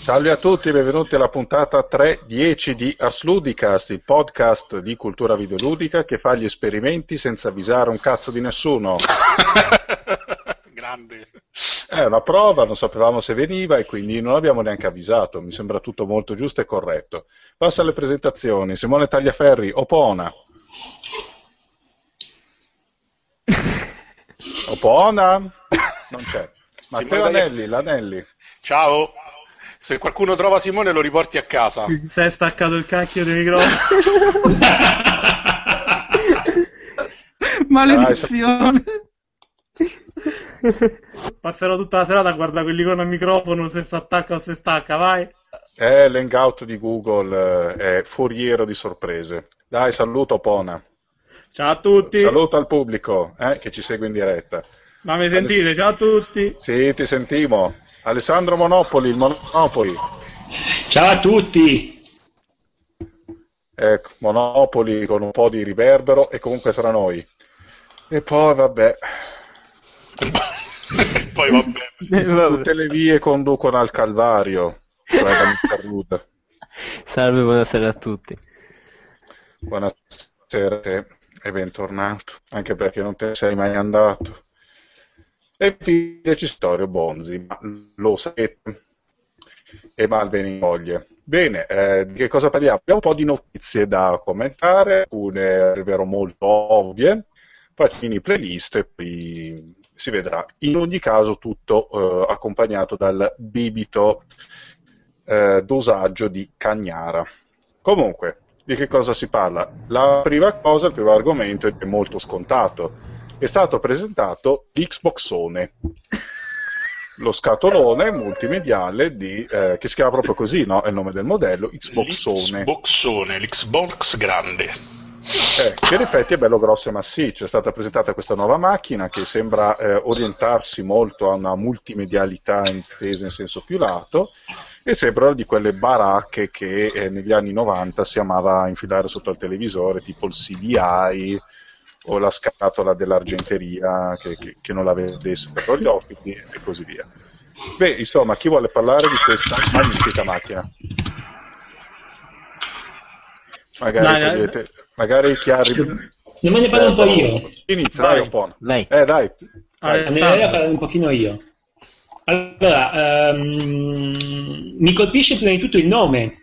Salve a tutti, benvenuti alla puntata 3.10 di Ars Ludicast, il podcast di cultura videoludica che fa gli esperimenti senza avvisare un cazzo di nessuno. Grande. È una prova, non sapevamo se veniva e quindi non abbiamo neanche avvisato. Mi sembra tutto molto giusto e corretto. Passa alle presentazioni. Simone Tagliaferri, Opona. Opona? Non c'è. Matteo Anelli, l'Anelli. Ciao. Se qualcuno trova Simone lo riporti a casa. Si è staccato il cacchio di microfono. Maledizione. Passerò tutta la serata a guardare quell'icono al microfono se si attacca o se stacca, vai. Eh, l'hangout di Google eh, è foriero di sorprese. Dai, saluto Opona. Ciao a tutti. Saluto al pubblico eh, che ci segue in diretta. Ma mi sentite? Ciao a tutti. Sì, ti sentimo. Alessandro Monopoli, il Monopoli. Ciao a tutti! Ecco, Monopoli con un po' di riverbero e comunque tra noi. E poi, vabbè, Poi vabbè. Vabbè. tutte le vie conducono al Calvario. Cioè da Mr. Rude. Salve, buonasera a tutti. Buonasera a te e bentornato, anche perché non te sei mai andato. E infine ci storia Bonzi, ma lo sapete, e Malbenivoglie. Bene, eh, di che cosa parliamo? Abbiamo un po' di notizie da commentare, alcune arriveranno molto ovvie, poi fini playlist e poi si vedrà. In ogni caso tutto eh, accompagnato dal bibito eh, dosaggio di Cagnara. Comunque, di che cosa si parla? La prima cosa, il primo argomento è molto scontato. È stato presentato l'Xboxone, lo scatolone multimediale di, eh, che si chiama proprio così, no? È il nome del modello, Xboxone. L'Xboxone, l'Xbox grande. Eh, che in effetti è bello grosso e massiccio. È stata presentata questa nuova macchina che sembra eh, orientarsi molto a una multimedialità intesa in senso più lato e sembra di quelle baracche che eh, negli anni 90 si amava infilare sotto al televisore, tipo il CDI o la scatola dell'argenteria che, che- che non la vedesse sotto gli occhi e così via. Beh, insomma, chi vuole parlare di questa magnifica macchina? Magari, Dai, dai. togliete- magari chi ha Ne me ne parlo un po' io. Inizia, Vai. dai, un po'. Vai. Eh, dai. Vai. Ne voglio parlare un pochino io. Allora, ehm, mi colpisce prima di tutto il nome.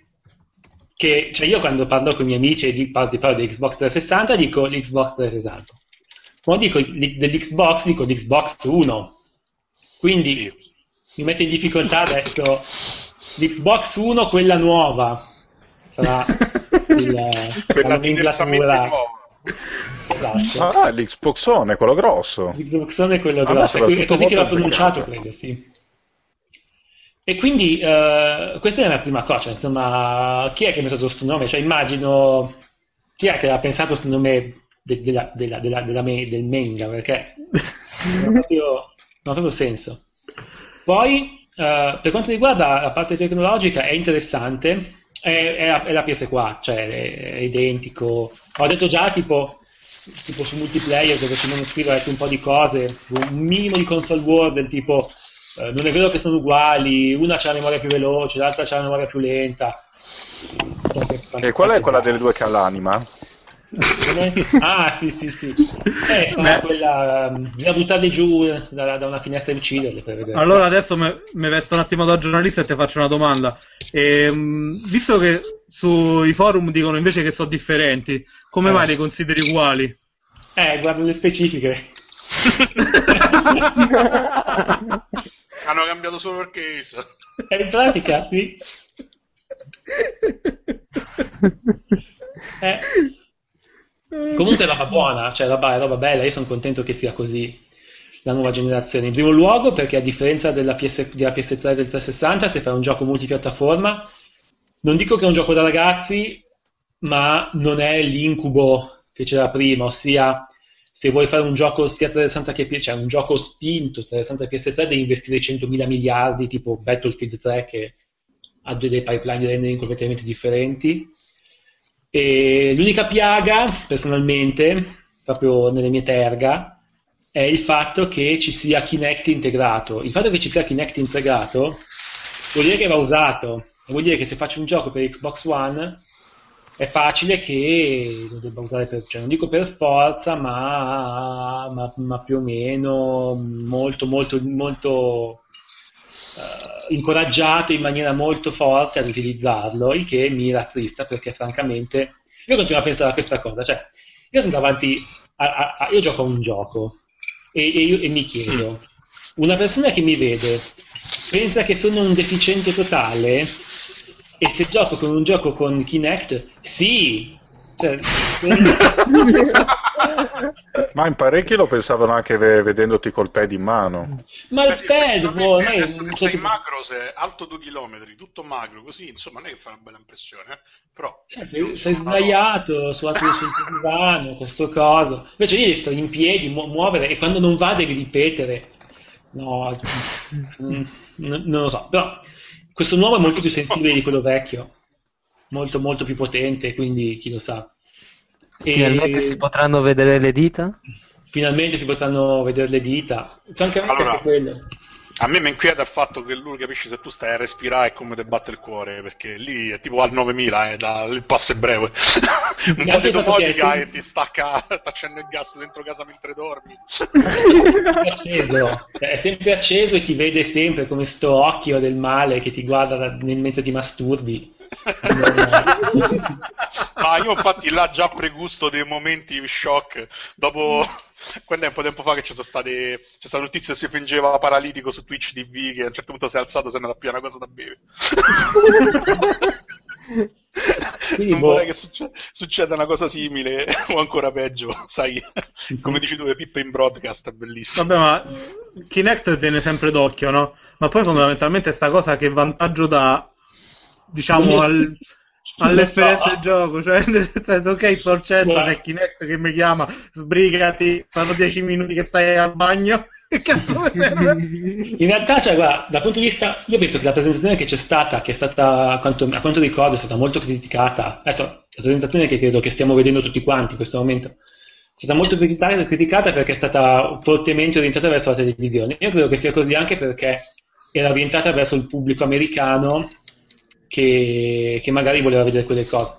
Che, cioè io quando parlo con i miei amici e di, parlo, di parlo di Xbox 360 dico l'Xbox 360. Quando dico dell'Xbox dico l'Xbox 1. Quindi Sì. mi mette in difficoltà adesso l'Xbox 1, quella nuova. Sarà il, Quella nomenclatura. nuova. Esatto. Ah, l'Xboxone, quello grosso. L'Xboxone è quello A me grosso, è così che l'ho pronunciato, credo, sì. E quindi eh, questa è la prima cosa, insomma, chi è che ha pensato questo nome? Cioè immagino, chi è che ha pensato questo nome de- della- della- della- me- del manga, perché non ha proprio, non proprio senso. Poi, eh, per quanto riguarda la parte tecnologica, è interessante, è, è la, è la PS4, cioè è, è identico. Ho detto già, tipo, tipo su multiplayer, dove scrive ha detto un po' di cose, un minimo di console war del tipo, eh, non è vero che sono uguali, una c'ha la memoria più veloce, l'altra c'ha la memoria più lenta. E qual è quella delle due che ha l'anima? Ah, sì, sì, sì. Eh, sarà quella, um, bisogna buttarli giù da, da una finestra e ucciderli per vedere. Allora adesso mi vesto un attimo da giornalista e ti faccio una domanda. Ehm, visto che sui forum dicono invece che sono differenti, come Eh. mai li consideri uguali? Eh, guardo le specifiche. Hanno cambiato solo il case. Eh, in pratica, sì. Eh. Comunque è roba buona, cioè roba, è roba bella, io sono contento che sia così la nuova generazione. In primo luogo perché a differenza della, PS, della PS3 e del 360, se fai un gioco multipiattaforma, non dico che è un gioco da ragazzi, ma non è l'incubo che c'era prima, ossia se vuoi fare un gioco sia 360 che PS, cioè un gioco spinto 360 e PS3 devi investire 100.000 miliardi tipo Battlefield 3 che ha delle pipeline di rendering completamente differenti. E l'unica piaga, personalmente, proprio nelle mie terga, è il fatto che ci sia Kinect integrato. Il fatto che ci sia Kinect integrato vuol dire che va usato. Vuol dire che se faccio un gioco per Xbox One è facile che lo debba usare per, cioè non dico per forza, ma, ma, ma più o meno molto, molto, molto eh, incoraggiato in maniera molto forte ad utilizzarlo, il che mi rattrista perché francamente io continuo a pensare a questa cosa, cioè io sono davanti a, a- a- io gioco a un gioco e, e io- e mi chiedo, una persona che mi vede pensa che sono un deficiente totale e se gioco con un gioco con Kinect, sì, cioè, Ma in parecchi lo pensavano anche ve- vedendoti col pad in mano. ma il Beh, pad, boh, ormai adesso che so sei che- magro, sei alto due chilometri, tutto magro, così, insomma, non è che fa una bella impressione, eh? però... Cioè, io sei, sei sono una sdraiato sul divano, questo coso. Invece io devi stare in piedi, mu- muovere e quando non va devi ripetere. No, mm, n- non lo so. Però questo nuovo è molto più sensibile di quello vecchio. Molto, molto più potente, quindi chi lo sa. E Finalmente si potranno vedere le dita? finalmente si potranno vedere le dita. Francamente Allora, anche quello. A me mi inquieta il fatto che lui capisci se tu stai a respirare e come ti batte il cuore, perché lì è tipo al 9000, eh, da- il passo è breve. Un po' di domotica è e ti stacca, accende il gas dentro casa mentre dormi. sempre acceso, Cioè, è sempre acceso e ti vede sempre come sto occhio del male che ti guarda da- mentre ti masturbi. Ma io infatti là già pregusto dei momenti shock dopo quando è un po' tempo fa che ci sono state c'è stato un tizio che si fingeva paralitico su Twitch TV che a un certo punto si è alzato e si è andato a una cosa da bere Quindi, non boh. vorrei che succe- succeda una cosa simile o ancora peggio sai come dici tu le pippe in broadcast è bellissimo Vabbè, ma Kinect tiene sempre d'occhio, no? Ma poi fondamentalmente sta cosa che vantaggio dà, diciamo, al- all'esperienza di gioco. Cioè, nel senso, ok, Guarda. c'è Kinect che mi chiama, sbrigati, fanno 10 minuti che stai al bagno. Che cazzo mi serve? In realtà, cioè, guarda, dal punto di vista, io penso che la presentazione che c'è stata, che è stata, a quanto, a quanto ricordo, è stata molto criticata. Adesso, la presentazione che credo che stiamo vedendo tutti quanti in questo momento, è stata molto criticata perché è stata fortemente orientata verso la televisione. Io credo che sia così anche perché era orientata verso il pubblico americano che, che magari voleva vedere quelle cose.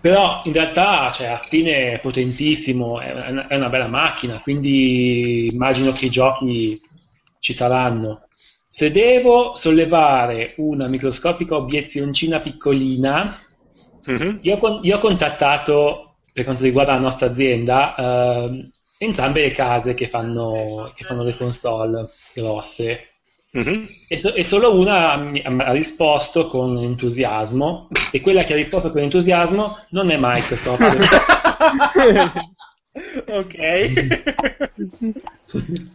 Però in realtà, cioè, a fine è potentissimo, è una, è una bella macchina, quindi immagino che i giochi ci saranno. Se devo sollevare una microscopica obiezzioncina piccolina, Mhm. io, io ho contattato, per quanto riguarda la nostra azienda, ehm, entrambe le case che fanno, che fanno le console grosse. Mhm. E, so- e solo una ha risposto con entusiasmo, e quella che ha risposto con entusiasmo non è Microsoft. ok.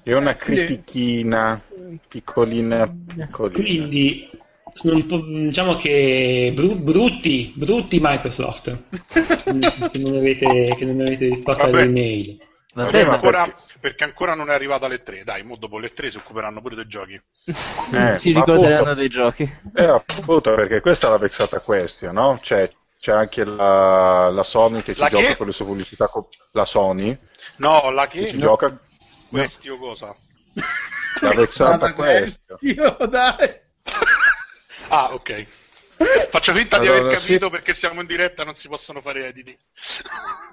È una critichina piccolina, piccolina. Quindi sono un po', diciamo che bru- brutti, brutti Microsoft, che non avete, che non avete risposto Vabbè. alle email. Vabbè, Vabbè, ma ancora, perché- perché ancora non è arrivata alle 3 dai, mo dopo le 3 si occuperanno pure dei giochi Eh, si ricorderanno appunto- dei giochi. Eh, appunto, perché questa è la vexata question, no? C'è, c'è anche la, la Sony che ci La gioca che? con le sue pubblicità, co- la Sony no, la che? che ci gioca questi o cosa? la vexata question. Io, dai. ah ok faccio finta di aver Allora, capito sì. perché siamo in diretta non si possono fare editi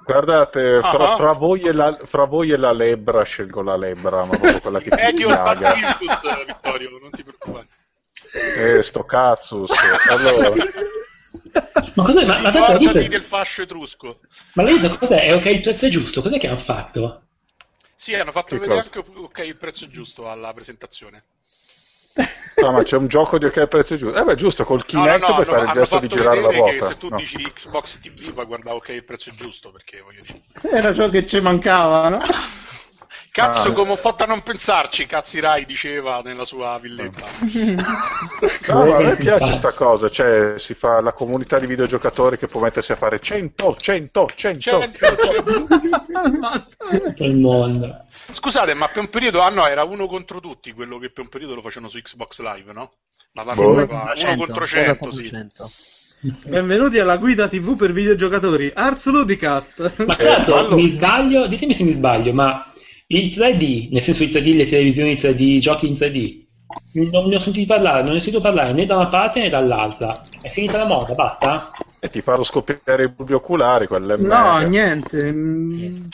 Guardate, fra, Ah. fra voi e la, fra voi e la lebbra scelgo la lebbra, ma proprio quella che ti eh che io sto input Vittorio non ti preoccupare Eh, sto cazzus. Allora, Ma cos'è? Ma, ma tanto ricordati dite- del fascio etrusco ma la dite cos'è? È ok, il prezzo è giusto, cos'è che hanno fatto? sì hanno fatto Che vedere cosa? anche ok il prezzo giusto alla presentazione no, ma c'è un gioco di ok prezzo giusto. Eh beh, giusto, col No, no, Kinect no, puoi fare il gesto di girare la ruota. se tu No. dici Xbox TV va guarda ok il prezzo è giusto perché voglio dire Era ciò che ci mancava, no? cazzo Ah. come ho fatto a non pensarci cazzi Rai diceva nella sua villetta No, ma a me piace infatti. sta cosa, cioè si fa la comunità di videogiocatori che può mettersi a fare 100, 100, 100. Cento, cento. Basta. Tutto il mondo. Scusate, ma per un periodo, ah no, era uno contro tutti quello che per un periodo lo facevano su Xbox Live, no? Ma la Boh. roba- uno contro cento, sì. Benvenuti alla guida TV per videogiocatori, Ars Ludicast. Ma Eh, l'altro, fallo- mi sbaglio, ditemi se mi sbaglio, ma il 3D, nel senso il 3D, le televisioni 3D, i giochi in 3D, non ne ho sentito parlare, non ne ho sentito parlare né da una parte né dall'altra. È finita la moda, basta? E ti farò scoppiare i bulbi oculari, quelle No, merda. niente. mm,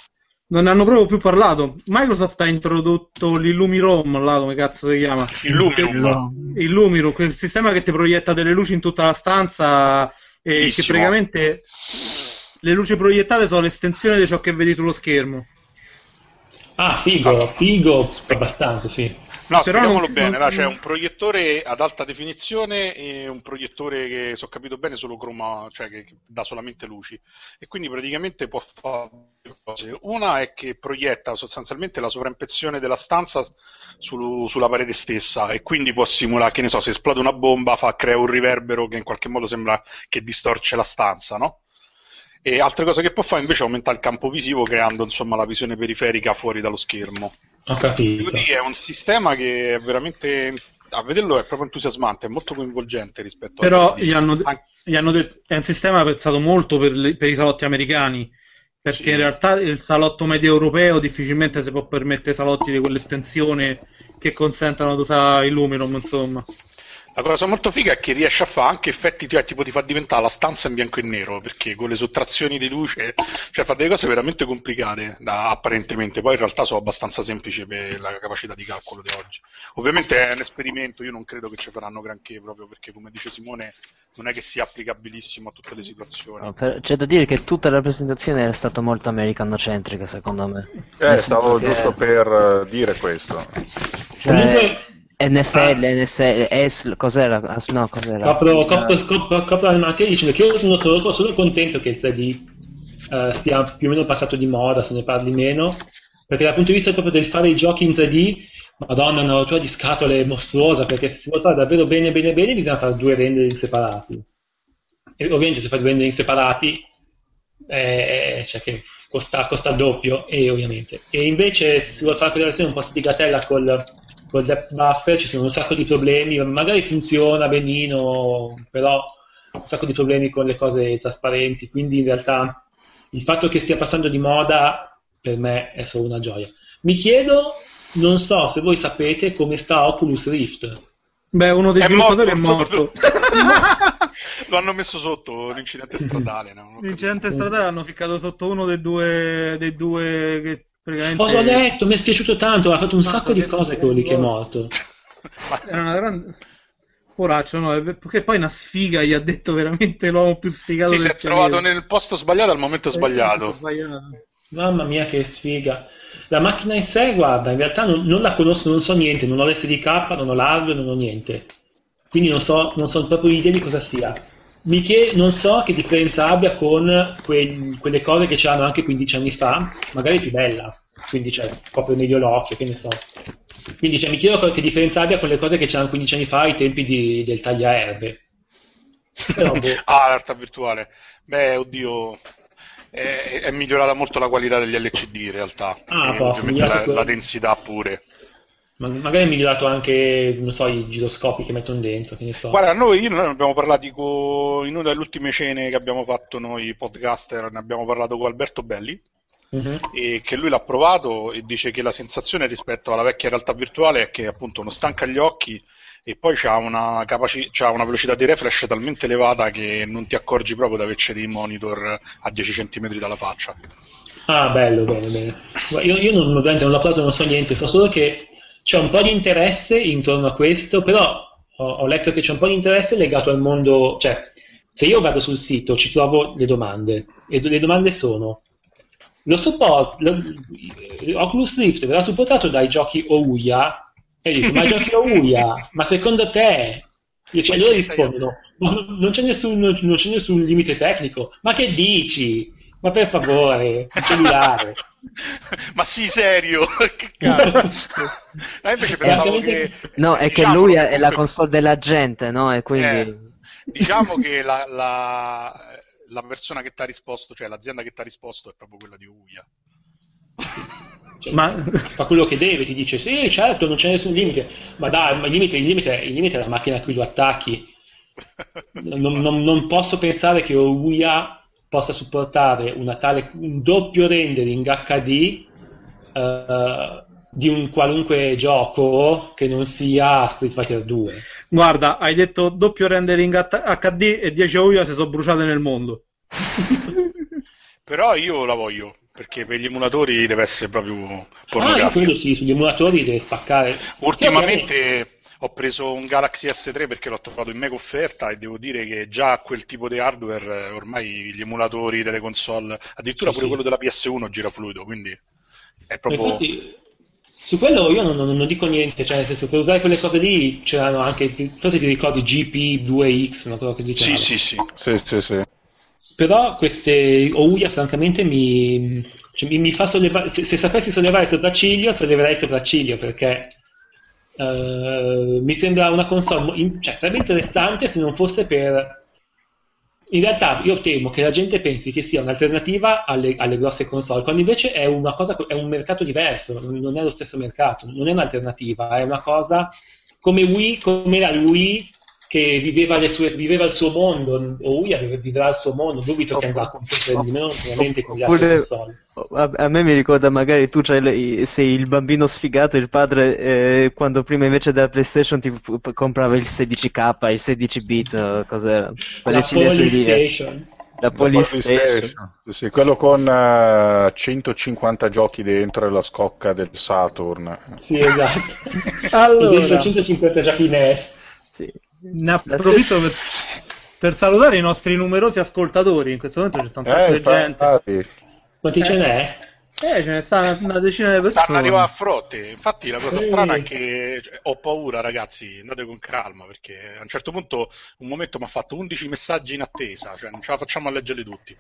Non ne hanno proprio più parlato. Microsoft ha introdotto l'Illumirom, là come cazzo si chiama? Il Lumium. No. Il Lumirum, quel sistema che ti proietta delle luci in tutta la stanza e che Bellissimo. praticamente le luci proiettate sono l'estensione di ciò che vedi sullo schermo. Ah, figo, figo, abbastanza, sì. No, Però spieghiamolo non- bene, là, c'è un proiettore ad alta definizione e un proiettore che, se ho capito bene, solo croma, cioè che, che dà solamente luci. E quindi praticamente può fare due cose. Una è che proietta sostanzialmente la sovraimpressione della stanza sul- sulla parete stessa e quindi può simulare, che ne so, se esplode una bomba, fa, crea un riverbero che in qualche modo sembra che distorce la stanza, no? E altre cose che può fare invece è aumentare il campo visivo creando insomma la visione periferica fuori dallo schermo. Ho capito. Quindi è un sistema che è veramente a vederlo è proprio entusiasmante, è molto coinvolgente rispetto Però altri gli hanno, An- gli hanno detto è un sistema pensato molto per, le- per i salotti americani. Perché Sì. in realtà il salotto medio europeo difficilmente si può permettere salotti di quell'estensione che consentano di usare il Luminom, insomma. La cosa molto figa è che riesce a fare anche effetti, cioè, tipo ti fa diventare la stanza in bianco e nero, perché con le sottrazioni di luce, cioè fa delle cose veramente complicate, da- apparentemente, poi in realtà sono abbastanza semplici per la capacità di calcolo di oggi. Ovviamente è un esperimento, io non credo che ci faranno granché, proprio perché come dice Simone, non è che sia applicabilissimo a tutte le situazioni. No, per- c'è da dire che tutta la rappresentazione era stata molto americanocentrica, secondo me. Eh, Nel stavo che- giusto per eh, dire questo. Cioè, NFL, NSL, ESL, cos'era? Ah, No, cos'era? Copro, copro, copro, copro la materia dicendo che io sono, sono, sono contento che il 3D eh, sia più o meno passato di moda, se ne parli meno, perché dal punto di vista proprio del fare i giochi in 3D, madonna, una rottura di scatole mostruosa, perché se si vuole fare davvero bene bene bene bisogna fare due rendering separati. E ovviamente se fai due rendering separati, eh, cioè che costa, costa il doppio, e ovviamente. E invece se si vuole fare quella versione un po' sfigatella col, col depth buffer ci sono un sacco di problemi, magari funziona benino, però un sacco di problemi con le cose trasparenti, quindi in realtà il fatto che stia passando di moda per me è solo una gioia. Mi chiedo, non so se voi sapete come sta Oculus Rift. Beh, uno dei È sviluppatori morto, è morto. Lo hanno messo sotto l'incidente stradale. no? L'incidente stradale l'hanno ficcato sotto uno dei due, dei due che praticamente... Cosa ho detto? Mi è spiaciuto tanto, ha fatto un Mamma sacco di cose quello lì che è morto. Era una grande... Poraccio, no, perché poi una sfiga gli ha detto veramente l'uomo più sfigato Sì, si del è trovato nel posto sbagliato al momento Eh, sbagliato. sbagliato. Mamma mia, che sfiga. La macchina in sé, guarda, in realtà non, non la conosco, non so niente, non ho l'SDK, non ho l'hardware, non ho niente. Quindi non so, non so proprio idea di cosa sia. Mi chie- non so che differenza abbia con que- quelle cose che c'erano anche 15 anni fa, magari più bella, quindi cioè, copre meglio l'occhio, che ne so. Quindi cioè, mi chiedo che differenza abbia con le cose che c'erano 15 anni fa ai tempi di- del tagliaerbe. Però, boh. ah, la realtà virtuale. Beh, oddio, è, è migliorata molto la qualità degli LCD in realtà. Ah, E boh, ovviamente migliorato la, la densità pure. Ma- magari è migliorato anche, non so, i giroscopi che mettono dentro, che so. Guarda, noi, noi abbiamo parlato con, in una delle ultime cene che abbiamo fatto noi podcaster, ne abbiamo parlato con Alberto Belli, Mhm. e che lui l'ha provato e dice che la sensazione rispetto alla vecchia realtà virtuale è che appunto non stanca gli occhi e poi c'ha una, capaci- c'ha una velocità di refresh talmente elevata che non ti accorgi proprio di averci dei monitor a 10 cm dalla faccia. Ah, bello, bene, bene. Io, io non, ovviamente non l'ho provato, non so niente, so solo che c'è un po' di interesse intorno a questo, però ho, ho letto che c'è un po' di interesse legato al mondo, cioè, se io vado sul sito ci trovo le domande, e le domande sono, lo support, lo- Oculus Rift verrà supportato dai giochi Ouya? E dico, ma i giochi Ouya? Ma secondo te? Io, cioè, loro rispondono, "Ma non c'è, nessun, non c'è nessun limite tecnico, ma che dici? Ma per favore, il cellulare. Ma sì, serio? che cazzo? No, invece pensavo che... No, è che diciamo, lui è la console della gente, no? E quindi... Eh, diciamo che la, la- la persona che ti ha risposto, cioè l'azienda che ti ha risposto è proprio quella di Uia. Cioè, Ma fa quello che deve, ti dice sì, certo, non c'è nessun limite, ma dai, ma il limite, il limite, il limite è la macchina a cui lo attacchi. Non, non- non posso pensare che Ouya possa supportare una tale, un doppio rendering HD eh, di un qualunque gioco che non sia Street Fighter 2. Guarda, hai detto doppio rendering HD e 10 OUA si sono bruciate nel mondo. Però io la voglio, perché per gli emulatori deve essere proprio Ah, io pornografico. credo sì, sugli emulatori deve spaccare. Ultimamente ho preso un Galaxy S3 perché l'ho trovato in mega offerta e devo dire che già quel tipo di hardware eh, ormai gli emulatori delle console, addirittura Sì, pure sì. quello della PS1 gira fluido, quindi è proprio... Infatti, su quello io non, non- non dico niente, cioè nel senso per usare quelle cose lì c'erano anche, forse ti ricordi GP2X, una cosa così si Sì, sì, sì. Sì, sì, sì. Però queste OUYA francamente mi, cioè, mi, mi fa sollevare, se, se sapessi sollevare il sopracciglio, solleverei il sopracciglio perché eh, mi sembra una console, in- cioè sarebbe interessante se non fosse per... In realtà io temo che la gente pensi che sia un'alternativa alle, alle grosse console, quando invece è cosa, è un mercato diverso, non è lo stesso mercato, non è un'alternativa, è una cosa come Wii, come la Wii che viveva, le sue- viveva il suo mondo, o aveva- vivrà il suo mondo, dubito che andrà a competere di meno ovviamente con altre Oppure- console. A, a me mi ricorda magari tu le- sei il bambino sfigato, il padre eh, quando prima invece della PlayStation ti p- p- comprava il 16K, il 16 bit, eh, cos'era? Quelle La. Polystation. La Polystation. PlayStation. Sì, quello con eh, 150 giochi dentro e la scocca del Saturn. Sì, esatto. Allora, Dentro 150 giochi NES. Sì. Ne approfitto per, per salutare i nostri numerosi ascoltatori. In questo momento ci sta un sacco Eh, di gente. infatti, Quanti ce n'è? Eh, ce ne sta una, una decina di persone. Stanno arrivando a frotte. Infatti, la cosa Sì. strana è che cioè, ho paura, ragazzi. Andate con calma perché a un certo punto, un momento mi ha fatto 11 messaggi in attesa, cioè non ce la facciamo a leggerli tutti.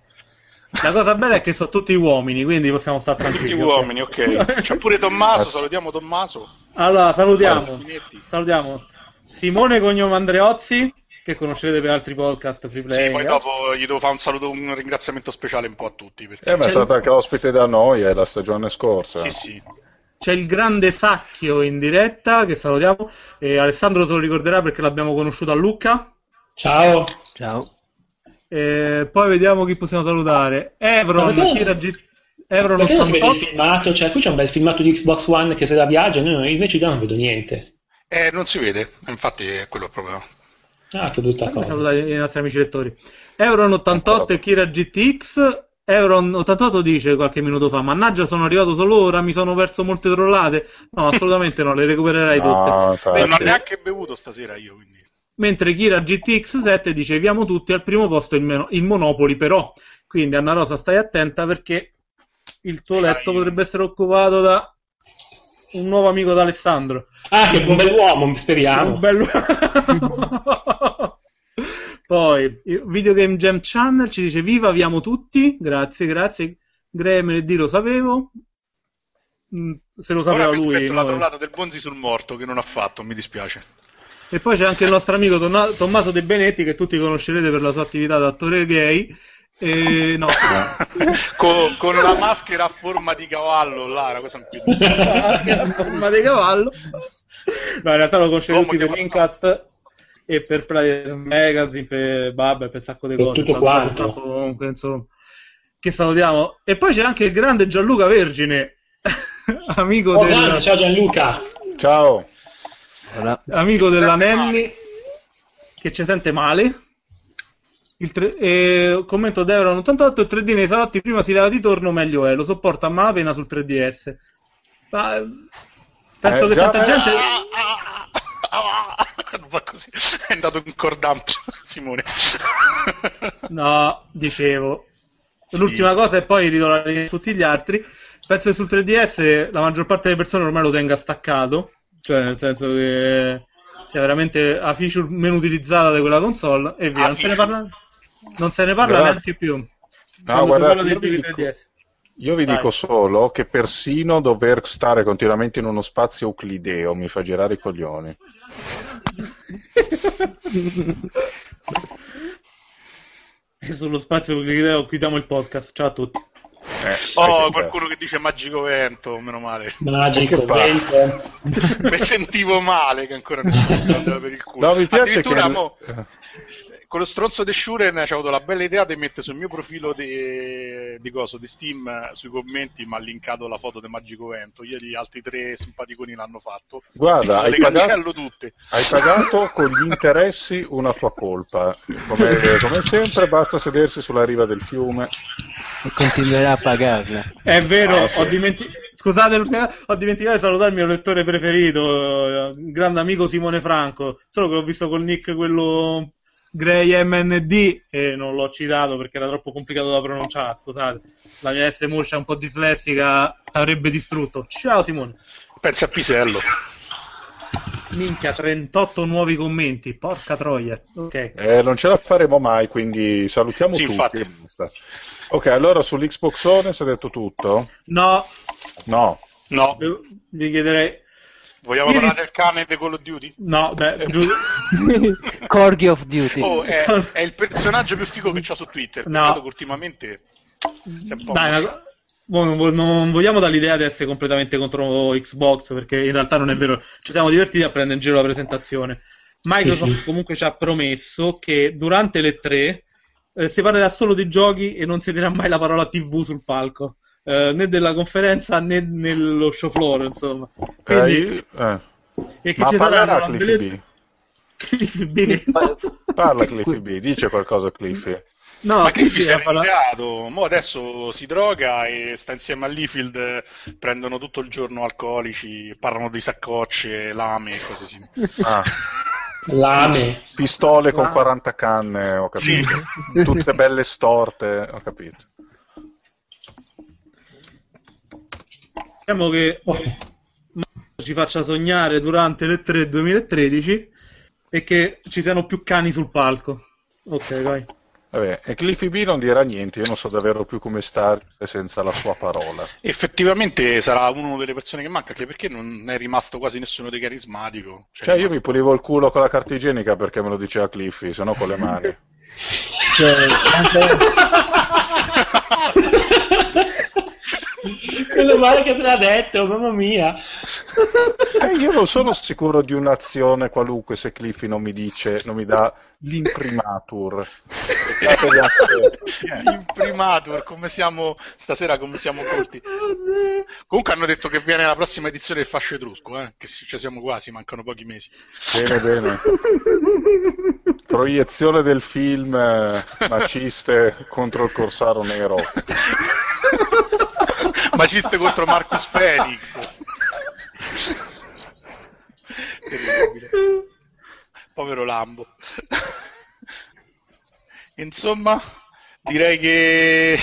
La cosa bella è che sono tutti uomini, quindi possiamo stare tranquilli. Tutti uomini, ok. C'è pure Tommaso, salutiamo Tommaso. Allora, salutiamo. Salutiamo Simone Cognome Andreozzi, che conoscerete per altri podcast free play. Sì, poi dopo gli devo fare un saluto, un ringraziamento speciale un po' a tutti. Perché... eh, ma è stato anche ospite da noi eh, la stagione scorsa. Sì, sì. C'è il grande Sacchio in diretta, che salutiamo. E Alessandro se lo ricorderà perché l'abbiamo conosciuto a Lucca. Ciao. Ciao. E poi vediamo chi possiamo salutare. Evron, Kira G... Evron Perché non si vede il 88. filmato? Cioè, qui c'è un bel filmato di Xbox One che se la viaggia, noi invece io non vedo niente. Eh, non si vede, infatti è quello il problema. Ah, che brutta Fammi cosa. salutare i nostri amici lettori. Evron 88 e Kira GTX. Evron 88 dice qualche minuto fa: Mannaggia, sono arrivato solo ora, mi sono perso molte trollate. No, assolutamente no, le recupererai tutte. No, infatti. Non ho Mentre- neanche bevuto stasera io, quindi. Mentre Kira GTX 7 dice: Viamo tutti al primo posto il, meno- il Monopoli, però. Quindi, Anna Rosa, stai attenta perché il tuo letto Dai. potrebbe essere occupato da un nuovo amico d'Alessandro. Ah, che un bell'uomo, Un speriamo. bello... Poi, il Video Game Jam Channel ci dice viva, viamo tutti. Grazie, grazie. Gremlin D lo sapevo. Mm, Se lo sapeva Ora lui. aspetto la trollata del Bonzi sul morto, che non ha fatto, mi dispiace. E poi c'è anche il nostro amico Tommaso De Benetti, che tutti conoscerete per la sua attività da attore gay. E no, con, con una maschera a forma di cavallo, là, una cosa più... la maschera a forma di cavallo. No, in realtà lo conoscete L'uomo tutti per Linkcast e per Play Magazine, per Babel, per un sacco di cose. tutto Cioè, quanto. stato comunque, insomma, che salutiamo. E poi c'è anche il grande Gianluca Vergine, amico, Oh, del, grande, ciao Gianluca. Ciao. Amico dell'Anelli che ci sente male. Il tre- e commento da Euro 88 il 3D nei salotti prima si leva di torno meglio è lo sopporto a malapena sul 3DS ma eh, penso Eh, che tanta gente Quando fa così, è andato in cordamp, Simone. no dicevo Sì. l'ultima cosa e poi a tutti gli altri penso che sul 3DS la maggior parte delle persone ormai lo tenga staccato cioè nel senso che sia veramente la feature meno utilizzata di quella console e via Ah, non se ne parla non se ne parla Guarda- neanche più No, guarda, io vi dico- 3DS Io vi Vai. dico solo che persino dover stare continuamente in uno spazio euclideo mi fa girare i coglioni. E sullo spazio che chiudiamo il podcast. Ciao a tutti. Eh, Oh, che qualcuno che dice magico vento, meno male. Magico, Che vento. Mi sentivo male che ancora nessuno mi per il culo. No, mi piace che... Addirittura mo- con lo stronzo di Shuren ci ho avuto la bella idea di mettere sul mio profilo di, di, coso, di Steam sui commenti mi ha linkato la foto di Magico Vento. Ieri altri tre simpaticoni l'hanno fatto. Guarda, hai le pagato, hai pagato con gli interessi una tua colpa. Come, come sempre, basta sedersi sulla riva del fiume. E continuerà a pagarla. È vero, Ah, sì. ho dimenticato. Scusate, ho dimenticato di salutare il mio lettore preferito, il grande amico Simone Franco. Solo che l'ho visto col nick quello Grey MND e non l'ho citato perché era troppo complicato da pronunciare. Scusate, la mia S moscia un po' dislessica avrebbe distrutto. Ciao Simone. Pensa a Pisello. Minchia, 38 nuovi commenti. Porca troia. Ok. Eh, non ce la faremo mai, quindi salutiamo Sì, tutti. infatti. Ok, allora sull'Xbox One si è detto tutto? No, No. No, vi chiederei. Vogliamo Io parlare ris- del cane di Call of Duty? No, beh, giu- Corgi of Duty. Oh, è, è il personaggio più figo che c'ho su Twitter. No. Ultimamente Dai, una boh, non, non vogliamo dare l'idea di essere completamente contro Xbox, perché in realtà non è vero. Ci siamo divertiti a prendere in giro la presentazione. Microsoft Sì, sì. comunque ci ha promesso che durante le tre eh, si parlerà solo di giochi e non si dirà mai la parola TV sul palco, eh, né della conferenza né nello show floor, insomma. Quindi, Eh, eh. e che Ma ci saranno una bellezza... B? Cliffy B. Parla Cliffy B, dice qualcosa Cliffy. No, Ma Cliffy si è ritirato, mo adesso si droga e sta insieme a Leafield, eh, prendono tutto il giorno alcolici, parlano di saccocce, lame e cose simili. Ah, Lame. pistole con Ah. 40 canne, ho capito. Tutte belle storte, ho capito. Diciamo che Ok. ci faccia sognare durante le 3 2013 e che ci siano più cani sul palco. Ok, vai. Vabbè, e Cliffy B non dirà niente, io non so davvero più come stare senza la sua parola. Effettivamente sarà una delle persone che manca, anche perché non è rimasto quasi nessuno di carismatico. Cioè, io mi rimasto- pulivo il culo con la carta igienica perché me lo diceva Cliffy, se no con le mani. Cioè, anche- Meno male che te l'ha detto, mamma mia. Eh, io non sono sicuro di un'azione qualunque se Cliffy non mi dice, non mi dà l'imprimatur. L'imprimatur, come siamo stasera, come siamo colti. Comunque hanno detto che viene la prossima edizione del Fascio Etrusco, eh, che ci siamo quasi, mancano pochi mesi. Bene, bene. Proiezione del film eh, Maciste contro il Corsaro Nero. Maciste contro Marcus Phoenix. Terribile. Povero Lambo. Insomma, direi che...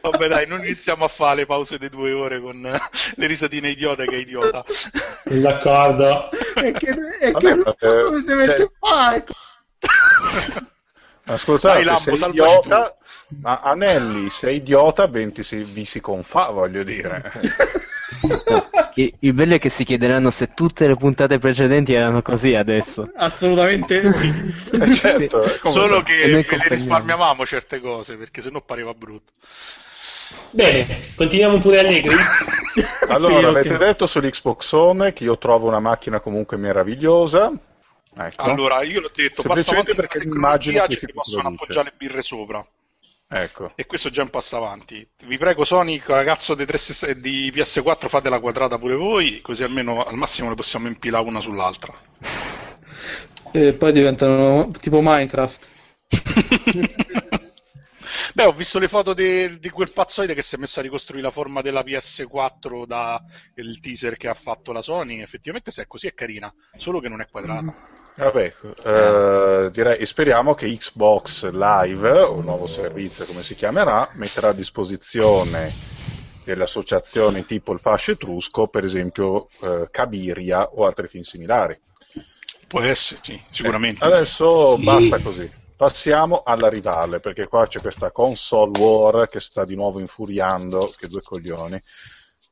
Vabbè dai, non iniziamo a fare le pause di due ore con le risatine idiota che è idiota. D'accordo. E che, e Vabbè, che come si mette palco? Ascoltate, Dai, Lambo, sei idiota, ma Anelli, sei idiota, ben si, vi si confà, voglio dire. il, il bello è che si chiederanno se tutte le puntate precedenti erano così adesso. Assolutamente sì. Eh, certo, eh, Solo sa- che E le risparmiavamo certe cose, perché sennò pareva brutto. Bene, continuiamo pure allegri. Allora, Sì, avete detto sull'Xbox One che io trovo una macchina comunque meravigliosa. Ecco. Allora, io l'ho detto, basta perché che ci possono produce. appoggiare le birre sopra. Ecco. E questo è già un passo avanti. Vi prego, Sony, ragazzo di, 360 di PS4, fate la quadrata pure voi, così almeno al massimo le possiamo impilare una sull'altra. E poi diventano tipo Minecraft. Beh, ho visto le foto de- di quel pazzoide che si è messo a ricostruire la forma della PS4 da il teaser che ha fatto la Sony. Effettivamente, se è così, è carina, solo che non è quadrata. Vabbè, eh, direi, e speriamo che Xbox Live, o nuovo servizio come si chiamerà, metterà a disposizione delle associazioni tipo il Fascio Etrusco, per esempio eh, Cabiria o altri film similari. Può essere, sì, sicuramente. Adesso Sì. basta così. Passiamo alla rivale, perché qua c'è questa console war che sta di nuovo infuriando, che due coglioni.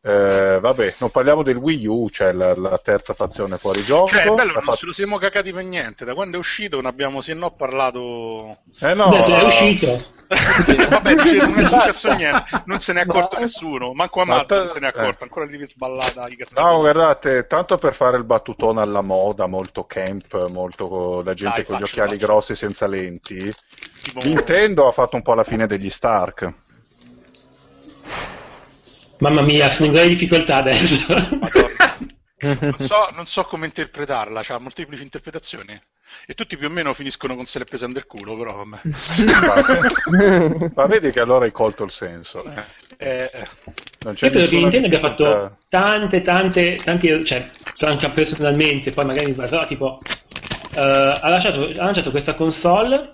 Eh, vabbè, non parliamo del Wii U, c'è la, la terza fazione fuori gioco. Cioè, bello, non fatto- ce lo siamo cagati per niente. Da quando è uscito non abbiamo sì e no parlato. Eh no, Beh, è uscito. Vabbè, dice, non è successo niente, non se ne è accorto Ma- nessuno. Manco a Ma Matt te- non se ne è accorto, eh. ancora lì sballata. No, guardate, tanto per fare il battutone alla moda, molto camp, molto da gente Dai, con gli faccio, occhiali faccio. grossi senza lenti. Tipo- Nintendo ha fatto un po' la fine degli Stark. Mamma mia, sono in grave difficoltà adesso. Madonna. Non so, non so come interpretarla, c'ha molteplici interpretazioni. E tutti più o meno finiscono con se l'è presa nel culo, però vabbè. Ma vedi che allora hai colto il senso. eh. Eh, eh. Non c'è Io credo che Nintendo abbia fatto tante, tante, tanti, cioè, anche personalmente, poi magari mi tipo, eh, ha, lasciato- ha lanciato questa console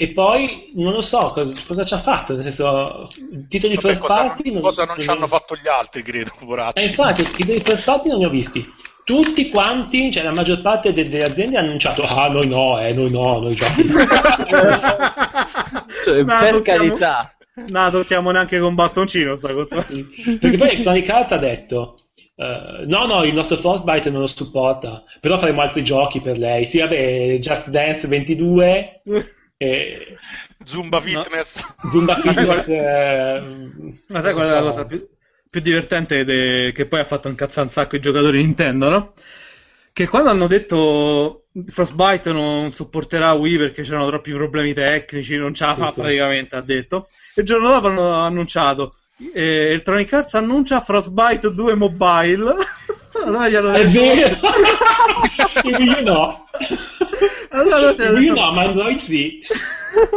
e poi non lo so cosa, cosa ci ha fatto, nel senso, titoli Vabbè, first cosa, party non, cosa non ci hanno fatto gli altri, credo, Eh, poracci. infatti, i titoli first party non li ho visti. Tutti quanti, cioè la maggior parte de- delle aziende ha annunciato, ah noi no, eh, noi no, noi giochi. Cioè, No, per carità. No, tocchiamo neanche con bastoncino sta cosa. Perché poi Electronic Arts ha detto: eh, No, no, il nostro Frostbite non lo supporta, però faremo altri giochi per lei. Sì, vabbè, Just Dance 22, e Zumba Fitness. Zumba Ma sai Fitness. qual- eh, Ma sai qual è la cosa più, più divertente de- che poi ha fatto incazzare un sacco i giocatori Nintendo, no? Che quando hanno detto Frostbite non sopporterà Wii perché c'erano troppi problemi tecnici, non ce la fa Sì, sì. praticamente, ha detto. E il giorno dopo hanno annunciato eh, Electronic Arts annuncia Frostbite 2 Mobile. Allora gli hanno È vero! Il Wii U no. allora hanno Wii U no, ma Android sì.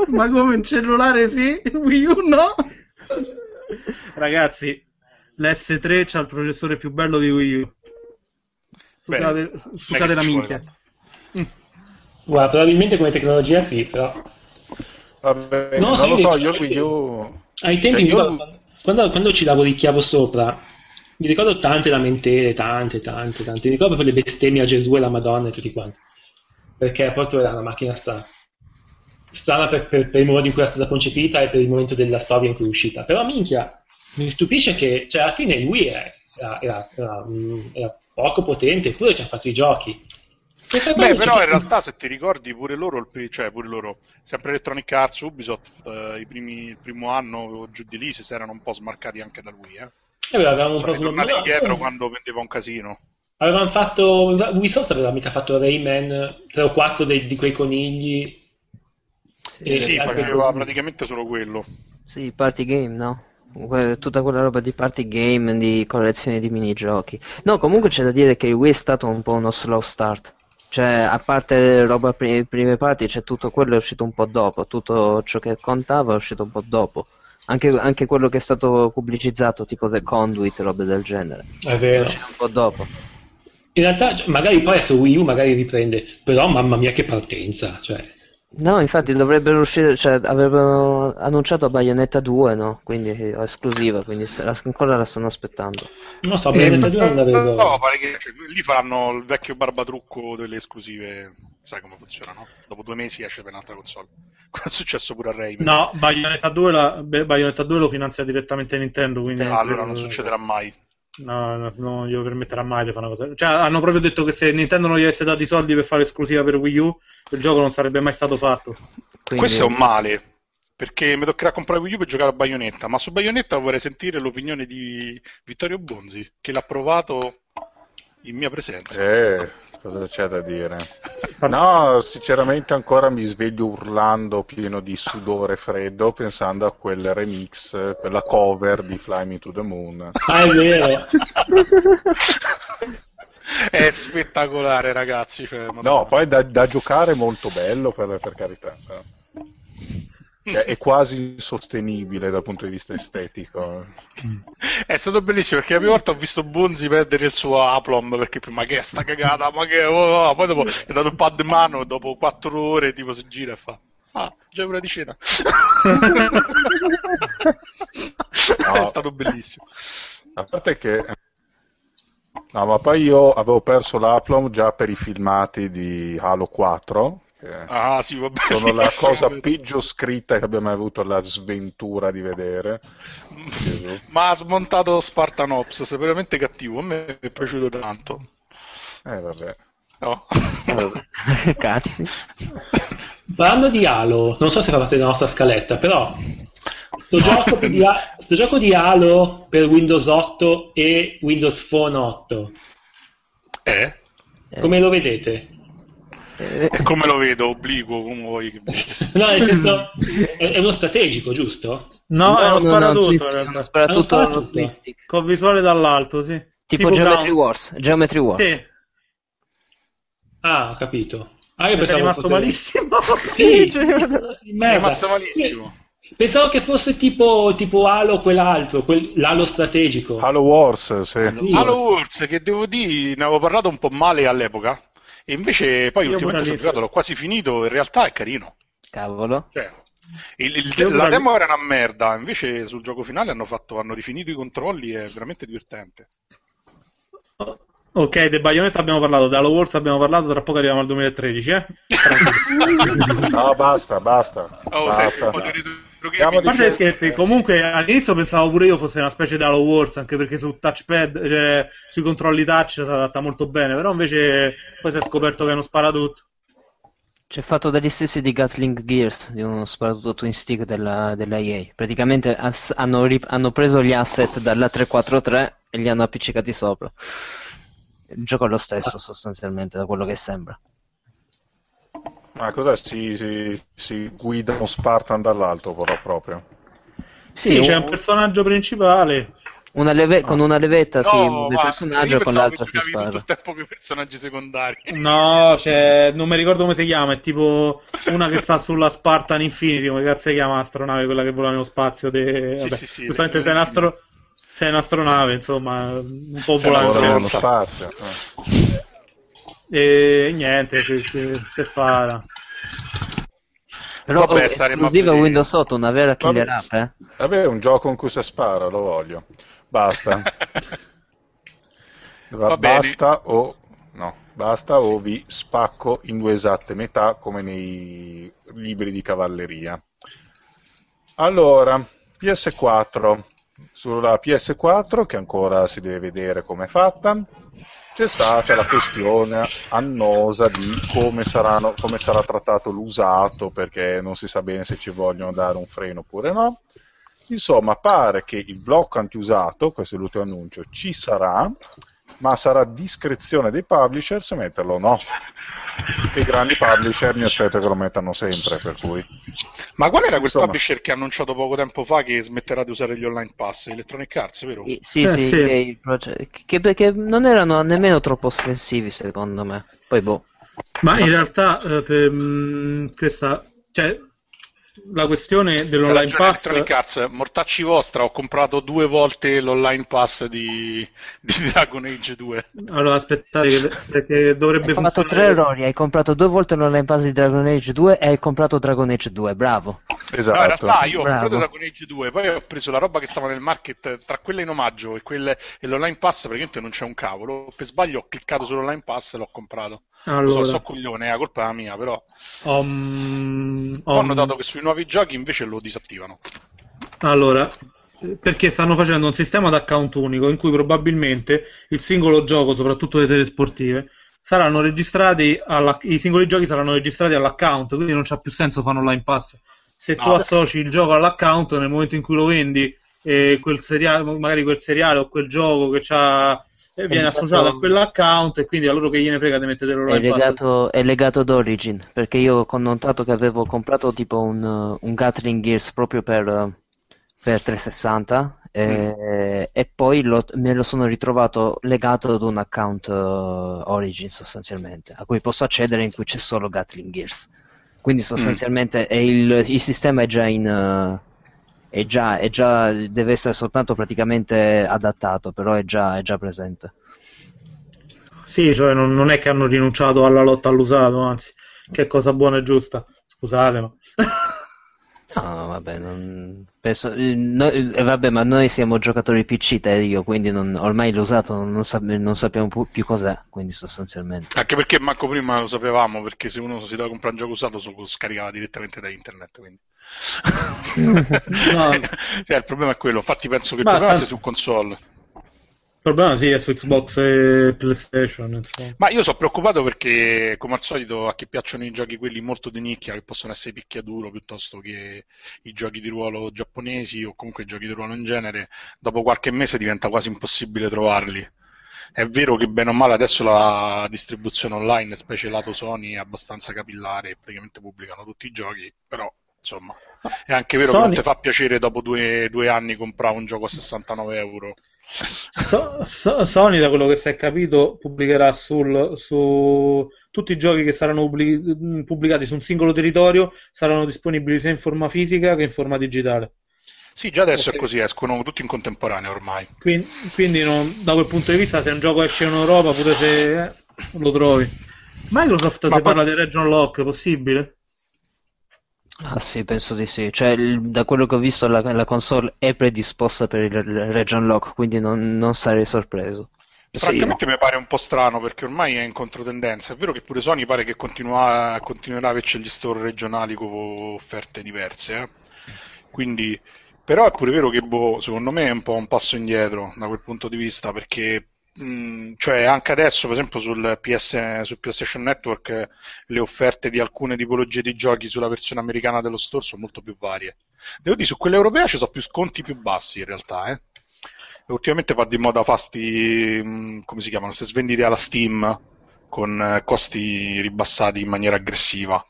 ma come in cellulare sì, Wii U no? Ragazzi, l'S3 c'ha il processore più bello di Wii U. Succate, succate la minchia. vuole Guarda, probabilmente come tecnologia sì, però. Vabbè, No, non lo so, io il Wii U... Ai tempi, Cioè, io- quando, quando, quando ci lavoricchiavo sopra, mi ricordo tante lamentele, tante, tante, tante. Mi ricordo proprio le bestemmie a Gesù e la Madonna e tutti quanti. Perché proprio era una macchina strana. Strana per, per- per il modo in cui era stata concepita e per il momento della storia in cui è uscita. Però, minchia, mi stupisce che, cioè, alla fine Wii era, era- era- era, mm, poco potente, eppure ci ha fatto i giochi. Beh, però in realtà se ti ricordi pure loro, cioè pure loro, sempre Electronic Arts, Ubisoft, eh, i primi- il primo anno o giù di lì si erano un po' smarcati anche da lui, eh. Eh, beh, avevamo un Sono po' ritornati indietro quando vendeva un casino. Avevano fatto. Ubisoft aveva mica fatto Rayman 3 o 4 dei- di quei conigli. E sì, faceva cose. praticamente solo quello. Sì, party game, no? Tutta quella roba di party game, di collezioni di minigiochi. No, comunque c'è da dire che Wii è stato un po' uno slow start. Cioè, a parte roba pri- prime parti, c'è tutto quello è uscito un po' dopo. Tutto ciò che contava è uscito un po' dopo. Anche, anche quello che è stato pubblicizzato, tipo The Conduit, robe del genere. È vero. uscito un po' dopo. In realtà, magari poi su Wii U magari riprende. Però, mamma mia, che partenza! Cioè, No, infatti dovrebbero uscire, cioè avrebbero annunciato Bayonetta 2, no? Quindi esclusiva, quindi la- ancora la stanno aspettando. non so, Bayonetta 2 non la vedo. No, pare che cioè, lì faranno il vecchio barbatrucco delle esclusive. Sai come funziona, no? Dopo due mesi esce per un'altra console. Quello è successo pure a Rayman. No, Bayonetta 2, la- beh, Bayonetta 2 lo finanzia direttamente Nintendo, quindi. Ah, allora non succederà mai. No, no, non glielo permetterà mai di fare una cosa. Cioè, hanno proprio detto che se Nintendo non gli avesse dato i soldi per fare esclusiva per Wii U, il gioco non sarebbe mai stato fatto. Quindi, Questo è un male. Perché mi toccherà comprare Wii U per giocare a Bayonetta. Ma su Bayonetta vorrei sentire l'opinione di Vittorio Bonzi, che l'ha provato in mia presenza. Eh, cosa c'è da dire? No, sinceramente ancora mi sveglio urlando pieno di sudore freddo pensando a quel remix, quella cover di Fly Me to the Moon. Ah, è vero. È spettacolare, ragazzi. Cioè, No, poi da, da giocare molto bello per, per carità. però. Cioè, è quasi insostenibile dal punto di vista estetico. È stato bellissimo perché la prima volta ho visto Bonzi perdere il suo aplomb perché ma che è sta cagata, ma che oh, oh. poi dopo è dato il pad in mano dopo quattro ore tipo si gira e fa ah, già ora di cena. No. È stato bellissimo. A parte che... No, ma poi io avevo perso l'Aplom già per i filmati di Halo 4, che Ah, sì, vabbè. sono la cosa perdere. peggio scritta che abbia mai avuto la sventura di vedere. Ma ha smontato Spartan Ops, sei veramente cattivo. A me è piaciuto tanto. Eh, vabbè. No. Cazzi. Parlando di Halo, non so se fa parte della nostra scaletta, però sto, gioco di, sto gioco di Halo per Windows 8 e Windows Phone 8, Eh? come lo vedete? Eh, E come lo vedo? Obliquo, come vuoi che? No, nel senso, è, è uno strategico, giusto? No, è uno no, no, sparatutto uno sparatutto È uno sparatutto. Con visuale dall'alto, sì. Tipo, Geometry Down. Wars. Geometry Wars. Sì, Ah, ho capito. Ah, io è pensavo rimasto fosse- malissimo. Sì, Cioè, È merda. rimasto malissimo. Pensavo che fosse tipo, tipo Halo quell'altro, quel, l'Halo strategico. Halo Wars. Sì. Halo Wars, che devo dire, ne avevo parlato un po' male all'epoca. E invece poi Io ultimamente ho giocato, l'ho quasi finito. In realtà è carino. Cavolo. Cioè, il- il- la demo era una merda, invece sul gioco finale hanno, fatto, hanno rifinito i controlli, è veramente divertente. Ok, De Bayonetta abbiamo parlato, di Halo Wars abbiamo parlato, tra poco arriviamo al 2013, eh? No, basta, basta. Oh, sei basta. un A parte gli scherzi, comunque all'inizio pensavo pure io fosse una specie di Halo Wars, anche perché su touchpad, cioè, sui controlli touch si adatta molto bene, però invece poi si è scoperto che è uno sparatutto. C'è fatto dagli stessi di Gatling Gears, di uno sparatutto twin stick della, della EA. Praticamente ass- hanno, ri- hanno preso gli asset dalla 343 e li hanno appiccicati sopra. Il gioco è lo stesso sostanzialmente, da quello che sembra. Ma cos'è? Si, si, si guida uno Spartan dall'alto, però proprio. Sì, un- c'è un personaggio principale. una leve- con una levetta si No, muove il personaggio io e con l'altra che si giocavi tutto spara. il tempo con i personaggi secondari. No, c'è, non mi ricordo come si chiama, è tipo una che sta sulla Spartan Infinity, come cazzo si chiama l'astronave, quella che vola nello spazio. De... Sì, vabbè, sì, sì, giustamente sei, un astro... sei un'astronave, insomma, un po' Sei un volante. Nello spazio. eh. E niente, si, si- si spara. Però Vabbè, esclusiva. Windows 8, una vera killer Vabbè. app, eh? Vabbè, un gioco in cui si spara, lo voglio. Basta. Va- bene. basta o no, basta o vi spacco in due esatte metà come nei libri di cavalleria. Allora, PS4. Sulla PS4, che ancora si deve vedere come è fatta, c'è stata la questione annosa di come, saranno- come sarà trattato l'usato, perché non si sa bene se ci vogliono dare un freno oppure no. Insomma, pare che il blocco antiusato, questo è l'ultimo annuncio, ci sarà, ma sarà discrezione dei publisher se metterlo o no. Che i grandi publisher mi aspetto che lo mettano sempre, per cui... Ma qual era quel Insomma. publisher che ha annunciato poco tempo fa che smetterà di usare gli online pass? Electronic Arts, vero? Sì, sì, Eh, sì, sì. che, proge- che- perché non erano nemmeno troppo offensivi secondo me. Poi boh. Ma in realtà, eh, per, mh, questa, cioè, la questione dell'online pass... Electronic mortacci vostra, ho comprato due volte l'online pass di, di Dragon Age 2. Allora, aspettate, perché dovrebbe Hai fatto tre funzionare... errori, hai comprato due volte l'online pass di Dragon Age 2 e hai comprato Dragon Age 2, bravo. No, in Esatto. realtà io ho Bravo. comprato Dragon Age 2, poi ho preso la roba che stava nel market tra quelle in omaggio e, quelle, e l'online pass praticamente non c'è un cavolo. Per sbaglio ho cliccato sull'online pass e l'ho comprato. Lo so, Allora, so coglione, è la colpa mia, però ho, mm, ho notato che sui nuovi giochi invece lo disattivano. Allora, perché stanno facendo un sistema ad account unico in cui probabilmente il singolo gioco, soprattutto le serie sportive, saranno registrati alla- i singoli giochi saranno registrati all'account, quindi non c'ha più senso fare un online pass. Se tu No. associ il gioco all'account nel momento in cui lo vendi, eh, quel seriale, magari quel seriale o quel gioco che c'ha eh, viene associato a quell'account e quindi a loro che gliene frega di mettere È l'online pass. legato, è legato ad Origin, perché io ho notato che avevo comprato tipo un, uh, un Gatling Gears proprio per, uh, per 360 e, e poi lo- me lo sono ritrovato legato ad un account uh, Origin sostanzialmente, a cui posso accedere in cui c'è solo Gatling Gears. Quindi sostanzialmente è il, il sistema è già in... uh, è già, è già, deve essere soltanto praticamente adattato, però è già, è già presente. Sì, cioè non, non è che hanno rinunciato alla lotta all'usato, anzi, che cosa buona e giusta. Scusate, ma... No, vabbè, non... penso... eh, noi- eh, vabbè, ma noi siamo giocatori PC, te io, quindi non- ormai l'usato non, sap- non sappiamo pu- più cos'è, quindi sostanzialmente. Anche perché manco prima lo sapevamo, perché se uno si doveva comprare un gioco usato lo scaricava direttamente da internet. Quindi. No. Cioè, il problema è quello. Infatti, penso che Ma problema tanto- su console. Il problema sì è su Xbox e PlayStation, insomma. Ma io sono preoccupato perché, come al solito, a chi piacciono i giochi quelli molto di nicchia, che possono essere picchiaduro piuttosto che i giochi di ruolo giapponesi o comunque i giochi di ruolo in genere, dopo qualche mese diventa quasi impossibile trovarli. È vero che bene o male adesso la distribuzione online, specie lato Sony, è abbastanza capillare e praticamente pubblicano tutti i giochi, però insomma è anche vero che Sony- non ti fa piacere dopo due, due anni comprare un gioco a 69 euro. So- so- Sony, da quello che si è capito, pubblicherà sul, su tutti i giochi che saranno pubblic- pubblicati su un singolo territorio saranno disponibili sia in forma fisica che in forma digitale. Sì, già adesso Ok. è così, escono tutti in contemporanea ormai. Quindi, quindi non- da quel punto di vista, se un gioco esce in Europa, pure se eh, lo trovi. Microsoft Ma se poi- parla di region lock, possibile? Ah sì, penso di sì. Cioè, il- da quello che ho visto, la, la console è predisposta per il, il region lock, quindi non, non sarei sorpreso. Sì, mi pare un po' strano perché ormai è in controtendenza. È vero che pure Sony pare che continua- continuerà a averci gli store regionali con offerte diverse, eh. Quindi, però è pure vero che boh, secondo me è un po' un passo indietro da quel punto di vista perché mh, cioè anche adesso, per esempio, sul PS, sul PlayStation Network le offerte di alcune tipologie di giochi sulla versione americana dello store sono molto più varie. Devo dire, su quella europea ci sono più sconti più bassi in realtà, eh. Ultimamente va di moda fasti, mh, come si chiamano, se svendite alla Steam con eh, costi ribassati in maniera aggressiva.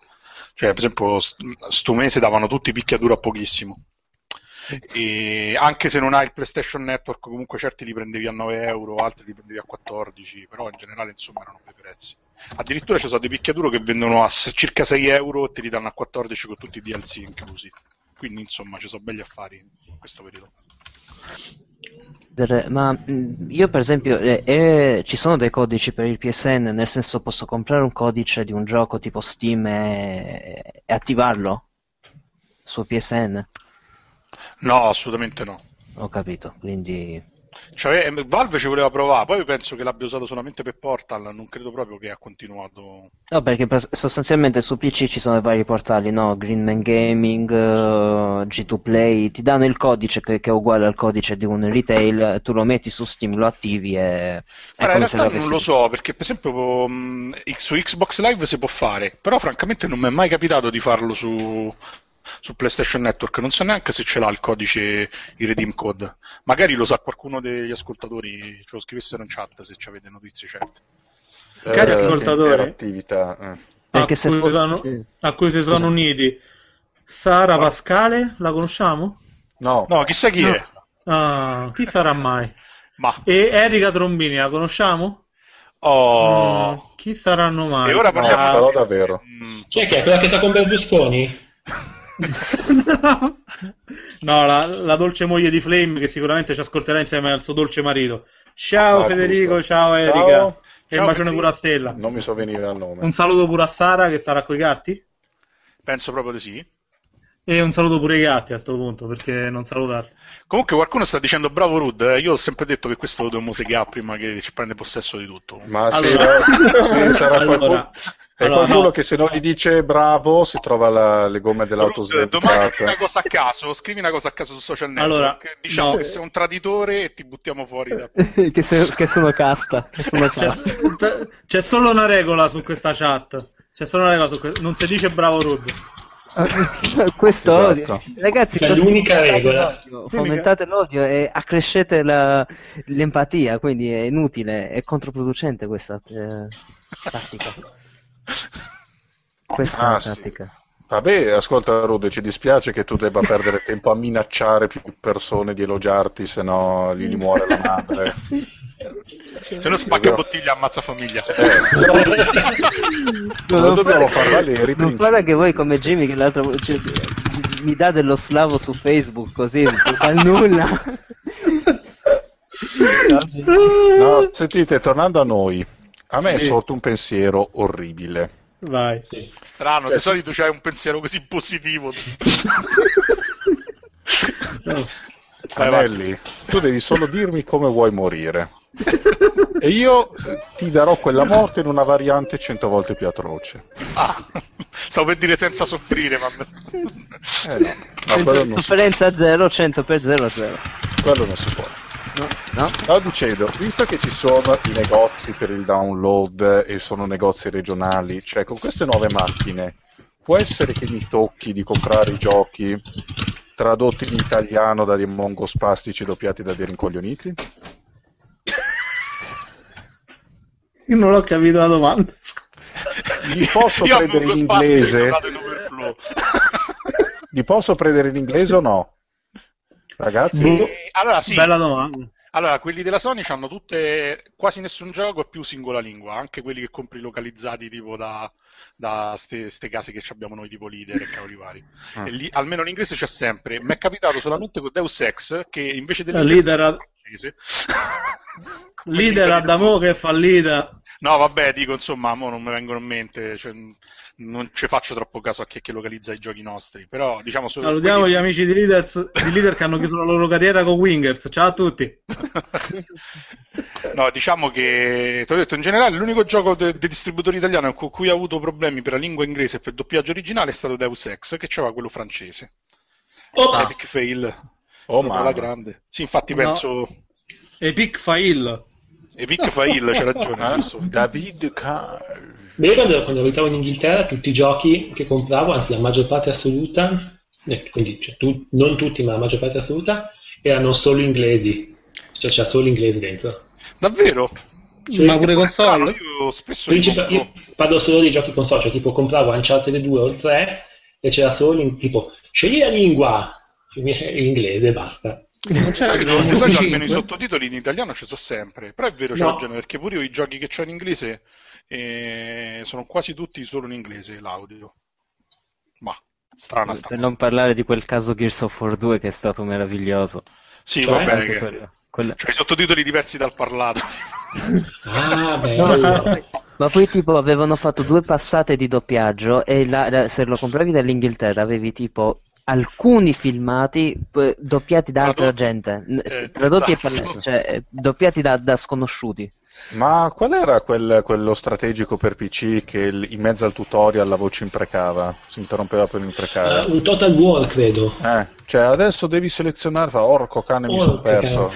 Cioè, per esempio, st- sto mese davano tutti picchiaduro a pochissimo. E anche se non hai il PlayStation Network, comunque certi li prendevi a 9 euro, altri li prendevi a 14, però in generale insomma erano quei prezzi. Addirittura ci sono dei picchiaduro che vendono a circa 6 euro e te li danno a 14 con tutti i DLC inclusi. Quindi insomma ci sono belli affari in questo periodo. Ma mh, io per esempio, eh, eh, ci sono dei codici per il PSN, nel senso posso comprare un codice di un gioco tipo Steam e, e attivarlo su PSN? No, assolutamente no. Ho capito, quindi... Cioè, eh, Valve ci voleva provare, poi penso che l'abbia usato solamente per Portal, non credo proprio che ha continuato. No, perché per- sostanzialmente su PC ci sono i vari portali, no? Greenman Gaming, eh, G2 Play, ti danno il codice che, che è uguale al codice di un retail, tu lo metti su Steam, lo attivi e Guarda, in realtà non lo so, perché per esempio mh, su Xbox Live si può fare, però francamente non mi è mai capitato di farlo su, su PlayStation Network, non so neanche se ce l'ha il codice, il redeem code. Magari lo sa qualcuno degli ascoltatori, ce lo scrivessero in chat se ci avete notizie certe. Cari Eh, ascoltatori. interattività, eh. A, se cui sono, eh. a cui si sono uniti Sara Pascale, la conosciamo? No, No, chissà chi No. è, Ah, chi sarà mai? ma... E Erika Trombini, la conosciamo? Oh... Mm, chi saranno mai? E ora no, parliamo... però davvero. Mm, Chi è che è quella che sta con Berlusconi? no, la, la dolce moglie di Flame che sicuramente ci ascolterà insieme al suo dolce marito. Ciao Ah, Federico, giusto. ciao Erika. Ciao. E Ciao, un bacione pure a Stella. Non mi so venire al nome. Un saluto pure a Sara che starà coi gatti. penso proprio di sì. E un saluto pure ai gatti a sto punto, perché non salutarli. Comunque qualcuno sta dicendo bravo Rud, eh, io ho sempre detto che questo lo dobbiamo segare prima che ci prende possesso di tutto. Ma Allora- sì, sì, sarà Allora- qualcuno, è allora, qualcuno no. che se non gli dice bravo si trova la- le gomme dell'auto domani una cosa a caso, scrivi una cosa a caso su social network, Allora, diciamo no. che sei un traditore e ti buttiamo fuori da... che, se- che sono casta, che sono C'è, casta. c'è solo una regola su questa chat. C'è solo una regola su que- Non si dice bravo Rud. Questo Esatto. odio. Ragazzi, Questa è così l'unica regola. l'odio, Fomentate l'odio e accrescete la- l'empatia, quindi è inutile, è controproducente questa eh, tattica. Questa è Ah, la sì. tattica. Vabbè, ascolta Rude, ci dispiace che tu debba perdere tempo a minacciare più persone di elogiarti, se no gli muore la madre. Se no spacca bottiglia ammazza famiglia. Eh, Non dobbiamo fare- far valere i Non fare che voi come Jimmy che l'altro cioè, mi dà dello slavo su Facebook così dal nulla. No, sentite, tornando a noi, a me è sorto un pensiero orribile. Vai. Sì. Strano, Cioè, di solito c'hai un pensiero così positivo. No. Anelli, tu devi solo dirmi come vuoi morire. E io ti darò quella morte in una variante cento volte più atroce. Ah, stavo per dire senza soffrire, ma... Eh no, no, quello, non si, Differenza 0, 100 per 0, 0. quello non si può. No? Stavo dicendo, visto che ci sono i negozi per il download e sono negozi regionali, cioè con queste nuove macchine, può essere che mi tocchi di comprare i giochi tradotti in italiano da dei mongospastici doppiati da dei rincoglioniti? Io non ho capito la domanda. Li posso Io prendere in inglese? in. Li posso prendere in inglese o no? Ragazzi? Boh. Eh, allora, sì. Bella domanda. Allora, quelli della Sony hanno tutte, quasi nessun gioco è più singola lingua, anche quelli che compri localizzati tipo da, da ste, ste case che abbiamo noi tipo leader e cavoli vari. Ah. E lì, almeno l'inglese c'è sempre. Mi è capitato solamente con Deus Ex che invece del leader, a- francese. leader Adamo che è fallita. No, vabbè, dico insomma, mo non mi vengono in mente, cioè, non ci faccio troppo caso a chi è che localizza i giochi nostri, però diciamo solo Salutiamo quelli- gli amici di Leaders, di Leader che hanno chiuso la loro carriera con Wingers. Ciao a tutti. No, diciamo che, ti ho detto, in generale l'unico gioco de- dei distributori italiani con cui ho avuto problemi per la lingua inglese e per il doppiaggio originale è stato Deus Ex, che c'era quello francese. Ops! Epic Fail, Oh, alla mamma. grande. Sì, infatti No. penso... Epic Fail. Epic Fail, c'è ragione. Giusto. David Carr. Mi ricordo quando abitavo in Inghilterra, tutti i giochi che compravo, anzi la maggior parte assoluta, eh, quindi cioè, tu- non tutti, ma la maggior parte assoluta, erano solo inglesi. Cioè c'era solo inglese dentro. Davvero? Sì. Ma pure console? Io spesso Princip- io parlo solo di giochi console, cioè tipo compravo Uncharted 2 o il 3 e c'era solo in, tipo scegli la lingua inglese e basta. Non Sai che di solito almeno i 25? sottotitoli in italiano ci sono sempre, però è vero, c'è No. ragione, perché pure io i giochi che c'ho in inglese eh, sono quasi tutti solo in inglese l'audio. Ma strana sta Per non parlare di quel caso Gears of War 2 che è stato meraviglioso. Sì, Cioè, vabbè, Anche che... quello- quello- cioè i sottotitoli diversi dal parlato. Ah, bello. Ma poi tipo avevano fatto due passate di doppiaggio e la- la- se lo compravi dall'Inghilterra avevi tipo alcuni filmati p- doppiati da altra gente, Eh, tradotti esatto. e parlati, cioè eh, doppiati da, da sconosciuti. Ma qual era quel- quello strategico per PC che il- in mezzo al tutorial la voce imprecava? Si interrompeva per imprecare. un Total War, credo. Eh, cioè adesso devi selezionare, fa orco cane mi Oh, sono perso.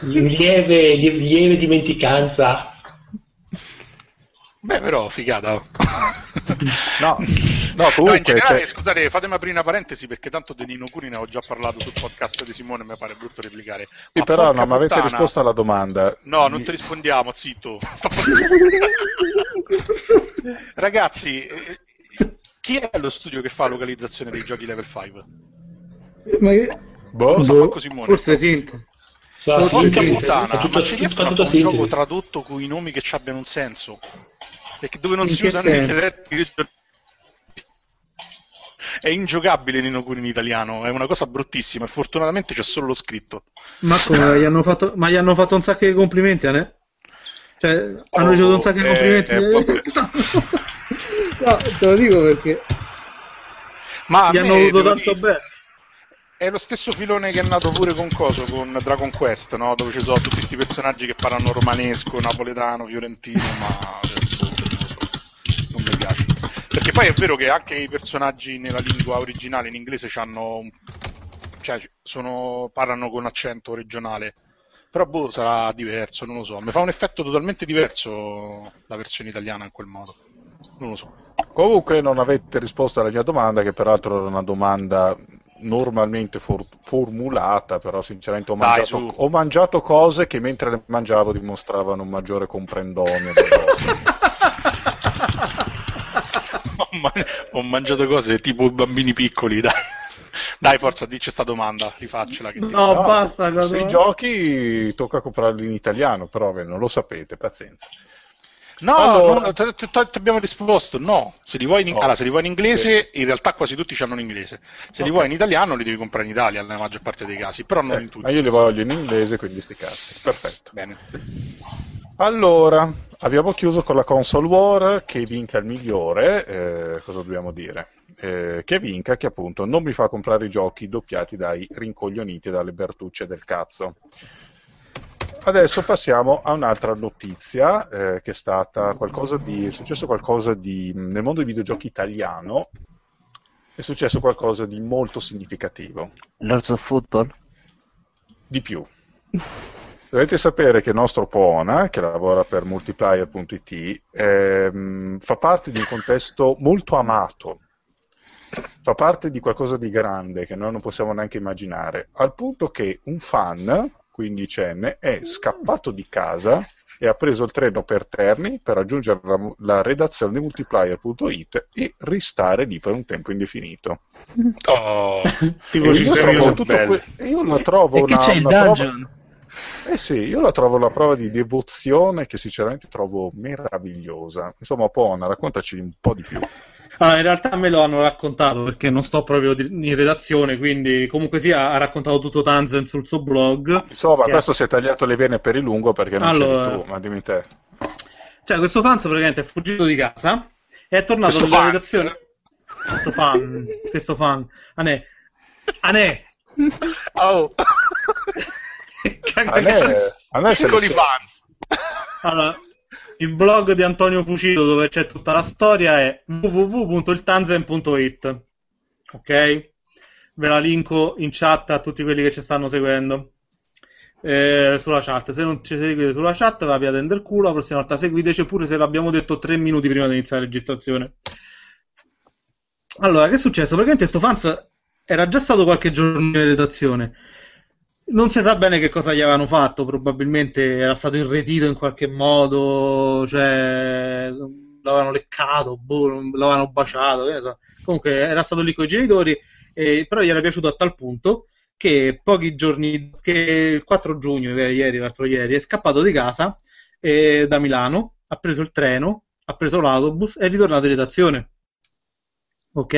Lieve, lie- lieve dimenticanza. Beh, però, figata. No, no, No, in comunque, generale, cioè, scusate, fatemi aprire una parentesi perché tanto di Nino Cuni ne ho già parlato sul podcast di Simone e mi pare brutto replicare. sì, Ma però porca non mi avete risposto alla domanda. No, non Mi- ti rispondiamo, zitto. Ragazzi, eh, chi è lo studio che fa localizzazione dei giochi level 5? Ma Boh, Lo sa boh, Simone. forse Sint. Sarà Forse Porca sì, puttana, Fa tutto- ma ci riescono a fare un gioco sintesi. tradotto con i nomi che ci abbiano un senso? Perché dove non In si usano i dialetti è ingiocabile Nino Kuni in italiano, è una cosa bruttissima e fortunatamente c'è solo lo scritto. Ma come? Gli hanno fatto... Ma gli hanno fatto un sacco di complimenti a ne? Cioè, hanno Oh, ricevuto un sacco di eh, complimenti. eh, vabbè. no, te lo dico perché Ma gli me, hanno voluto devo tanto dire, bene. È lo stesso filone che è nato pure con Coso, con Dragon Quest, no? Dove ci sono tutti questi personaggi che parlano romanesco, napoletano, fiorentino, ma non mi piace. Perché poi è vero che anche i personaggi nella lingua originale in inglese c'hanno un- cioè, sono... parlano con accento regionale. Però boh, sarà diverso, non lo so. Mi fa un effetto totalmente diverso la versione italiana in quel modo. Non lo so. Comunque non avete risposto alla mia domanda, che peraltro era una domanda normalmente for- formulata, però sinceramente ho Dai, mangiato, su. ho mangiato cose che mentre le mangiavo dimostravano un maggiore comprendonio. Ho, ma- ho mangiato cose tipo i bambini piccoli, dai. Dai, forza, dici sta domanda, rifaccela. Che ti- No, No, basta. se i giochi tocca comprarli in italiano, però non lo sapete, pazienza. No, Allora- no, te- ti abbiamo risposto, no. Se li vuoi in, Oh. allora, se li vuoi in inglese, in realtà quasi tutti hanno in inglese. Se li Ok. vuoi in italiano, li devi comprare in Italia, nella maggior parte dei casi, però non Eh, in tutti. ma io li voglio in inglese, quindi sti cazzi. Perfetto. Bene. Allora, abbiamo chiuso con la console war che vinca il migliore, eh, cosa dobbiamo dire? Eh, che vinca che appunto non mi fa comprare i giochi doppiati dai rincoglioniti e dalle bertucce del cazzo. Adesso passiamo a un'altra notizia eh, che è stata qualcosa di. è successo qualcosa di. nel mondo dei videogiochi italiano è successo qualcosa di molto significativo. Lords of Football? Di più. Dovete sapere che il nostro Pona, che lavora per multiplier.it, ehm, fa parte di un contesto molto amato, fa parte di qualcosa di grande che noi non possiamo neanche immaginare, al punto che un fan, quindicenne, è scappato di casa e ha preso il treno per Terni per raggiungere la, la redazione di multiplier.it e ristare lì per un tempo indefinito. Oh, Tipo E io, trovo que- io la trovo E che una, c'è il una prova- dungeon? Eh sì, io la trovo una prova di devozione che sinceramente trovo meravigliosa. Insomma, Pona, raccontaci un po' di più. Ah, in realtà me lo hanno raccontato perché non sto proprio di- in redazione, quindi comunque sia ha raccontato tutto Tanzen sul suo blog. Insomma, questo si è tagliato le vene per il lungo perché non Allora. c'eri tu, ma dimmi te. Cioè, questo fan praticamente è fuggito di casa e è tornato Questo nella fan? redazione. Questo fan, questo fan. Anè. Anè. oh. A me, a me se piccoli fans. Allora, il blog di Antonio Fucito dove c'è tutta la storia è www.iltanzen.it ok? Ve la linko in chat a tutti quelli che ci stanno seguendo eh, sulla chat. Se non ci seguite sulla chat, va via tender culo. La prossima volta seguiteci pure se l'abbiamo detto tre minuti prima di iniziare la registrazione. Allora, che è successo? Praticamente sto fans era già stato qualche giorno in redazione. Non si sa bene che cosa gli avevano fatto, probabilmente era stato irretito in qualche modo, cioè l'avevano leccato, boh, l'avevano baciato. Comunque era stato lì con i genitori, e- però gli era piaciuto a tal punto che pochi giorni, che il 4 giugno, ieri, l'altro ieri, è scappato di casa eh, da Milano, ha preso il treno, ha preso l'autobus e è ritornato in redazione. Ok?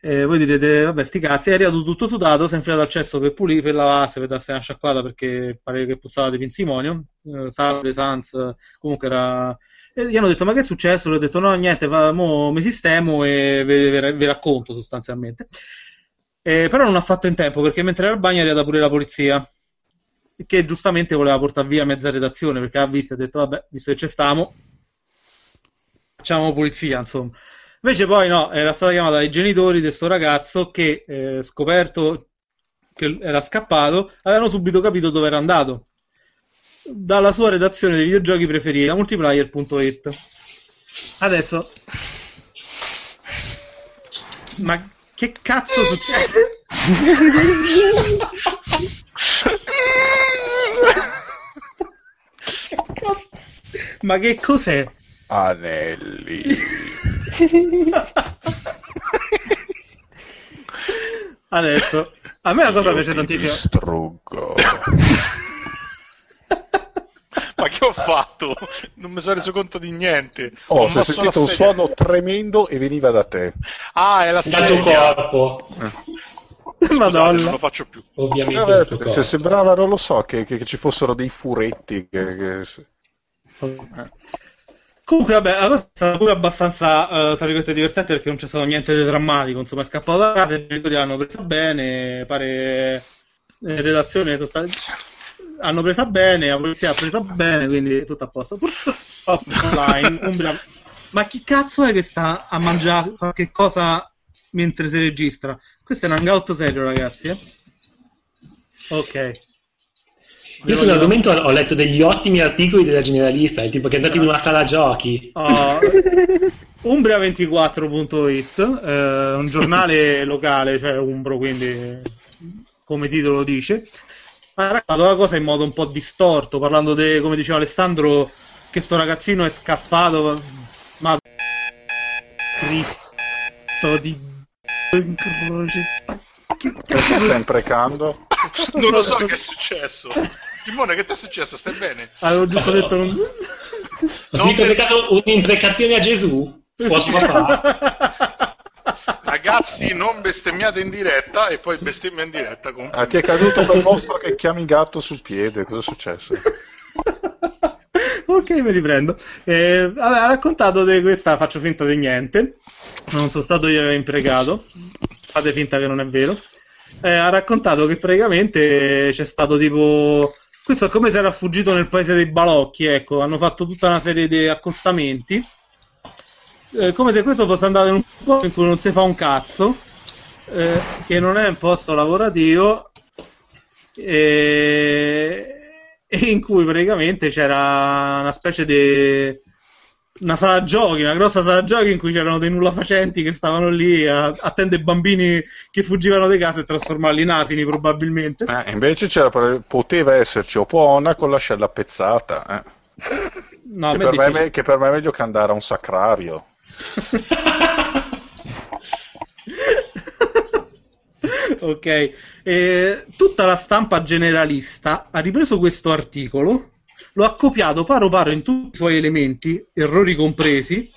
Eh, voi direte, vabbè, sti cazzi, è arrivato tutto sudato, si è infilato al cesso per pulire, per lavarsi, per darsi una sciacquata perché pare che puzzava di pinsimonio. Eh, salve, Sans, comunque era... E gli hanno detto, ma che è successo? Lui ha detto, no, niente, va, mo mi sistemo e ve racconto sostanzialmente. Eh, però non ha fatto in tempo perché mentre era al bagno è arrivata pure la polizia che giustamente voleva portare via mezza redazione perché ha visto e ha detto, vabbè, visto che ci stiamo, facciamo polizia, insomma. Invece poi no, era stata chiamata dai genitori di questo ragazzo che, eh, scoperto che era scappato, avevano subito capito dove era andato. Dalla sua redazione dei videogiochi preferita, multiplayer.it. Adesso... Ma che cazzo succede? Ma che cos'è? Anelli. Adesso, a me la cosa Io piace ti tantissimo. distruggo. Ma che ho fatto? Non mi sono reso conto di niente. Oh, Ho si è sentito un suono tremendo e veniva da te. Ah, è la sedia. corpo, non Madonna. lo faccio più. ovviamente. Eh, tuo se corpo. sembrava, non lo so, che, che- che ci fossero dei furetti. Che, che- Comunque, vabbè, la cosa è stata pure abbastanza, eh, tra virgolette, divertente perché non c'è stato niente di drammatico. Insomma, è scappato da casa, i genitori l'hanno presa bene, pare in redazione sono stati- hanno presa bene, la polizia ha presa bene, quindi tutto a posto. Purtroppo online, Umbria... Ma chi cazzo è che sta a mangiare qualche cosa mentre si registra? Questo è un hangout serio, ragazzi. eh? Ok. Io sull'argomento ho letto degli ottimi articoli della generalista, il tipo che è andato in una sala giochi. Oh, Umbria24.it, eh, un giornale locale, cioè Umbro, quindi come titolo dice, ha raccontato la cosa in modo un po' distorto, parlando di, come diceva Alessandro, che sto ragazzino è scappato, ma Cristo di. Che Perché cazzo stai imprecando? Non lo so che è successo. Simone, che ti è successo? Stai bene? Avevo giusto detto non... Ho Non sentito mi- peccato un'imprecazione a Gesù? Ragazzi, non bestemmiate in diretta e poi bestemmia in diretta con... Ah, ti è caduto quel mostro che chiami gatto sul piede, cosa è successo? ok, mi riprendo. Eh, vabbè, ha raccontato di questa, faccio finta di niente. Non sono stato io impregato. Fate finta che non è vero. Eh, ha raccontato che praticamente c'è stato tipo. Questo è come se era fuggito nel paese dei balocchi. Ecco, hanno fatto tutta una serie di accostamenti. Eh, come se questo fosse andato in un posto in cui non si fa un cazzo. eh, che non è un posto lavorativo. E e in cui praticamente c'era una specie di una sala giochi, una grossa sala giochi in cui c'erano dei nulla facenti che stavano lì a attendere bambini che fuggivano di casa e trasformarli in asini probabilmente. Eh, invece c'era, poteva esserci Opona con l'ascella pezzata. Eh. No, Che, per me, me- che per me è meglio che andare a un sacrario. ok, Eh, tutta la stampa generalista ha ripreso questo articolo, lo ha copiato paro paro in tutti i suoi elementi, errori compresi,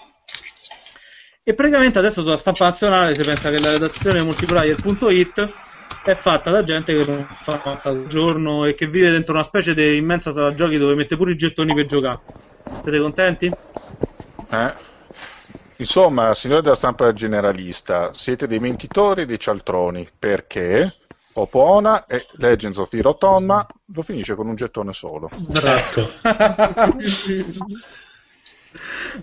e praticamente adesso sulla stampa nazionale si pensa che la redazione multiplayer.it è fatta da gente che non fa mazza al giorno e che vive dentro una specie di immensa sala giochi dove mette pure i gettoni per giocare. Siete contenti? Eh? Insomma, signori della stampa generalista, siete dei mentitori e dei cialtroni perché Opona e Legends of Hero Tonma lo finisce con un gettone solo. Ecco.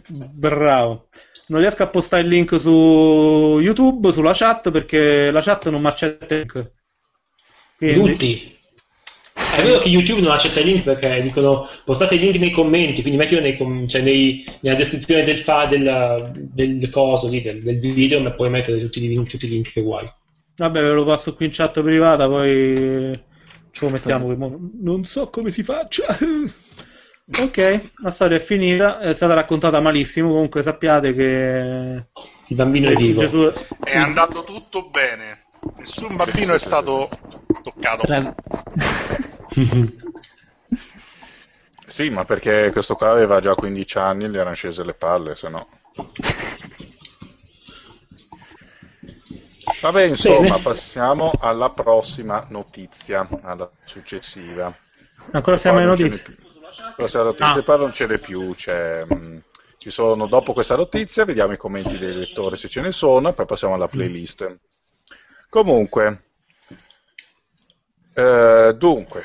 Bravo. Non riesco a postare il link su YouTube, sulla chat, perché la chat non mi accetta il link. Quindi, Tutti. È vero che YouTube non accetta i link perché dicono postate i link nei commenti, quindi mettilo nei com- cioè nei- nella descrizione del, fa- del, del coso lì, del, del video, ma puoi mettere tutti i, link, tutti i link che vuoi. Vabbè, ve lo passo qui in chat privata, poi ce lo mettiamo. che mo- Non so come si faccia. ok, la storia è finita, è stata raccontata malissimo, comunque sappiate che Il bambino è vivo. Gesù... È andato tutto bene. Nessun bambino è stato toccato. Tra- Sì, ma perché questo qua aveva già 15 anni e gli erano scese le palle, se no. Vabbè, insomma, Bene. passiamo alla prossima notizia, alla successiva. Ancora siamo alle notizie. n'è più. La notizia Ah. non ce n'è più, c'è, mh, ci sono, dopo questa notizia vediamo i commenti dei lettori se ce ne sono, e poi passiamo alla playlist. Comunque, eh, dunque,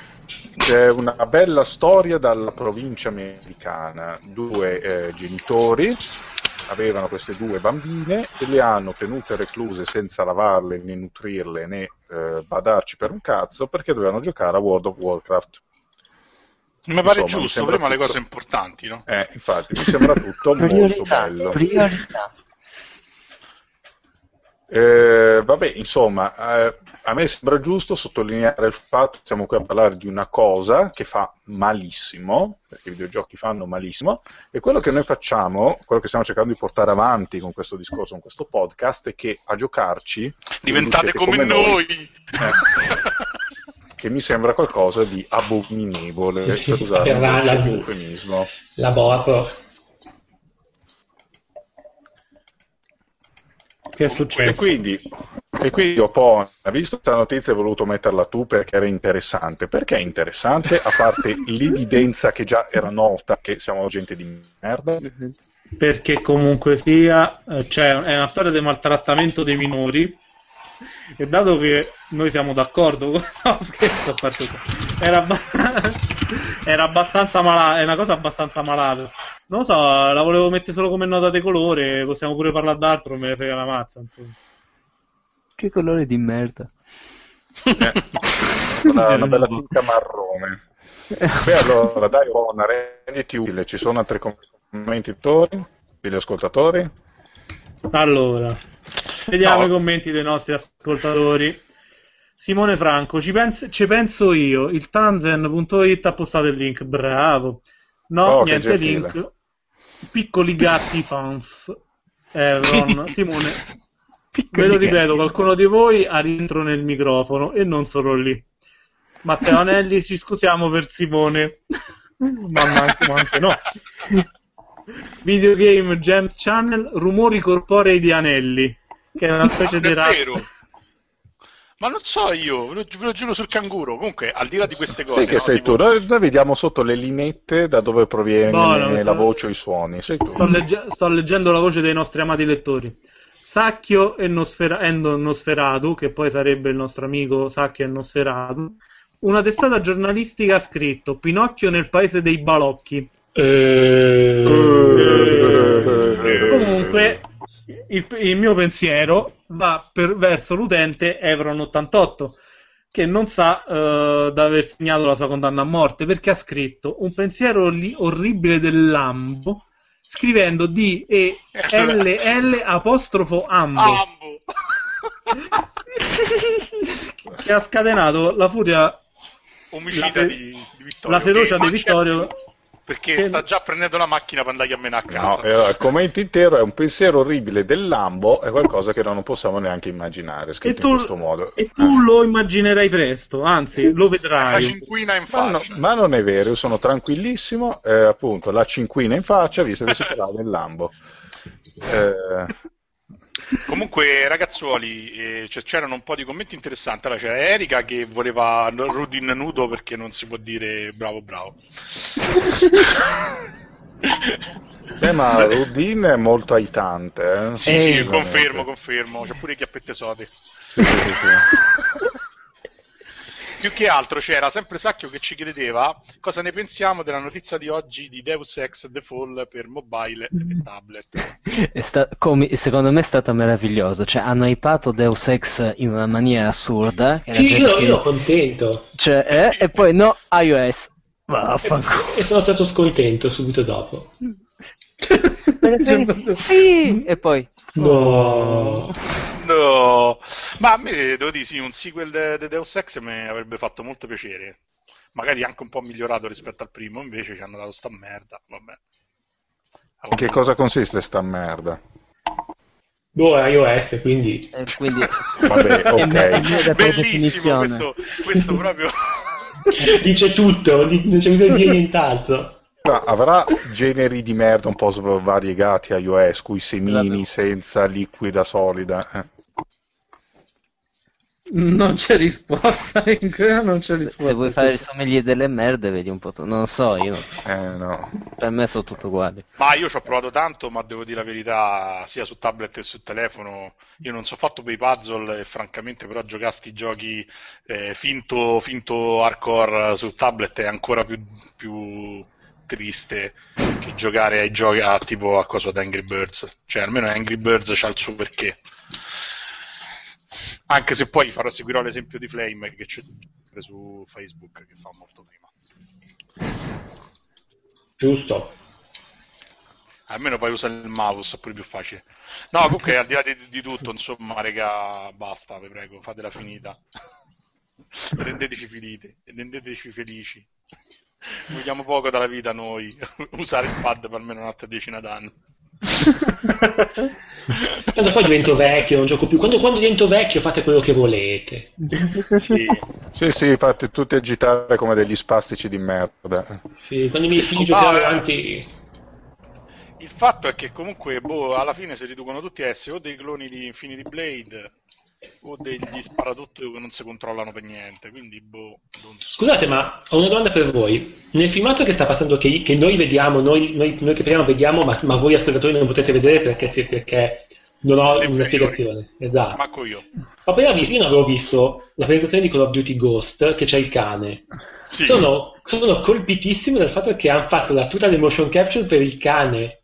c'è una bella storia dalla provincia americana. Due eh, genitori avevano queste due bambine e le hanno tenute recluse senza lavarle né nutrirle né eh, badarci per un cazzo perché dovevano giocare a World of Warcraft. Mi pare Insomma, mi giusto, sembra prima le tutto. cose importanti, no? Eh, infatti, mi sembra tutto molto bello. priorità. Eh, vabbè, insomma, eh, a me sembra giusto sottolineare il fatto che siamo qui a parlare di una cosa che fa malissimo, perché i videogiochi fanno malissimo, e quello che noi facciamo, quello che stiamo cercando di portare avanti con questo discorso, con questo podcast, è che a giocarci Diventate come, come noi. noi. Eh. che mi sembra qualcosa di abominevole, per usare un la- eufemismo. La Borro. Che è E successo? quindi, e quindi Opon, visto questa notizia, hai voluto metterla tu perché era interessante. Perché è interessante? A parte l'evidenza che già era nota che siamo gente di merda. perché comunque sia, cioè, è una storia di maltrattamento dei minori. E dato che noi siamo d'accordo, con- no, scherzo, a parte era, abbast- era abbastanza malata, è una cosa abbastanza malata. Non lo so, la volevo mettere solo come nota di colore, possiamo pure parlare d'altro, me ne frega la mazza, insomma. Che colore di merda. Eh, una, una bella tinta marrone. Beh, allora, dai, Opon, renditi utile. Ci sono altri commenti degli ascoltatori? Allora, vediamo No. i commenti dei nostri ascoltatori. Simone Franco, ci, pens- ci penso io, il Tanzen.it ha postato il link, bravo. No, Oh, niente link. Piccoli gatti fans. Erron, Simone, ve lo ripeto, qualcuno di voi ha rientro nel microfono e non solo lì. Matteo Anelli, ci scusiamo per Simone. ma anche, ma anche no. Videogame Jam Channel, rumori corporei di anelli, che è una specie di razza. Ma non so io, ve lo, ve lo giuro sul canguro. Comunque, al di là di queste cose, Sì, che no, sei tipo- tu. Noi, noi vediamo sotto le linette da dove proviene la sto- voce o i suoni. Sei tu. Sto, legge- sto leggendo la voce dei nostri amati lettori. Sacchio e Nosfera- e Nosferatu, che poi sarebbe il nostro amico Sacchio e Nosferatu. Una testata giornalistica ha scritto Pinocchio nel paese dei balocchi. Eh, Comunque, il, il mio pensiero va per- verso l'utente Evron88, che non sa eh, di aver segnato la sua condanna a morte perché ha scritto un pensiero li- orribile del Lambo scrivendo D E L L apostrofo Ambo Ambo. che ha scatenato la furia Omicida La fe- di, di Vittorio. la ferocia di Vittorio Perché che- sta già prendendo la macchina per andare a menare a No, casa. eh, il commento intero è un pensiero orribile del Lambo, è qualcosa che non possiamo neanche immaginare, e scritto tu, in questo modo. e tu lo immaginerai presto anzi lo La vedrai cinquina in Ma, no- faccia. ma non è vero, io sono tranquillissimo, eh, appunto, la cinquina in faccia, visto che si parla del Lambo. Eh, Comunque, ragazzuoli, eh, cioè, c'erano un po' di commenti interessanti. Allora, c'era Erika che voleva Rudin nudo perché non si può dire bravo bravo. eh, ma Rudin è molto aitante. Eh? Sì, sì, Veramente. confermo, confermo. C'è pure i chiappette sode. Sì, sì, sì, sì. Più che altro c'era sempre Sacchio che ci chiedeva cosa ne pensiamo della notizia di oggi di Deus Ex The Fall per mobile e tablet. È sta- come- secondo me è stato meraviglioso. Cioè, hanno hypato Deus Ex in una maniera assurda. Sì, io, si- io contento cioè, eh, e poi no, iOS. Vaffanculo. e sono stato scontento subito dopo. Sì, e poi No. No, ma a me devo dire sì, un sequel di Deus Ex mi avrebbe fatto molto piacere. Magari anche un po' migliorato rispetto al primo, invece ci hanno dato sta merda. Vabbè. In che cosa consiste sta merda? Boh, è iOS, quindi... e quindi Vabbè, ok. Bellissimo questo, questo proprio. Dice tutto, non c'è bisogno di nient'altro. Ma avrà generi di merda un po' svariegati a iOS, cui semini senza liquida solida. eh. non c'è risposta non c'è risposta Se vuoi fare il sommelier delle merde, vedi un po'. tu. Non so, io. Eh, no. Per me sono tutto uguali. Ma io ci ho provato tanto, ma devo dire la verità, sia su tablet che su telefono. Io non so fatto per i puzzle e francamente però giocare a sti giochi eh, finto, finto hardcore su tablet è ancora più, più triste che giocare ai giochi a, tipo a cosa da Angry Birds. Cioè almeno Angry Birds c'ha il suo perché. Anche se poi farò seguirò l'esempio di Flame che c'è su Facebook che fa molto prima. Giusto. Almeno poi usa il mouse, è pure più facile. No, comunque al di là di, di tutto, insomma, raga, basta, vi prego, fatela finita. Rendeteci felici, rendeteci felici. Vogliamo poco dalla vita noi, usare il pad per almeno un'altra decina d'anni. Tanto poi divento vecchio, non gioco più. Quando, quando divento vecchio fate quello che volete. Sì. Sì, sì, fate tutti agitare come degli spastici di merda. Sì, quando i miei figli giocheranno eh. avanti... Il fatto è che comunque, boh, alla fine si riducono tutti a essere o dei cloni di Infinity Blade o degli sparatutto che non si controllano per niente, quindi boh, non so. Scusate, ma ho una domanda per voi. Nel filmato che sta passando, che, che noi vediamo, noi, noi, noi che parliamo vediamo, ma, ma voi ascoltatori non potete vedere perché, perché non ho Siete una spiegazione. Esatto. Manco io. Ho appena visto, io non avevo visto la presentazione di Call of Duty Ghost, che c'è il cane. Sì. Sono, sono colpitissimo dal fatto che hanno fatto la tuta del motion capture per il cane.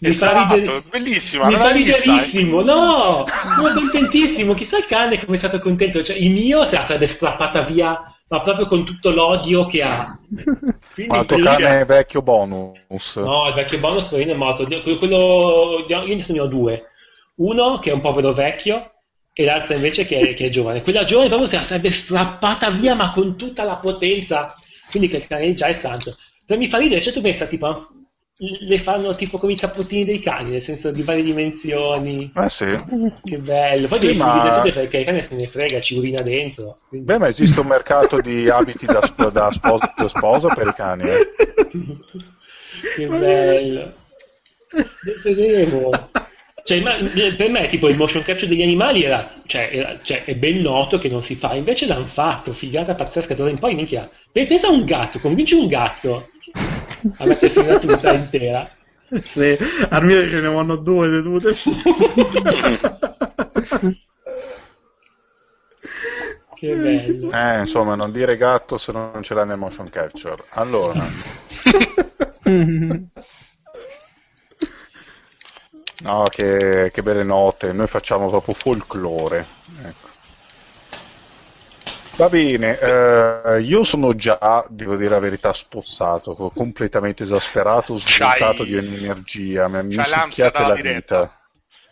Mi fa Esatto, ridere- bellissima, mi fa riderissimo, no! Sono contentissimo, chissà il cane come è stato contento. Cioè, il mio se la sarebbe strappata via, ma proprio con tutto l'odio che ha. Quindi Ma il tuo cane è vecchio bonus. No, il vecchio bonus poverino è morto. Quello, quello- io adesso ne ho due. Uno che è un povero vecchio e l'altro invece che è, che è giovane. Quella giovane proprio se la sarebbe strappata via, ma con tutta la potenza. Quindi che il cane già è santo. Però mi fa ridere, cioè tu pensa tipo le fanno tipo come i cappottini dei cani, nel senso di varie dimensioni. Eh sì. Che bello. Poi Sì, devi ma- perché il cane se ne frega, ci urina dentro. Quindi- Beh, ma esiste un mercato di abiti da, sp- da sposa, da sposa per i cani. eh? che bello. Vedremo. Cioè, ma, eh, per me, tipo, il motion capture degli animali era, cioè, era- cioè, è ben noto che non si fa, invece l'hanno fatto, figata pazzesca, d'ora in poi, minchia. Pensa a un gatto, convinci un gatto a mettersi una tuta intera. Sì, al mio ce ne vanno due sedute. Che bello. Eh, insomma, non dire gatto se non ce l'hai nel motion capture. Allora, no, che, che belle note. Noi facciamo proprio folklore. Va bene, eh, io sono già, devo dire la verità, spossato, co- completamente esasperato, svuotato di ogni energia. Mi, mi succhiate la diretta. vita.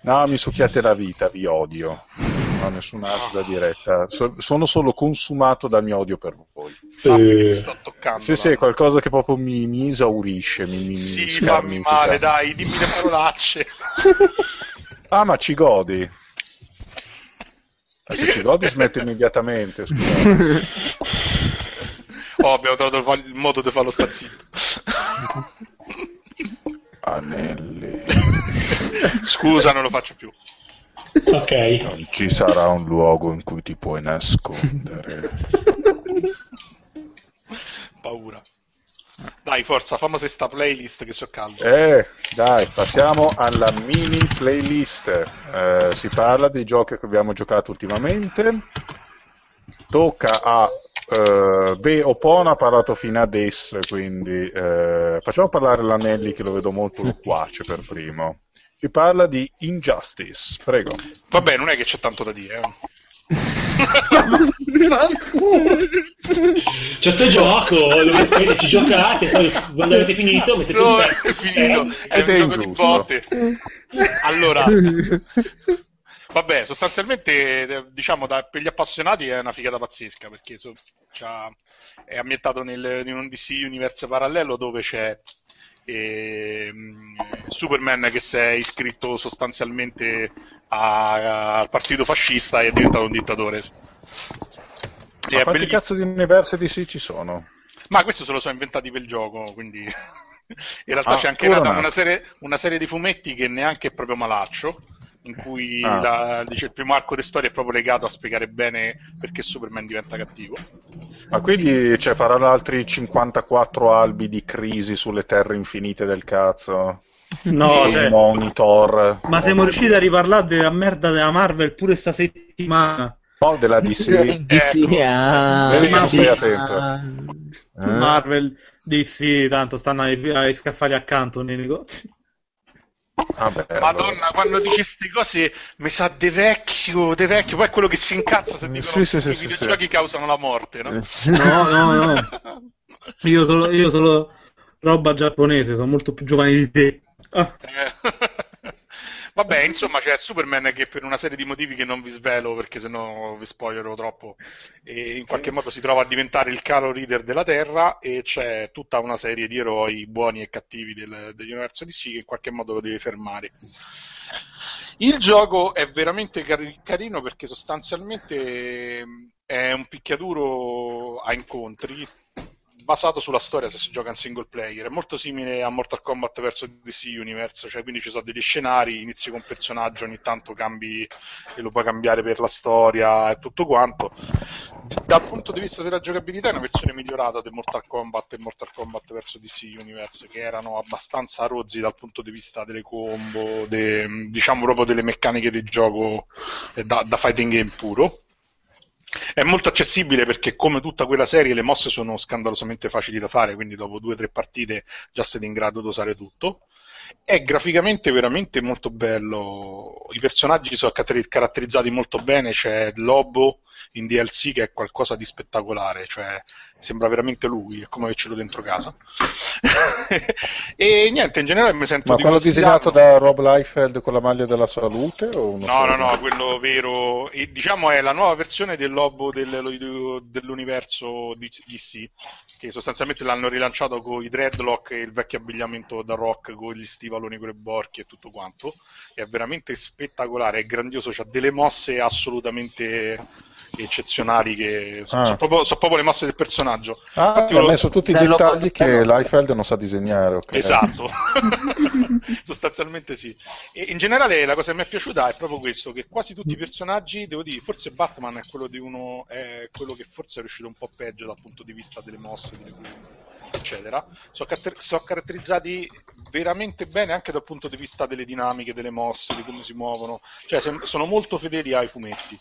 No, mi succhiate la vita, vi odio. Non ho nessuna ansia da diretta. So- sono solo consumato dal mio odio per voi. Sappi che mi sto toccando. Sì, sì, è qualcosa che proprio mi, mi esaurisce, mi, mi, mi Sì, fammi male, dai, dimmi le parolacce. Ah, ma ci godi? Se ci godi smetto immediatamente, scusa. Oh, abbiamo trovato il modo di farlo sta zitto. Anelli. Scusa, non lo faccio più. Ok. Non ci sarà un luogo in cui ti puoi nascondere. Paura. Dai, forza, fammi se sta playlist che so caldo. Eh, dai, passiamo alla mini playlist. Eh, si parla dei giochi che abbiamo giocato ultimamente. Tocca a eh, Beh, Opona ha parlato fino adesso, quindi eh, facciamo parlare l'Anelli che lo vedo molto loquace per primo. Si parla di Injustice, prego. Vabbè, non è che c'è tanto da dire. eh. C'è sto gioco, lo mettete, ci giocate, poi quando avete finito mettete No, un è pezzo. finito, è Ed un è gioco di botte. Allora, vabbè, sostanzialmente, eh, diciamo, da- per gli appassionati è una figata pazzesca, perché so- c'ha- è ambientato nel- in un DC universo parallelo dove c'è ehm, Superman che si è iscritto sostanzialmente a- al partito fascista e è diventato un dittatore. E Ma quanti bellissimo. cazzo di universi DC ci sono? Ma questo se lo sono inventati per il gioco, quindi in realtà Ah, c'è anche no. una serie, una serie di fumetti che neanche è proprio malaccio, in cui Ah. la- dice, il primo arco di storia è proprio legato a spiegare bene perché Superman diventa cattivo. Ma quindi cioè, faranno altri 54 albi di crisi sulle terre infinite del cazzo? No, cioè, monitor. ma siamo riusciti a riparlare della merda della Marvel pure sta settimana. No, della DC. DC, ah, attento. Eh? Marvel, DC, tanto stanno ai, ai scaffali accanto nei negozi. Vabbè, Madonna, allora. quando dici queste cose mi sa de vecchio, de vecchio, poi è quello che si incazza se dicono Sì, sì, che sì, i sì, videogiochi sì. causano la morte, no? No, no, no. Io solo, io solo roba giapponese, sono molto più giovani di te. Ah, Eh. Vabbè, insomma, c'è Superman che per una serie di motivi che non vi svelo perché sennò vi spoilerò troppo, e in qualche modo si trova a diventare il caro leader della Terra e c'è tutta una serie di eroi buoni e cattivi del, dell'universo DC che in qualche modo lo deve fermare. Il gioco è veramente cari- carino perché sostanzialmente ehm, è un picchiaduro a incontri basato sulla storia se si gioca in single player. È molto simile a Mortal Kombat verso DC Universe, cioè quindi ci sono degli scenari, inizi con un personaggio, ogni tanto cambi e lo puoi cambiare per la storia e tutto quanto. Dal punto di vista della giocabilità è una versione migliorata di Mortal Kombat e Mortal Kombat verso DC Universe che erano abbastanza rozzi dal punto di vista delle combo, de- diciamo proprio delle meccaniche di gioco eh, da, da fighting game puro. È molto accessibile perché, come tutta quella serie, le mosse sono scandalosamente facili da fare, quindi dopo due o tre partite già siete in grado di usare tutto. È graficamente veramente molto bello. I personaggi sono caratterizzati molto bene. C'è Lobo in DLC che è qualcosa di spettacolare, cioè sembra veramente lui, è come avercelo dentro casa. e niente, in generale mi sento Ma di quello disegnato da Rob Liefeld con la maglia della salute? No, no, no, quello vero. E, diciamo è la nuova versione del lobo del- dell'universo DC, che sostanzialmente l'hanno rilanciato con i dreadlock e il vecchio abbigliamento da rock con gli stivaloni con le borchie e tutto quanto. È veramente spettacolare, è grandioso, ha delle mosse assolutamente eccezionali che sono, Ah. sono proprio, sono proprio le mosse del personaggio. Ah, Infatti ha volevo- messo tutti i Bello dettagli che. Liefeld non sa disegnare. ok. Esatto, sostanzialmente sì. E in generale la cosa che mi è piaciuta è proprio questo, che quasi tutti i personaggi, devo dire, forse Batman è quello di uno, è quello che forse è riuscito un po' peggio dal punto di vista delle mosse, delle eccetera. Sono, catter- sono caratterizzati veramente bene anche dal punto di vista delle dinamiche, delle mosse, di come si muovono, cioè sono molto fedeli ai fumetti.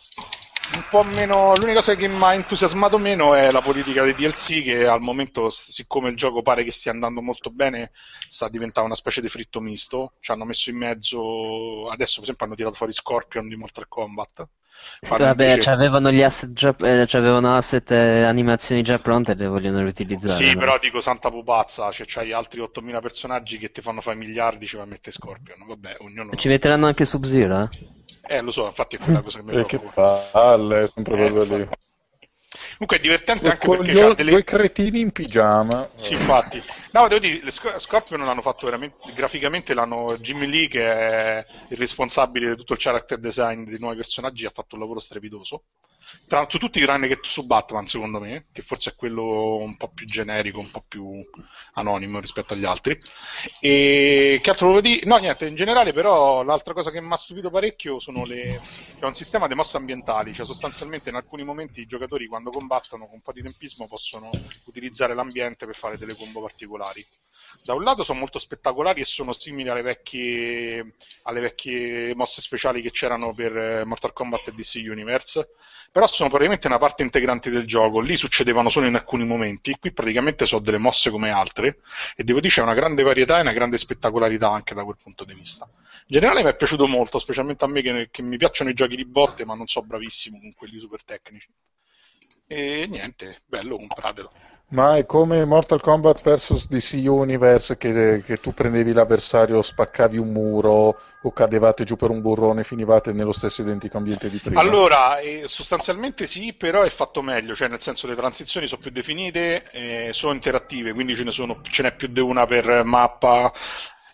Un po' meno, l'unica cosa che mi ha entusiasmato meno è la politica dei DLC che al momento, siccome il gioco pare che stia andando molto bene, sta diventando una specie di fritto misto. Ci hanno messo in mezzo, adesso per esempio hanno tirato fuori Scorpion di Mortal Kombat. Sì, vabbè, invece- c'avevano gli asset già, eh, asset e animazioni già pronte e le vogliono riutilizzare. Sì, no? però dico santa pupazza, cioè c'hai altri 8000 personaggi che ti fanno fare miliardi, ci vai a mettere Scorpion. Vabbè, ognuno... Ci metteranno anche Sub-Zero, eh? Eh, lo so, infatti è quella cosa che mi E che preoccupa. palle, sempre Eh, quello lì. infatti. Comunque è divertente anche perché c'ha delle... due cretini in pigiama. Sì, infatti. No, devo dire, le Sc- Scorpion l'hanno fatto veramente graficamente, l'hanno Jimmy Lee che è il responsabile di tutto il character design dei nuovi personaggi, ha fatto un lavoro strepitoso. Tra su tutti tranne che su Batman, secondo me, che forse è quello un po' più generico, un po' più anonimo rispetto agli altri. E che altro volevo dire? No, niente, in generale però l'altra cosa che mi ha stupito parecchio sono le... è un sistema di mosse ambientali, cioè sostanzialmente in alcuni momenti i giocatori quando combattono con un po' di tempismo possono utilizzare l'ambiente per fare delle combo particolari. Da un lato sono molto spettacolari e sono simili alle vecchie, alle vecchie mosse speciali che c'erano per eh, Mortal Kombat e DC Universe, però sono praticamente una parte integrante del gioco. Lì succedevano solo in alcuni momenti, qui praticamente sono delle mosse come altre e devo dire c'è una grande varietà e una grande spettacolarità anche da quel punto di vista. In generale mi è piaciuto molto, specialmente a me che, che mi piacciono i giochi di botte, ma non so bravissimo con quelli super tecnici. E niente, bello, compratelo. Ma è come Mortal Kombat vs DC Universe che, che tu prendevi l'avversario, spaccavi un muro o cadevate giù per un burrone e finivate nello stesso identico ambiente di prima. Allora, eh, sostanzialmente sì, però è fatto meglio, cioè nel senso le transizioni sono più definite, eh, sono interattive, quindi ce ne, sono, ce n'è più di una per mappa.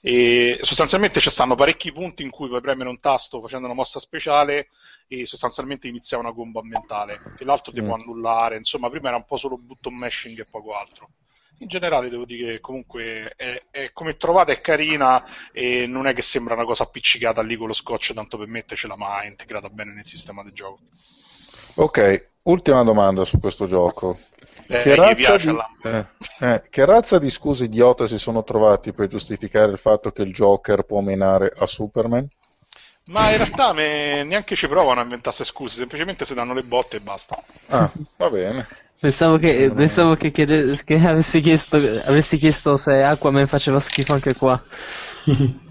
E sostanzialmente ci stanno parecchi punti in cui puoi premere un tasto facendo una mossa speciale e sostanzialmente inizia una combo ambientale, che l'altro ti Mm. può annullare. Insomma, prima era un po' solo button mashing e poco altro. In generale devo dire che comunque è, è come trovata è carina e non è che sembra una cosa appiccicata lì con lo scotch tanto per mettercela, ma è integrata bene nel sistema del gioco. Ok, ultima domanda su questo gioco. Eh, Che razza, piace di, eh, eh, che razza di scuse idiota si sono trovati per giustificare il fatto che il Joker può menare a Superman? Ma in realtà me neanche ci provano a inventarsi scuse, semplicemente si danno le botte e basta. Ah, va bene. Pensavo che, Sembra- pensavo che, chiede- che avessi, chiesto, avessi chiesto se Aquaman faceva schifo anche qua.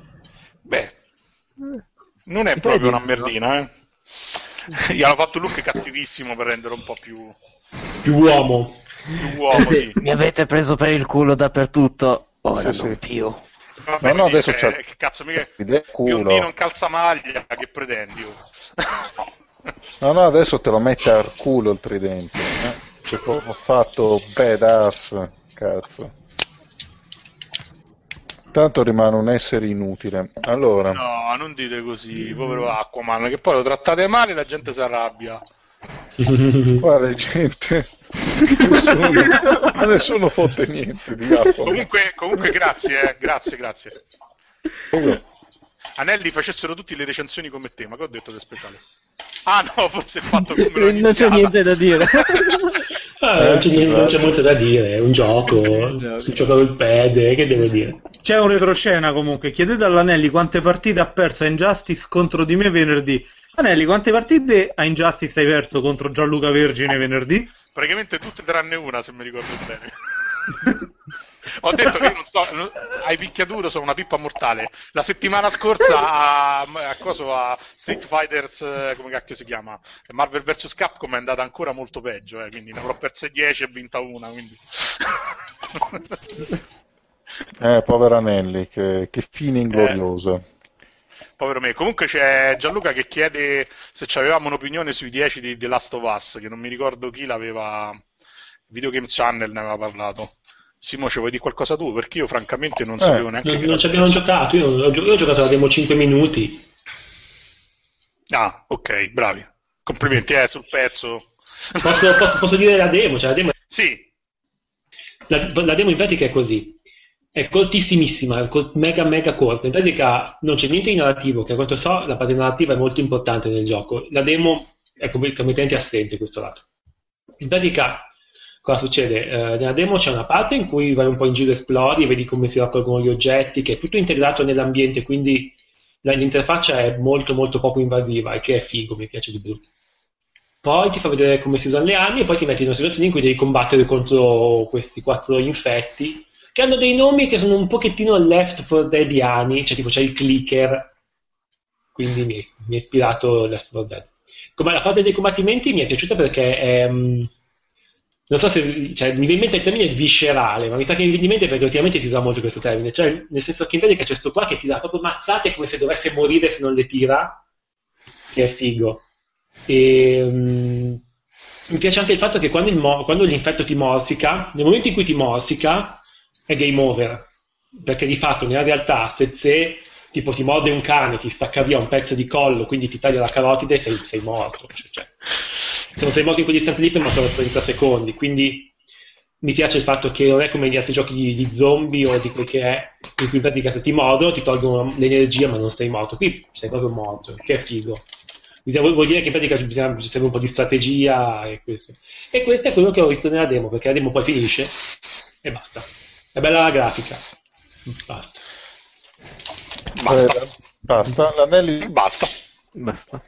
Beh, non è proprio una merdina, eh. Gli hanno fatto un look cattivissimo per renderlo un po' più, Più uomo. più uomo, Sì, sì. Mi avete preso per il culo dappertutto. Ora Sì, non sì. più. Vabbè, No, no, adesso cioè, c'è- Che cazzo, mica... Biondino in calzamaglia, che pretendi? oh? No, no, adesso te lo mette al culo il tridente. Eh? Che ho fatto badass, cazzo. Tanto rimane un essere inutile. Allora, No, non dite così, povero Aquaman, che poi lo trattate male e la gente si arrabbia. Quale gente? nessuno, ma nessuno fotte niente di Aquaman. Comunque, comunque grazie, eh, grazie, grazie. Prego. Anelli facessero tutti le recensioni come te, ma che ho detto di speciale? Ah no, forse il fatto come l'ho Non c'è niente da dire. Ah, non, c'è, niente- non c'è molto da dire, è un gioco, si gioca col pad, che devo dire? C'è un retroscena comunque. Chiedete all'Anelli quante partite ha perso a Injustice contro di me venerdì. Anelli, quante partite a Injustice hai perso contro Gianluca Vergine venerdì? Praticamente tutte tranne una, se mi ricordo bene. Ho detto che non so, non- ai picchiaduro sono una pippa mortale. La settimana scorsa a, a, coso, a Street Fighters, eh, come cacchio si chiama? Marvel vs Capcom è andata ancora molto peggio, eh, quindi ne avrò perse 10 e vinta una. Quindi... Eh, povero Anelli, che, che fine ingloriosa. Povero me. Comunque c'è Gianluca che chiede se ci avevamo un'opinione sui 10 di The Last of Us, che non mi ricordo chi l'aveva. Video Game Channel ne aveva parlato. Simo, ci vuoi dire qualcosa tu? Perché io francamente non sapevo neanche Non, ci abbiamo giocato, io, ho io ho giocato la demo 5 minuti. Ah, ok, bravi. Complimenti, eh, sul pezzo. Posso, posso- posso dire la demo? Cioè, la demo Sì, La, la demo in pratica è così. È cortissimissima, mega mega corta. In pratica non c'è niente di narrativo, che a quanto so la parte narrativa è molto importante nel gioco. La demo è com- completamente assente questo lato. In pratica cosa succede? Eh, nella demo c'è una parte in cui vai un po' in giro, esplori e vedi come si raccolgono gli oggetti, che è tutto integrato nell'ambiente, quindi l'interfaccia è molto molto poco invasiva e che è figo, mi piace di brutto. Poi ti fa vedere come si usano le armi e poi ti metti in una situazione in cui devi combattere contro questi quattro infetti che hanno dei nomi che sono un pochettino left for deadiani, cioè tipo c'è il clicker, quindi mi, mi ha ispirato Left 4 Dead. Come la parte dei combattimenti mi è piaciuta perché è, mm, non so se cioè, mi viene in mente il termine viscerale, ma mi sa che mi viene in mente perché ultimamente si usa molto questo termine, cioè nel senso che in pratica c'è sto qua che ti dà proprio mazzate come se dovesse morire se non le tira, che è figo. E, mm, mi piace anche il fatto che quando, mo- quando l'infetto ti morsica, nel momento in cui ti morsica, è game over. Perché di fatto, nella realtà, se, se tipo ti morde un cane, ti stacca via un pezzo di collo, quindi ti taglia la carotide, sei, sei morto. Cioè, cioè, se non sei morto in quell'istante lì, sei morto dopo 30 secondi. Quindi mi piace il fatto che non è come gli altri giochi di, di zombie o di quel che è, in cui in pratica se ti mordono ti tolgono l'energia ma non sei morto. Qui sei proprio morto, che è figo. Vuol dire che in pratica bisogna, serve un po' di strategia e questo. E questo è quello che ho visto nella demo, perché la demo poi finisce e basta. È bella la grafica. Basta. basta. Eh, basta. L'anelli... Basta. Basta.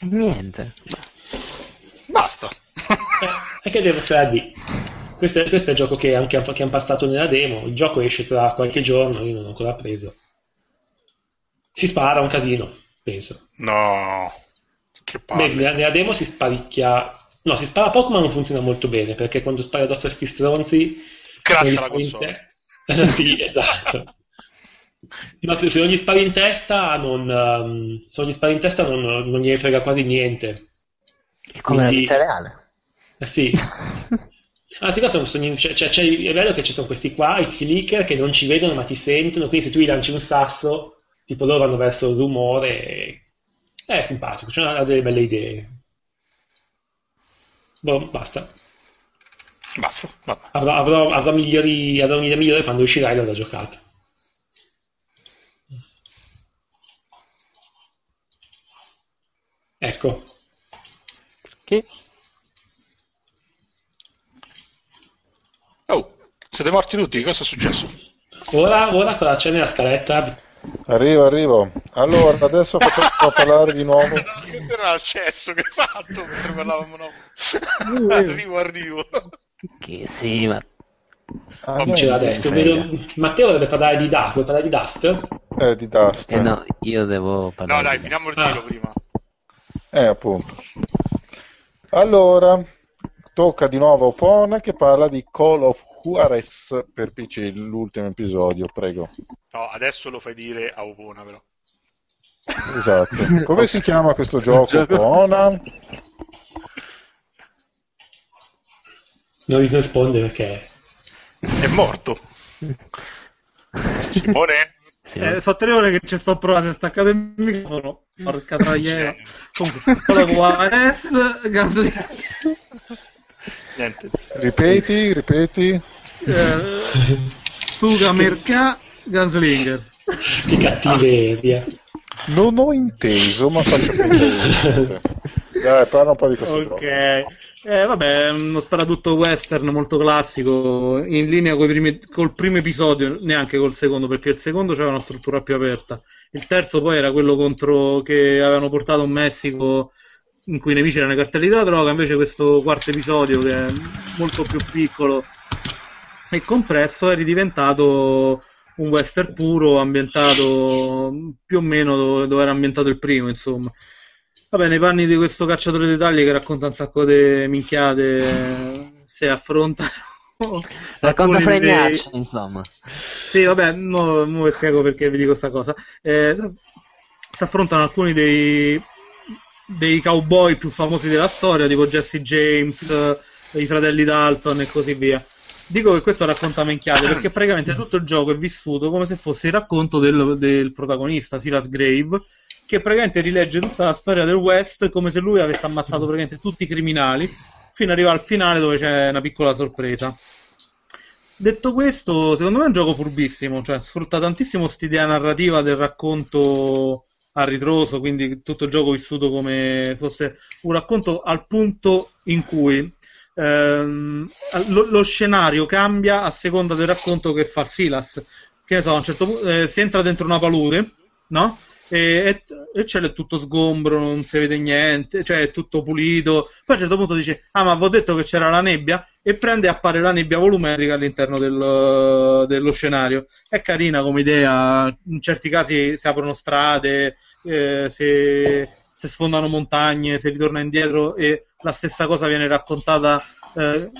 Niente, basta. Basta. Eh, e che devo fare di? Questo è, questo è il gioco che anche che hanno passato nella demo. Il gioco esce tra qualche giorno, io non ho ancora preso. Si spara un casino, penso. No. Che Beh, palle. nella, nella demo si sparicchia. No, si spara poco, ma non funziona molto bene perché quando spari addosso a sti stronzi. Crasha se non gli la spari in console. te- sì, esatto. Ma se, se non gli spari in testa, non, ehm, se non gli spari in testa non, non gliene frega quasi niente. È come la Quindi- vita reale. Eh sì. Anzi, qua sono, sono- cioè, cioè, è vero che ci sono questi qua, i clicker, che non ci vedono ma ti sentono, quindi se tu gli lanci un sasso, tipo loro vanno verso il rumore. e- È simpatico, c'è una- ha delle belle idee. Boh, basta. Basta. Vabbè. Avrò, avrò, avrò migliori, avrò un'idea migliore quando uscirà e l'avrò giocata. Ecco, Che? Oh, siete morti tutti? Cosa è successo? ora, ora cosa c'è nella scaletta? Arrivo, arrivo. Allora, adesso facciamo parlare di nuovo. Questo era il cesso che hai fatto mentre parlavamo. No. arrivo, arrivo. Che sì, ma Ah, Non ce l'ha niente. adesso. frega. Vedo- Matteo dovrebbe parlare di Dust, vuoi parlare di Dust? Eh, di Dust. eh no, io devo No, parlare. dai, di- finiamo il Ah. giro prima. Eh, appunto. Allora, tocca di nuovo a Pona che parla di Call of Juarez per PC, l'ultimo episodio, prego. No, adesso lo fai dire a Opona, però. Esatto. Come si chiama questo gioco, gioco? Pona? Non risponde perché... È morto. Simone? Sì, Eh, so tre ore che ci sto provando, è staccato il microfono. Porca traiera. Comunque, Juarez, Gasly, Niente. Ripeti, ripeti. eh, Suga Merca, Gunslinger. Che cattiveria. Non ho inteso, ma faccio finta di niente. Dai, parla un po' di questo Ok. gioco. Eh, vabbè, uno sparatutto western molto classico, in linea primi- col primo episodio, neanche col secondo, perché il secondo aveva una struttura più aperta. Il terzo poi era quello contro che avevano portato in Messico, in cui i nemici erano i cartelli della droga, invece questo quarto episodio, che è molto più piccolo e compresso, è ridiventato un western puro, ambientato più o meno dove, dove era ambientato il primo, insomma. Vabbè, nei panni di questo cacciatore di taglie che racconta un sacco di minchiate, se affrontano. Racconta alcuni dei- insomma. Sì, vabbè, mo, mo vi spiego perché vi dico questa cosa. Eh, si affrontano alcuni dei, dei cowboy più famosi della storia, tipo Jesse James, i fratelli Dalton e così via. Dico che questo racconta minchiate perché praticamente tutto il gioco è vissuto come se fosse il racconto del, del protagonista, Silas Grave, che praticamente rilegge tutta la storia del West come se lui avesse ammazzato praticamente tutti i criminali fino ad arrivare al finale dove c'è una piccola sorpresa. Detto questo, secondo me è un gioco furbissimo, cioè sfrutta tantissimo quest'idea narrativa del racconto a ritroso, quindi tutto il gioco vissuto come fosse un racconto al punto in cui ehm, lo, lo scenario cambia a seconda del racconto che fa Silas. Che ne so, a un certo punto eh, si entra dentro una palude, no? E, e, e c'è tutto sgombro, non si vede niente, cioè è tutto pulito. Poi a un certo punto dice: Ah, ma avevo detto che c'era la nebbia, e prende e appare la nebbia volumetrica all'interno del, dello scenario. È carina come idea, in certi casi si aprono strade, eh, se, se sfondano montagne, si ritorna indietro e la stessa cosa viene raccontata. Eh,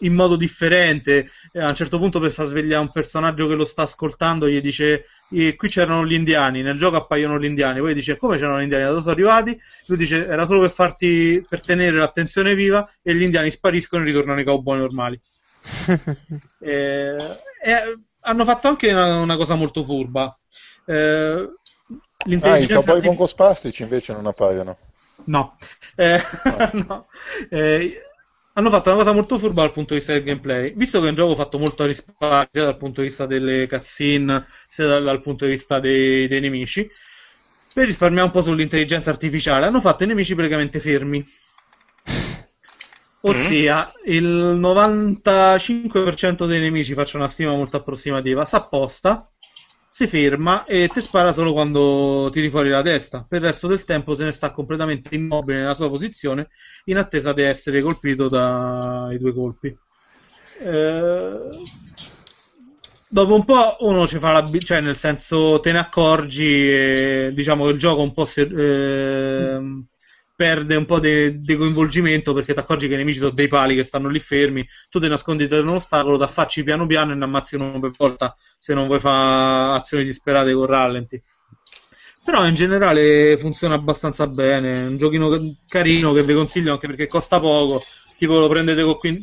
in modo differente. a un certo punto, per far svegliare un personaggio che lo sta ascoltando, gli dice: e Qui c'erano gli indiani. Nel gioco appaiono gli indiani. Poi dice: Come c'erano gli indiani? Da dove sono arrivati? Lui dice: Era solo per farti per tenere l'attenzione viva. E gli indiani spariscono e ritornano i cowboy normali. e, e, hanno fatto anche una, una cosa molto furba. Eh, ah, i cowboy artif- bongospastici invece non appaiono. No, eh, ah. no. Hanno fatto una cosa molto furba dal punto di vista del gameplay. Visto che è un gioco fatto molto a risparmio, sia dal punto di vista delle cutscene, sia dal, dal punto di vista dei, dei, nemici, per risparmiare un po' sull'intelligenza artificiale, hanno fatto i nemici praticamente fermi. Ossia, il 95% dei nemici, faccio una stima molto approssimativa, s'apposta si ferma e ti spara solo quando tiri fuori la testa. Per il resto del tempo se ne sta completamente immobile nella sua posizione in attesa di essere colpito dai due colpi. Eh... Dopo un po' uno ci fa la... cioè nel senso te ne accorgi e diciamo che il gioco un po' si... eh perde un po' di coinvolgimento perché ti accorgi che i nemici sono dei pali che stanno lì fermi, tu ti nascondi dietro un ostacolo, ti affacci piano piano e ne ammazzi uno per volta se non vuoi fare azioni disperate con rallenti. Però in generale funziona abbastanza bene, è un giochino carino che vi consiglio anche perché costa poco, tipo lo prendete quin-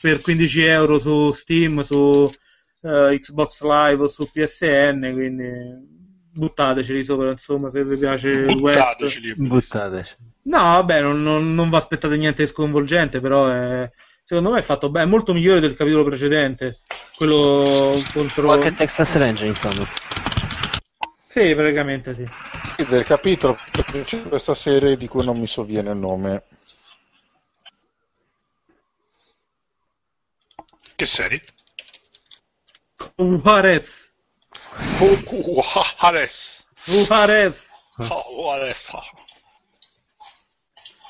per 15 euro su Steam, su uh, Xbox Live o su PSN, quindi buttateceli sopra, insomma, se vi piace il West. Buttateci. No, vabbè, non, non, non vi aspettate niente di sconvolgente, però è, secondo me è fatto bene, è molto migliore del capitolo precedente. Quello contro... Qualche Texas Ranger, insomma. Sì, praticamente sì. Del capitolo c'è questa serie di cui non mi sovviene il nome. Che serie? Juarez. Juarez. Juarez. Juarez.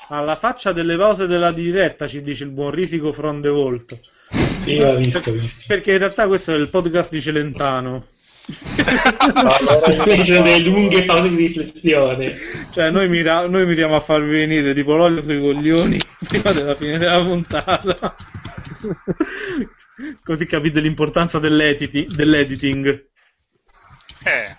Alla faccia delle pause della diretta ci dice il buon Risico Vault. Sì, l'ho visto, visto. Perché in realtà questo è il podcast di Celentano. allora, quindi ci sono delle lunghe pause di riflessione. Cioè, noi, mira- noi miriamo a farvi venire tipo l'olio sui coglioni prima della fine della puntata. Così capite l'importanza dell'editi- dell'editing. Eh,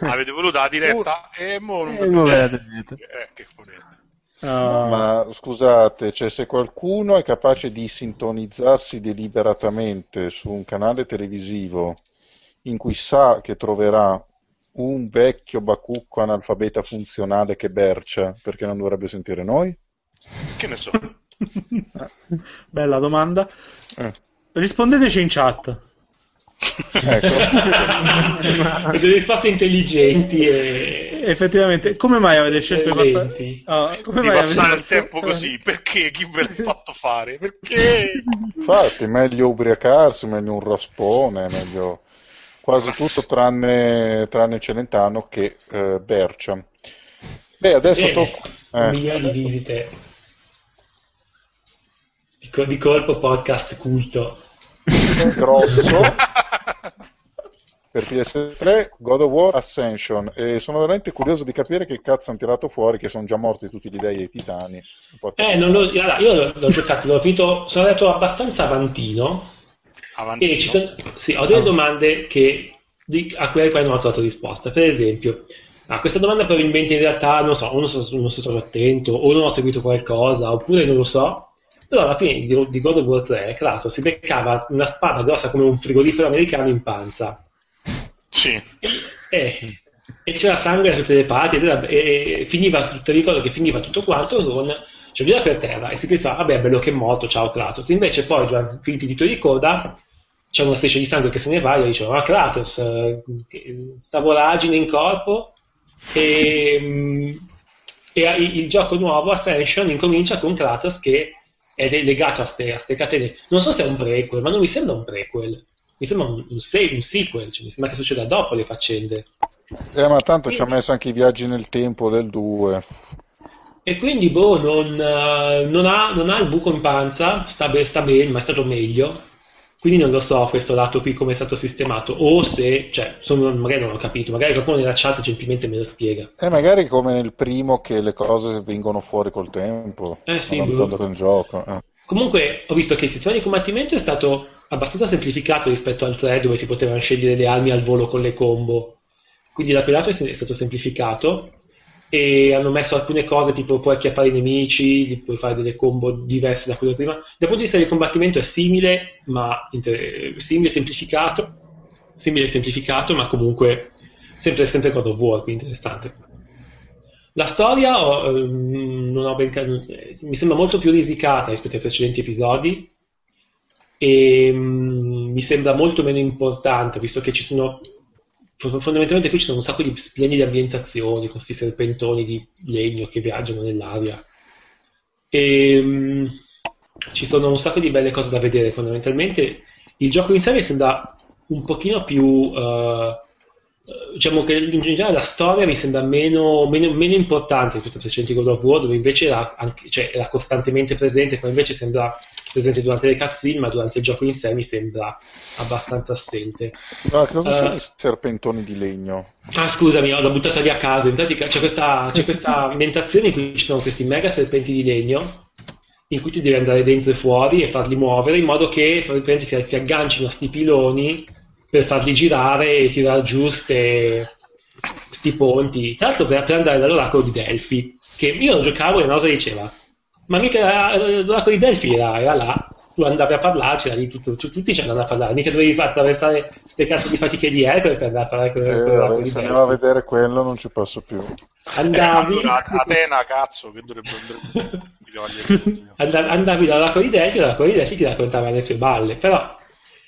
avete voluto la diretta e mo non Eh, la eh, che volete. No, ma scusate, cioè, se qualcuno è capace di sintonizzarsi deliberatamente su un canale televisivo in cui sa che troverà un vecchio bacucco analfabeta funzionale che bercia, perché non dovrebbe sentire noi? Che ne so. Bella domanda. Eh. Rispondeteci in chat. Ecco. delle risposte intelligenti e Effettivamente, come mai avete scelto di passare, oh, come di mai passare avete il tempo così? Perché? Chi ve l'ha fatto fare? Perché? Infatti, meglio ubriacarsi, meglio un raspone, meglio quasi tutto tranne, tranne Celentano che eh, Bercia. Beh, adesso tocca... un Eh, milione di visite di, co- di colpo podcast culto grosso. Per PS3 God of War Ascension. E sono veramente curioso di capire che cazzo hanno tirato fuori che sono già morti tutti gli dei e i titani. Eh, non lo, guarda, io l'ho, l'ho giocato l'ho finito sono andato abbastanza avantino. Avanti. e ci sono, sì, ho delle domande che, di- a cui poi non ho trovato risposta. Per esempio a questa domanda probabilmente in realtà non so, o non, so, non sono stato attento o non ho seguito qualcosa oppure non lo so però alla fine di, God of War 3 Kratos si beccava una spada grossa come un frigorifero americano in panza Sì. e, e c'era sangue da tutte le parti ed era- e, e finiva, ti ricordo che finiva tutto quanto con cioè per terra e si pensava, vabbè, bello che è morto, ciao Kratos. Invece poi, durante finiti i titoli di coda, c'è una striscia di sangue che se ne va e io dicevo, ma Kratos, eh, sta voragine in corpo e, mm, e il gioco nuovo, Ascension, incomincia con Kratos che è legato a queste catene. Non so se è un prequel, ma non mi sembra un prequel. Mi sembra un, un, se- un sequel, cioè mi sembra che succeda dopo le faccende. Eh, ma tanto ci ha messo anche i viaggi nel tempo del 2. E quindi, boh, non, uh, non, ha, non, ha, il buco in panza, sta, be- sta bene, ma è stato meglio. Quindi non lo so questo lato qui come è stato sistemato, o se, cioè, sono, magari non ho capito, magari qualcuno nella chat gentilmente me lo spiega. Eh, magari come nel primo che le cose vengono fuori col tempo, eh, sì, avanzando con il gioco. Eh. Comunque ho visto che il sistema di combattimento è stato abbastanza semplificato rispetto al 3 dove si potevano scegliere le armi al volo con le combo. Quindi da quel lato è stato semplificato e hanno messo alcune cose tipo puoi acchiappare i nemici, puoi fare delle combo diverse da quelle prima. Dal punto di vista del combattimento è simile, ma inter- simile semplificato, simile semplificato, ma comunque sempre, sempre God of War, quindi interessante. La storia ho, um, ben, mi sembra molto più risicata rispetto ai precedenti episodi e um, mi sembra molto meno importante, visto che ci sono fondamentalmente qui ci sono un sacco di splendide ambientazioni con questi serpentoni di legno che viaggiano nell'aria. E um, ci sono un sacco di belle cose da vedere fondamentalmente. Il gioco in mi sembra un pochino più uh, diciamo che in generale la storia mi sembra meno, meno, meno importante rispetto ai precedenti God of War dove invece era, anche, cioè, era costantemente presente poi invece sembra presente durante le cutscene, ma durante il gioco in sé mi sembra abbastanza assente. Ma cosa uh, sono i serpentoni di legno? Ah, scusami, l'ho buttata lì a caso. In pratica c'è questa, c'è questa ambientazione in cui ci sono questi mega serpenti di legno in cui tu devi andare dentro e fuori e farli muovere in modo che si, si aggancino a sti piloni per farli girare e tirare giù sti ponti. Tra l'altro per, per andare dall'oracolo di Delphi, che io non giocavo e Nosa diceva ma mica l'oracolo di Delphi era, era là, tu andavi a parlarci, lì tutto, tutti ci andavano a parlare, mica dovevi far attraversare queste cazzo di fatiche di Ercole per andare a parlare con, eh, con l'oracolo di Se andiamo a vedere quello non ci posso più. Andavi... Eh, Atena, cazzo, che dovrebbe andare... andavi dall'oracolo di Delphi e l'oracolo di Delphi ti raccontava le sue balle, però,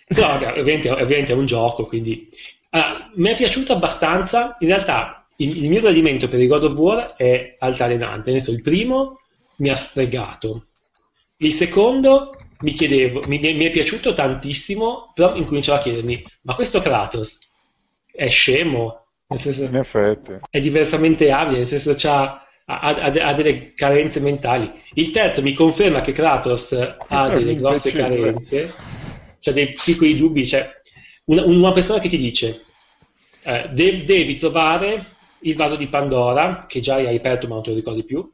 però ovviamente, ovviamente, è un gioco, quindi... Allora, mi è piaciuto abbastanza, in realtà il, il mio gradimento per i God of War è altalenante, nel senso il primo mi ha sfregato. Il secondo mi chiedevo, mi, mi, è piaciuto tantissimo, però incominciavo a chiedermi, ma questo Kratos è scemo? Nel senso, In effetti. È diversamente abile, nel senso ha, ha, ha, delle carenze mentali. Il terzo mi conferma che Kratos ha delle grosse carenze, cioè dei piccoli dubbi, cioè una, una persona che ti dice eh, de- devi trovare il vaso di Pandora, che già hai aperto ma non te lo ricordi più,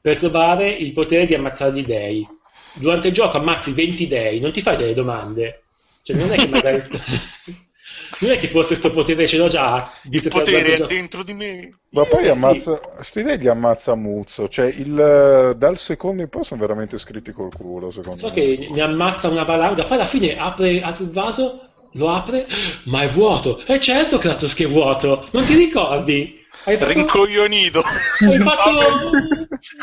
per trovare il potere di ammazzare gli dei. Durante il gioco ammazzi 20 dei, non ti fai delle domande. Cioè, non è che magari. non è che forse questo potere ce l'ho già. Il potere è dentro di me. Ma poi eh, ammazza. Sì. Dei li ammazza Muzzo. Cioè, il, dal secondo in poi sono veramente scritti col culo. Secondo so me. che ne ammazza una valanga. Poi alla fine apre, apre il vaso, lo apre, ma è vuoto. E eh, certo, Kratos, che è vuoto. Non ti ricordi? Hai. Rincoglionito. Hai fatto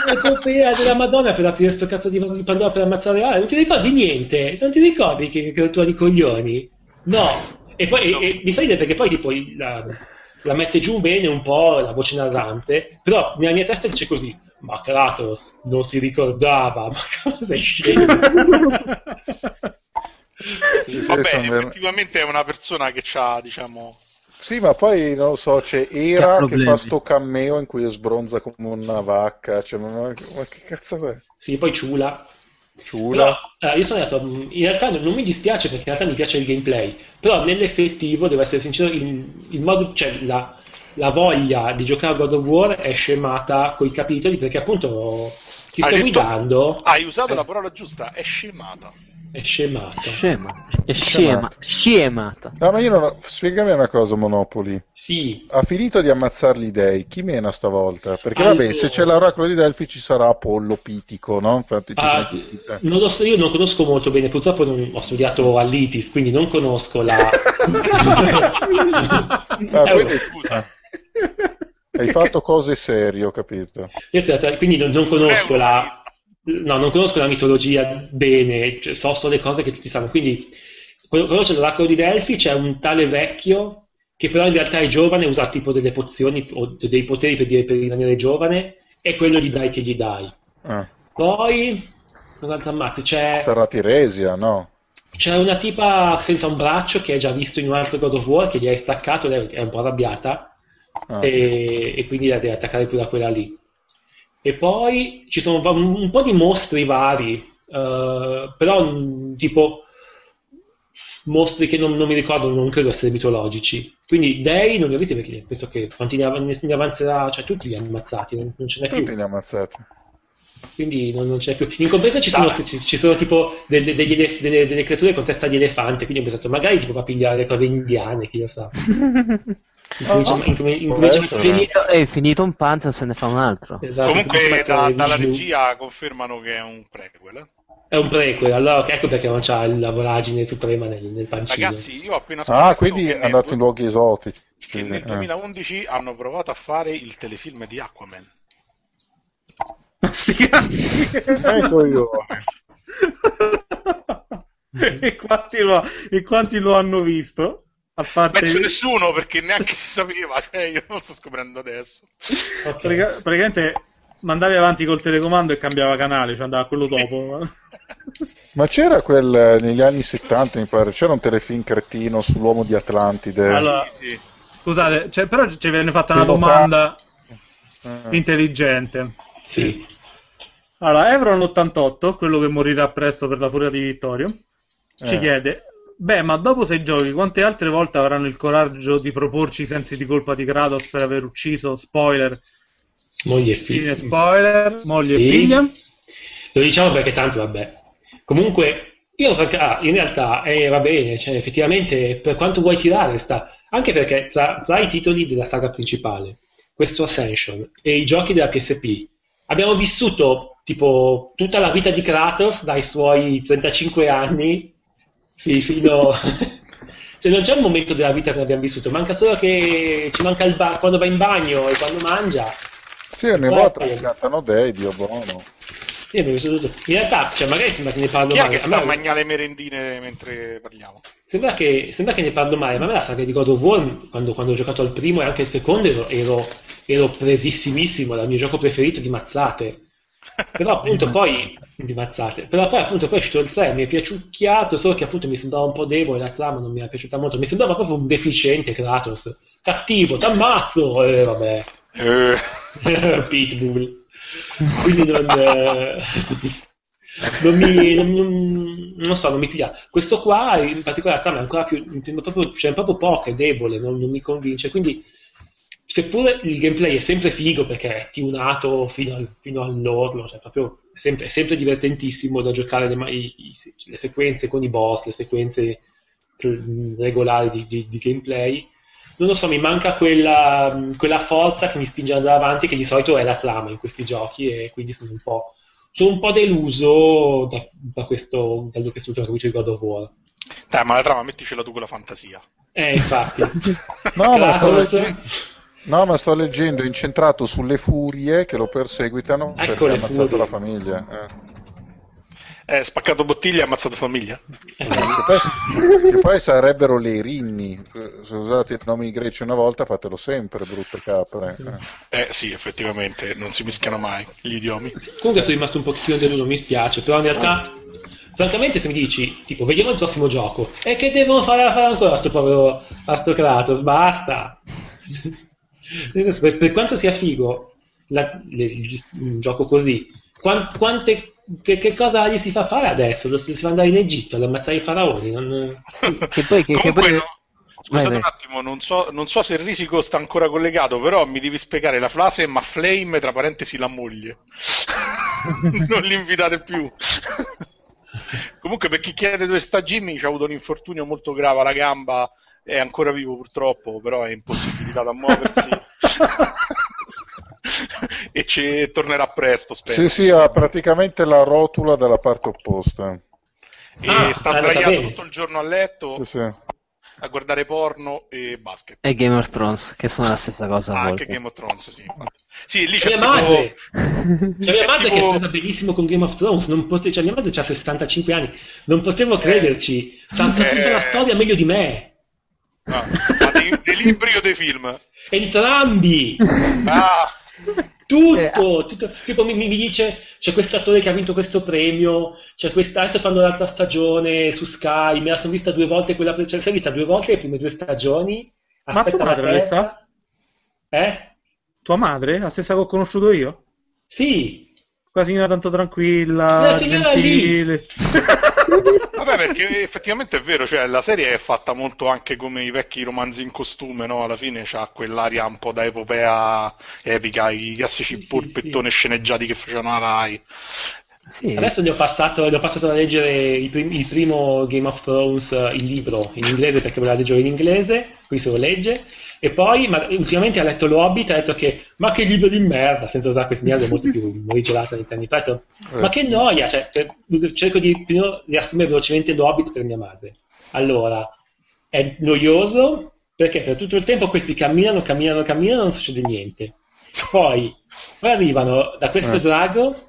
l'epopea della Madonna per aprire sto cazzo di vaso di Pandora per ammazzare Ale. Non ti ricordi niente? Non ti ricordi che, che tu hai di coglioni? No. E poi no. E, e, mi fai idea perché poi tipo la, la, mette giù bene un po' la voce narrante, però nella mia testa dice così. Ma Kratos non si ricordava, ma cosa è scemo? Vabbè, effettivamente è una persona che ha, diciamo, sì, ma poi non lo so, c'è Era che, che fa sto cameo in cui sbronza come una vacca. Cioè, ma, ma, che cazzo è? Sì, poi Ciula. Ciula. Però, eh, io sono andato. In realtà non mi dispiace perché in realtà mi piace il gameplay. Però nell'effettivo, devo essere sincero, il, il modo, cioè la, la, voglia di giocare a God of War è scemata con i capitoli perché appunto ti sto guidando. Hai usato eh. la parola giusta, è scemata. È scemata. Scema. È scema. Scemata. No, ma io non ho... Spiegami una cosa, Monopoli. Sì. Ha finito di ammazzare gli dei. Chi mena stavolta? Perché allora... vabbè, se c'è l'oracolo di Delphi ci sarà Apollo Pitico, no? Infatti ci ah, non lo so, io non conosco molto bene. Purtroppo non... ho studiato all'ITIS, quindi non conosco la... ah, quindi... Scusa. Hai fatto cose serie, ho capito. Io studiato, quindi non, non conosco la No, non conosco la mitologia bene, cioè, so solo le cose che tutti sanno. Quindi, quando c'è l'oracolo di Delphi, c'è un tale vecchio che però in realtà è giovane, usa tipo delle pozioni o dei poteri per, dire, per rimanere giovane, e quello gli dai che gli dai. Ah. Poi, cosa ammazzi? C'è, Sarà Tiresia, no? c'è una tipa senza un braccio che hai già visto in un altro God of War che gli hai staccato, lei è un po' arrabbiata, Ah. e, e quindi la devi attaccare pure a quella lì. E poi ci sono un, po' di mostri vari, eh, però mm, tipo mostri che non, non mi ricordo, non credo essere mitologici. Quindi dei non li ho visti perché penso che quanti ne, av- ne avanzerà, cioè tutti li hanno ammazzati, non, non ce n'è più. Tutti li ha ammazzati. Quindi non, non c'è più. In compenso ci sono, Dai. ci, ci sono tipo de- de- delle, delle creature con testa di elefante, quindi ho pensato magari tipo va a pigliare cose indiane, chi lo sa. Incomincia, Ah, essere. Finito, è finito un panzo se ne fa un altro. esatto, Comunque da- dalla regia confermano che è un prequel. eh. È un prequel, allora ecco perché non c'ha la voragine suprema nel, nel pancino. Ragazzi, io ho appena scoperto Ah, quindi è andato in luoghi esotici. che nel Eh. 2011 hanno provato a fare il telefilm di Aquaman. Cazzi. Ecco io. e, quanti lo, e quanti lo hanno visto? A parte Penso nessuno perché neanche si sapeva, cioè io non lo sto scoprendo adesso. Pratica- praticamente mandavi avanti col telecomando e cambiava canale, cioè andava a quello dopo. Ma c'era quel eh, negli anni 70, mi pare, c'era un telefilm cretino sull'uomo di Atlantide. Allora, Sì, sì. scusate, cioè, però ci viene fatta una domanda Eh. intelligente. Sì. Allora, Evron 88, quello che morirà presto per la furia di Vittorio, ci Eh. chiede: Beh, ma dopo sei giochi, quante altre volte avranno il coraggio di proporci i sensi di colpa di Kratos per aver ucciso, spoiler, Moglie e figlia. spoiler, moglie e Sì. figlia? Lo diciamo perché tanto vabbè. Comunque, io ah, in realtà eh, va bene, cioè, effettivamente per quanto vuoi tirare sta, anche perché tra, tra i titoli della saga principale, questo Ascension e i giochi della PSP, abbiamo vissuto tipo tutta la vita di Kratos dai suoi 35 anni fi- fino... Cioè non c'è un momento della vita che abbiamo vissuto, manca solo che ci manca il ba- quando va in bagno e quando mangia. Sì, ogni volta sì. si cantano dei, Dio buono. Io mi sono tutto. In realtà, cioè, magari sembra che ne parlo Chi è male. che a sta a mangiare le merendine mentre parliamo? Sembra che, sembra che ne parlo male, ma a me la saga di God of War, quando, quando ho giocato al primo e anche al secondo, ero, ero, ero presissimissimo, era il mio gioco preferito di mazzate. Però appunto poi di mazzate. Però poi appunto poi è uscito il 3, mi è piaciucchiato, solo che appunto mi sembrava un po' debole, la trama non mi era piaciuta molto, mi sembrava proprio un deficiente Kratos. Cattivo, t'ammazzo! E vabbè. Eh, Pitbull. Quindi non, eh, non mi, non, non- so, non mi piglia. Questo qua, in particolare, la trama è ancora più, è proprio, cioè, è proprio poca, è debole, non, non mi convince. Quindi, seppure il gameplay è sempre figo perché è tunato fino, al, fino all'orlo, cioè proprio è sempre, è sempre divertentissimo da giocare le, ma- i- i- le sequenze con i boss, le sequenze eh, regolari di, di- di gameplay non lo so, mi manca quella, quella forza che mi spinge ad andare avanti, che di solito è la trama in questi giochi, e quindi sono un po', sono un po' deluso da, da questo, da quest'ultimo capitolo di God of War. Dai, ma la trama metticela tu con la fantasia. Eh, infatti. No, ma Kratos- legge- no, ma sto leggendo incentrato sulle furie che lo perseguitano Ecco perché ha ammazzato furie. la famiglia. eh. Eh, spaccato bottiglia e ammazzato famiglia. Che poi, che poi sarebbero le rinni. Eh, Se usate i nomi greci una volta, fatelo sempre, brutte capre. eh. Eh sì, effettivamente, non si mischiano mai gli idiomi. Comunque sono rimasto un pochettino deluso, mi spiace, però in realtà, francamente, se mi dici, tipo, vediamo il prossimo gioco, e che devono fare, fare ancora a sto povero, a sto Kratos, basta! Nel senso, per, per quanto sia figo la- le- un gioco così, quan- quante, che, che cosa gli si fa fare adesso? Lo si si fa andare in Egitto ad ammazzare i faraoni? Non... Che poi, che, che Comunque, poi... no, scusate Vai, un vai. attimo, non so, non so se Risico sta ancora collegato, però mi devi spiegare la frase ma Flame tra parentesi la moglie. non li invitate più. Comunque, per chi chiede dove sta Jimmy, c'ha avuto un infortunio molto grave alla gamba, è ancora vivo purtroppo, però è impossibilitato a muoversi. e ci tornerà presto, spero. Sì, sì, ha praticamente la rotula dalla parte opposta. E Ah, sta sdraiato tutto il giorno a letto. Sì, sì. a guardare porno e basket. E Game of Thrones, che sono la stessa cosa a Ah, volte. anche Game of Thrones, sì. Sì, lì C'è c'è mia tipo... madre! C'è mia madre che tipo- è presa benissimo con Game of Thrones. Non pote- cioè, mia madre ha 65 anni. Non potevo crederci. Sa, sa Eh. tutta la storia meglio di me. Ah, ma dei, dei libri o dei film? Entrambi! Ah, Tutto, tutto. Tipo mi, mi dice c'è questo attore che ha vinto questo premio, c'è questa, adesso fanno l'altra stagione su Sky, me la sono vista due volte quella, cioè, sei vista due volte le prime due stagioni. Ma tua madre, terza. Eh? Tua madre? La stessa che ho conosciuto io? Sì, Quella signora tanto tranquilla, La signora lì. gentile. vabbè, perché effettivamente è vero, cioè la serie è fatta molto anche come i vecchi romanzi in costume, no? Alla fine c'ha quell'aria un po' da epopea epica, i classici Sì, sì, polpettoni sceneggiati che facevano la Rai. Sì. adesso gli ho passato, gli ho passato a leggere il, prim- il primo Game of Thrones, eh, il libro in inglese perché voleva leggere in inglese, qui se lo legge, e poi ma, ultimamente ha letto Lo Hobbit e ha detto che ma che libro di merda, senza usare questi merda molto più morigerata di anni fa, ha detto, ma che noia, cioè, per- cerco di prima riassumere velocemente Lo Hobbit per mia madre. Allora, è noioso perché per tutto il tempo questi camminano, camminano, camminano, non succede niente. Poi, poi arrivano da questo Eh. drago,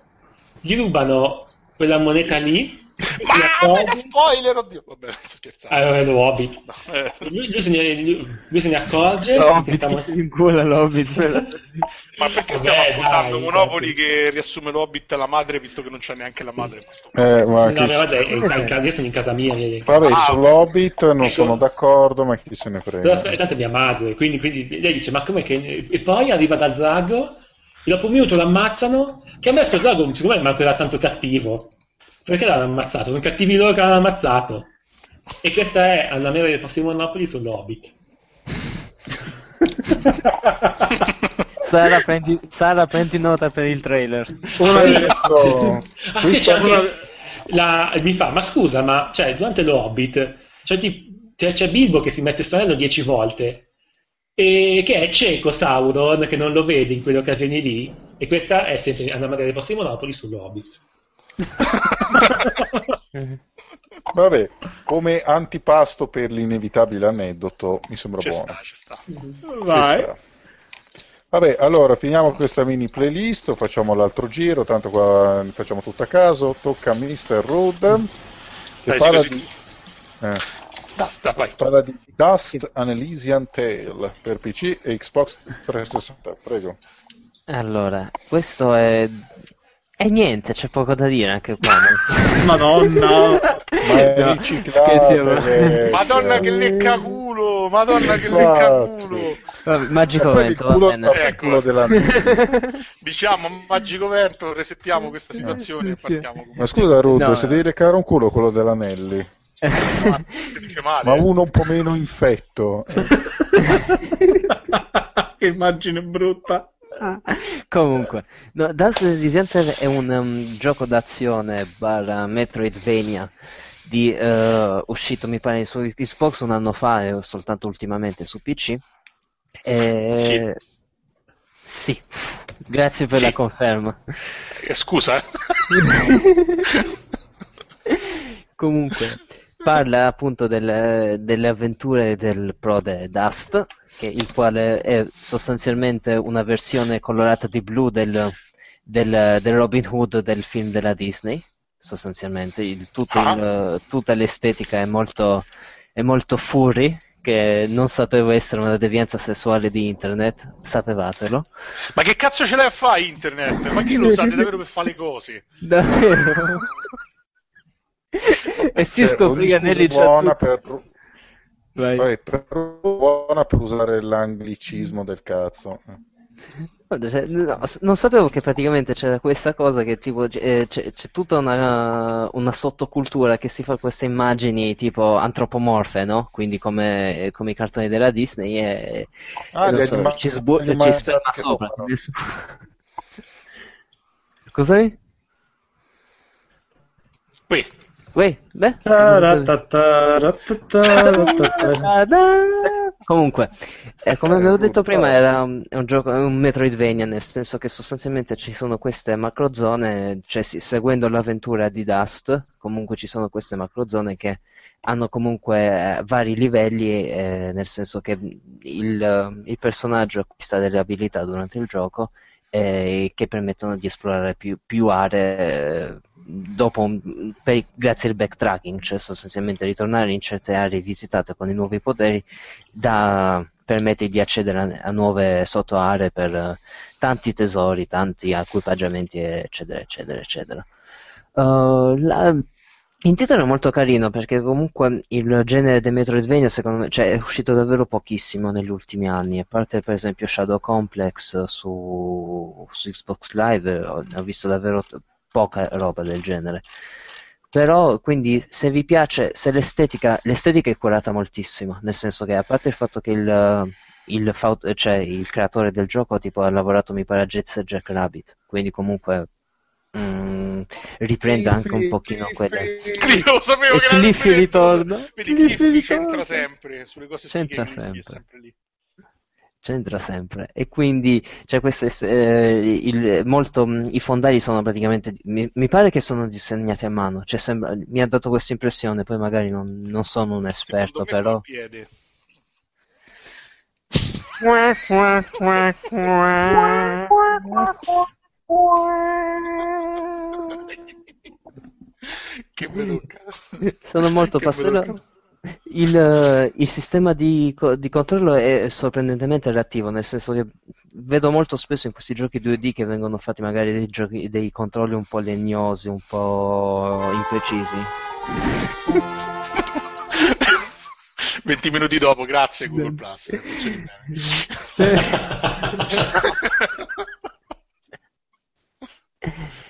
gli rubano quella moneta lì, Ma mega accorge- spoiler, oddio! Vabbè, sto scherzando. Ah, è lo Hobbit. Eh, Lui, lui se ne, lui- lui se ne accorge L'Hobbit sta- che si incula l'Hobbit. Ma perché Vabbè, stiamo ascoltando dai, Monopoli che riassume l'Hobbit alla madre, visto che non c'è neanche la madre in questo Eh, ma No, che- è in io sono in casa mia. Vabbè, Ah, sull'Hobbit non ecco. sono d'accordo, ma chi se ne Però frega. aspetta, tanto è mia madre, quindi, quindi lei dice: Ma com'è che. E poi arriva dal drago, e dopo un minuto lo ammazzano. Che a me questo drago, secondo me, manco era tanto cattivo. Perché l'hanno ammazzato? Sono cattivi loro che l'hanno ammazzato. E questa è Anna Mera del prossimo Napoli sull'Hobbit. Sara, prendi, Sara, prendi nota per il trailer. Una delle- Questo- Ah, sì, c'è anche la- mi fa, ma scusa, ma cioè, durante lo Hobbit c'è, ti- c'è- c'è Bilbo che si mette il dieci volte e che è cieco Sauron che non lo vede in quelle occasioni lì e questa è sempre Anna Maria del prossimo Napoli sullo Hobbit. Vabbè, come antipasto per l'inevitabile aneddoto, mi sembra Ci buono. sta, ci sta. Vai. Ci sta. Vabbè, allora finiamo questa mini playlist, facciamo l'altro giro, tanto qua facciamo tutto a caso. Tocca a Mr. Road che Dai, parla di, eh, Basta, vai. parla di Dust an Elysian Tale per PC e Xbox 360. Prego. Allora, questo è... E niente, c'è poco da dire anche qua. no? Madonna. Ma è No, riciclato. scherziamo. vecchio. Madonna che lecca culo! Madonna che Infatti. lecca culo! Vabbè, E magico vento, va bene. Ecco. della Diciamo, magico vento, resettiamo questa situazione e Sì, sì. partiamo. Ma scusa Rude, No. se devi leccare un culo quello dell'Anelli, Ti dice male. ma uno un po' meno infetto. che immagine brutta. Comunque, no, Dance Elysian Tale è un um, gioco d'azione barra Metroidvania di, eh, uscito mi pare su Xbox un anno fa e soltanto ultimamente su PC. E... Sì, grazie per Sì. la conferma. Eh, Scusa. Comunque, parla appunto del- delle avventure del prode Dust, che il quale è sostanzialmente una versione colorata di blu del, del- del Robin Hood del film della Disney. Sostanzialmente, Il- tutto Ah. il- tutta l'estetica è molto, è molto furry, che non sapevo essere una devianza sessuale di internet, sapevatelo. Ma che cazzo ce l'hai a fare internet? Ma chi lo usate davvero per fare le cose? Davvero? e si Cioè, scoprì che Nelly buona per, Vai. per- buona per usare l'anglicismo del cazzo. Guarda, cioè, no, non sapevo che praticamente c'era questa cosa che tipo eh, c'è, c'è tutta una, una sottocultura che si fa queste immagini tipo antropomorfe, no? Quindi come, come i cartoni della Disney e, Ah, e so, anima- ci, sbu- ci che sopra. Cos'è? Qui, Uè, beh. Comunque, eh, come Eh, avevo detto prima, era un, un gioco, un Metroidvania, nel senso che sostanzialmente ci sono queste macrozone, cioè sì, seguendo l'avventura di Dust, comunque ci sono queste macrozone che hanno comunque eh, vari livelli, eh, nel senso che il, eh, il personaggio acquista delle abilità durante il gioco eh, che permettono di esplorare più, più aree dopo per- grazie al backtracking, cioè sostanzialmente ritornare in certe aree visitate con i nuovi poteri da, permette di accedere a, a nuove sottoaree per eh, tanti tesori, tanti equipaggiamenti, eccetera, eccetera, eccetera. Uh, la- il titolo è molto carino perché comunque il genere dei Metroidvania secondo me cioè, è uscito davvero pochissimo negli ultimi anni, a parte per esempio Shadow Complex su, su Xbox Live, ho, ho visto davvero poca roba del genere. Però, quindi, se vi piace, se l'estetica, l'estetica è curata moltissimo, nel senso che a parte il fatto che il, il, cioè, il creatore del gioco tipo, ha lavorato, mi pare, a Jet Set Jack Rabbit, quindi comunque mm, riprende anche un pochino quelle... Cliff, lo sapevo E che era Cliffy ritorna. Cliffy Cliffy c'entra ritorna. sempre sulle cose C'entra Cliffy sempre. sempre lì. C'entra sempre. E quindi c'è queste, eh, il- molto, mh, i fondali sono praticamente, mi, mi pare che sono disegnati a mano, cioè sembra- mi ha dato questa impressione, poi magari non, non sono un esperto, però... piede. che belucca. Sono molto belucca. Il, eh, il sistema di, di controllo è sorprendentemente reattivo, nel senso che vedo molto spesso in questi giochi 2D che vengono fatti magari dei, giochi- dei controlli un po' legnosi, un po' imprecisi. 20 minuti dopo, grazie Google Plus.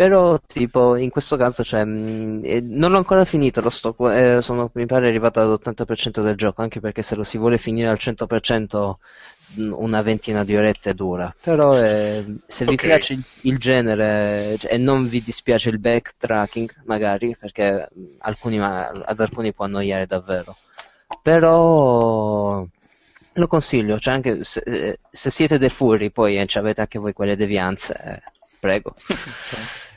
eh. Però, tipo, in questo caso, cioè, mh, eh, non l'ho ancora finito, lo sto, eh, sono, mi pare arrivato all'80% del gioco, anche perché se lo si vuole finire al 100%, mh, una ventina di orette dura. Però, eh, se vi piace il, il genere cioè, e non vi dispiace il backtracking, magari, perché mh, alcuni, ad alcuni può annoiare davvero. Però lo consiglio, cioè anche se, eh, se siete dei furri, poi e avete anche voi quelle devianze, eh, prego. D-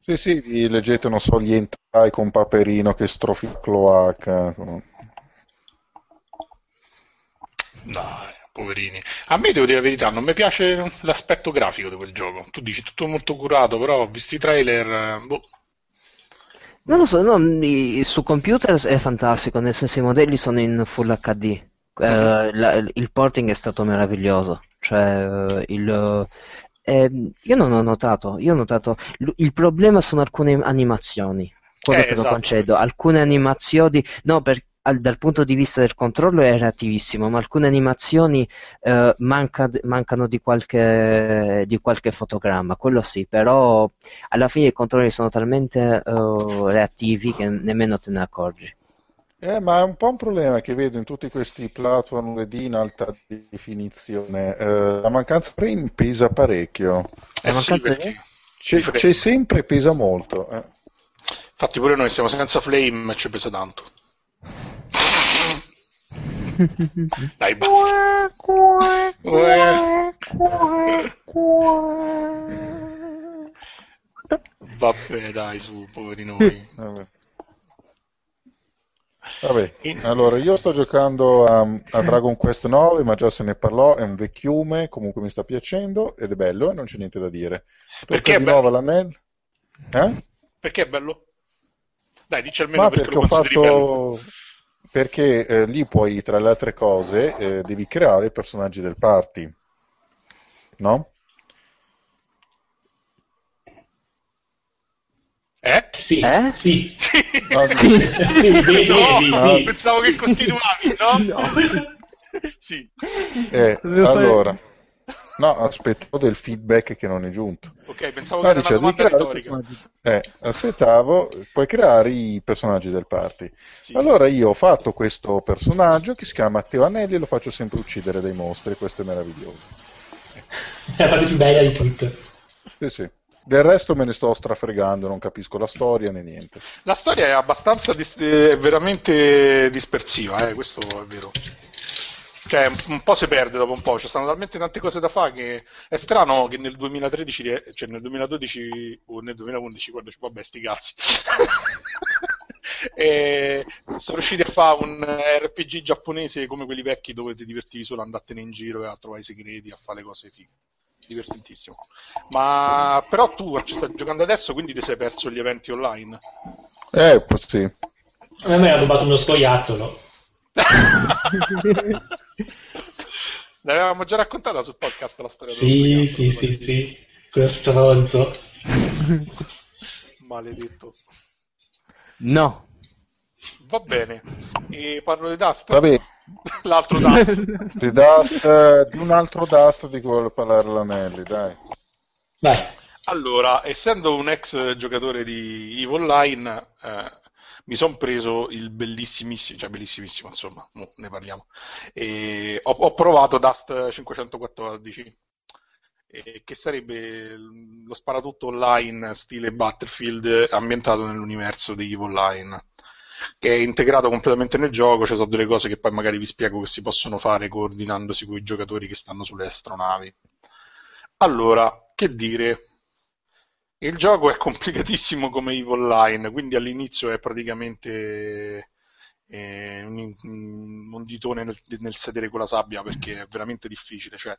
Sì, sì, vi leggete, non so, gli hentai con Paperino che strofi cloaca. Dai, poverini. A me devo dire la verità, non mi piace l'aspetto grafico di quel gioco. Tu dici tutto molto curato, però ho visto i trailer. eh, Boh. Non lo so, no, su computer è fantastico, nel senso i modelli sono in Full HD. Eh, la- il porting è stato meraviglioso, cioè eh, il, eh, io non ho notato, io ho notato l- il problema sono alcune animazioni, quello Eh, te lo esatto. concedo, alcune animazioni, no, per- al- dal punto di vista del controllo è reattivissimo, ma alcune animazioni eh, manca- mancano di qualche, di qualche fotogramma, quello sì, però alla fine i controlli sono talmente eh, reattivi che nemmeno te ne accorgi. Eh, ma è un po' un problema che vedo in tutti questi platform 2D in alta definizione. Eh, la mancanza frame pesa parecchio. Eh La sì, mancanza di- perché- C'è, di c'è sempre, pesa molto. eh. Infatti pure noi siamo senza flame e ci pesa tanto. Dai, basta. Vabbè, dai, su, poveri noi. Vabbè. Vabbè, allora io sto giocando a, a Dragon Quest 9, ma già se ne parlò, è un vecchiume, comunque mi sta piacendo ed è bello e non c'è niente da dire. Perché Tocca è di nuovo l'anello. Eh? Perché è bello? Dai, dici almeno Ma perché, perché ho fatto... Perché eh, lì puoi, tra le altre cose, eh, devi creare i personaggi del party, no? Eh? Sì, Eh? sì. Sì. No, Sì, sì, devi, No, sì. pensavo che continuavi, no? Sì. Eh, allora, no, aspetto del feedback che non è giunto. Ok, pensavo No, che era dice, una domanda Eh, aspettavo, puoi creare i personaggi del party. Sì. Allora io ho fatto questo personaggio che si chiama Matteo Anelli e lo faccio sempre uccidere dai mostri, questo è meraviglioso. È la parte più bella di tutte. Sì, sì. Del resto me ne sto strafregando, non capisco la storia né niente. La storia è abbastanza dis- è veramente dispersiva, eh, questo è vero. Cioè, un po' si perde dopo un po', ci stanno talmente tante cose da fare che è strano che nel 2013, cioè nel 2012 o nel 2011, quando ci vabbè sti cazzi, e sono riusciti a fare un RPG giapponese come quelli vecchi dove ti divertivi solo a andartene in giro e a trovare i segreti, a fare le cose fighe. Divertentissimo. Ma però tu ci stai giocando adesso, quindi ti sei perso gli eventi online. Eh, sì. A me ha rubato uno scoiattolo. L'avevamo già raccontata sul podcast la storia Sì, sì, sì, sì. Quello stronzo. Maledetto. No. Va bene. E parlo di Dust. Va bene. L'altro Dust. Di Dust, eh, di un altro Dust di cui vuole parlare l'Anelli, dai. Vai. Allora, essendo un ex giocatore di EVE Online, eh, mi sono preso il bellissimissimo, cioè bellissimissimo, insomma, no, ne parliamo. E ho, ho provato Dust 514, eh, che sarebbe lo sparatutto online stile Battlefield ambientato nell'universo di EVE Online che è integrato completamente nel gioco, ci sono delle cose che poi magari vi spiego che si possono fare coordinandosi con i giocatori che stanno sulle astronavi. Allora, che dire? Il gioco è complicatissimo come EVE Online, quindi all'inizio è praticamente eh, un, un, ditone nel, nel, sedere con la sabbia perché è veramente difficile. Cioè,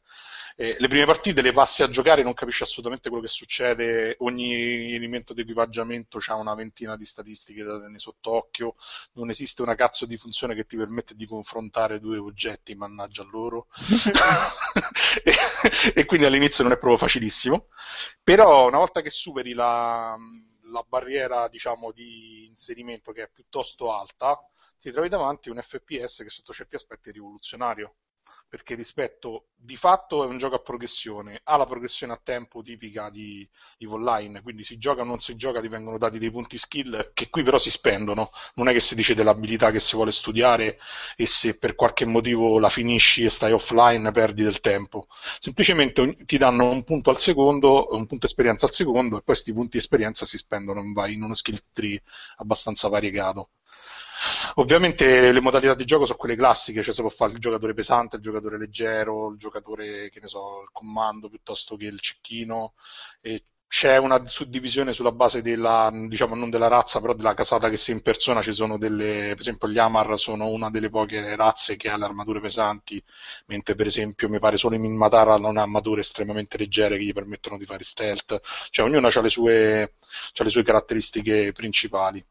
eh, le prime partite le passi a giocare non capisci assolutamente quello che succede. Ogni elemento di equipaggiamento ha una ventina di statistiche da tenere sott'occhio. Non esiste una cazzo di funzione che ti permette di confrontare due oggetti, mannaggia loro. e, e quindi all'inizio non è proprio facilissimo. Però una volta che superi la la barriera diciamo, di inserimento che è piuttosto alta, ti trovi davanti un FPS che sotto certi aspetti è rivoluzionario perché rispetto di fatto è un gioco a progressione, ha la progressione a tempo tipica di EVE Online, quindi si gioca o non si gioca, ti vengono dati dei punti skill che qui però si spendono, non è che si dice dell'abilità che si vuole studiare e se per qualche motivo la finisci e stai offline perdi del tempo, semplicemente ti danno un punto al secondo, un punto esperienza al secondo e poi questi punti esperienza si spendono in uno skill tree abbastanza variegato. Ovviamente le modalità di gioco sono quelle classiche, cioè si può fare il giocatore pesante, il giocatore leggero, il giocatore, che ne so, il comando piuttosto che il cecchino. C'è una suddivisione sulla base della, diciamo, non della razza, però della casata che si impersona. Ci sono delle, per esempio, gli Amar sono una delle poche razze che ha le armature pesanti, mentre per esempio mi pare solo i Minmatar hanno armature estremamente leggere che gli permettono di fare stealth. Cioè, ognuno ha le sue, ha le sue caratteristiche principali.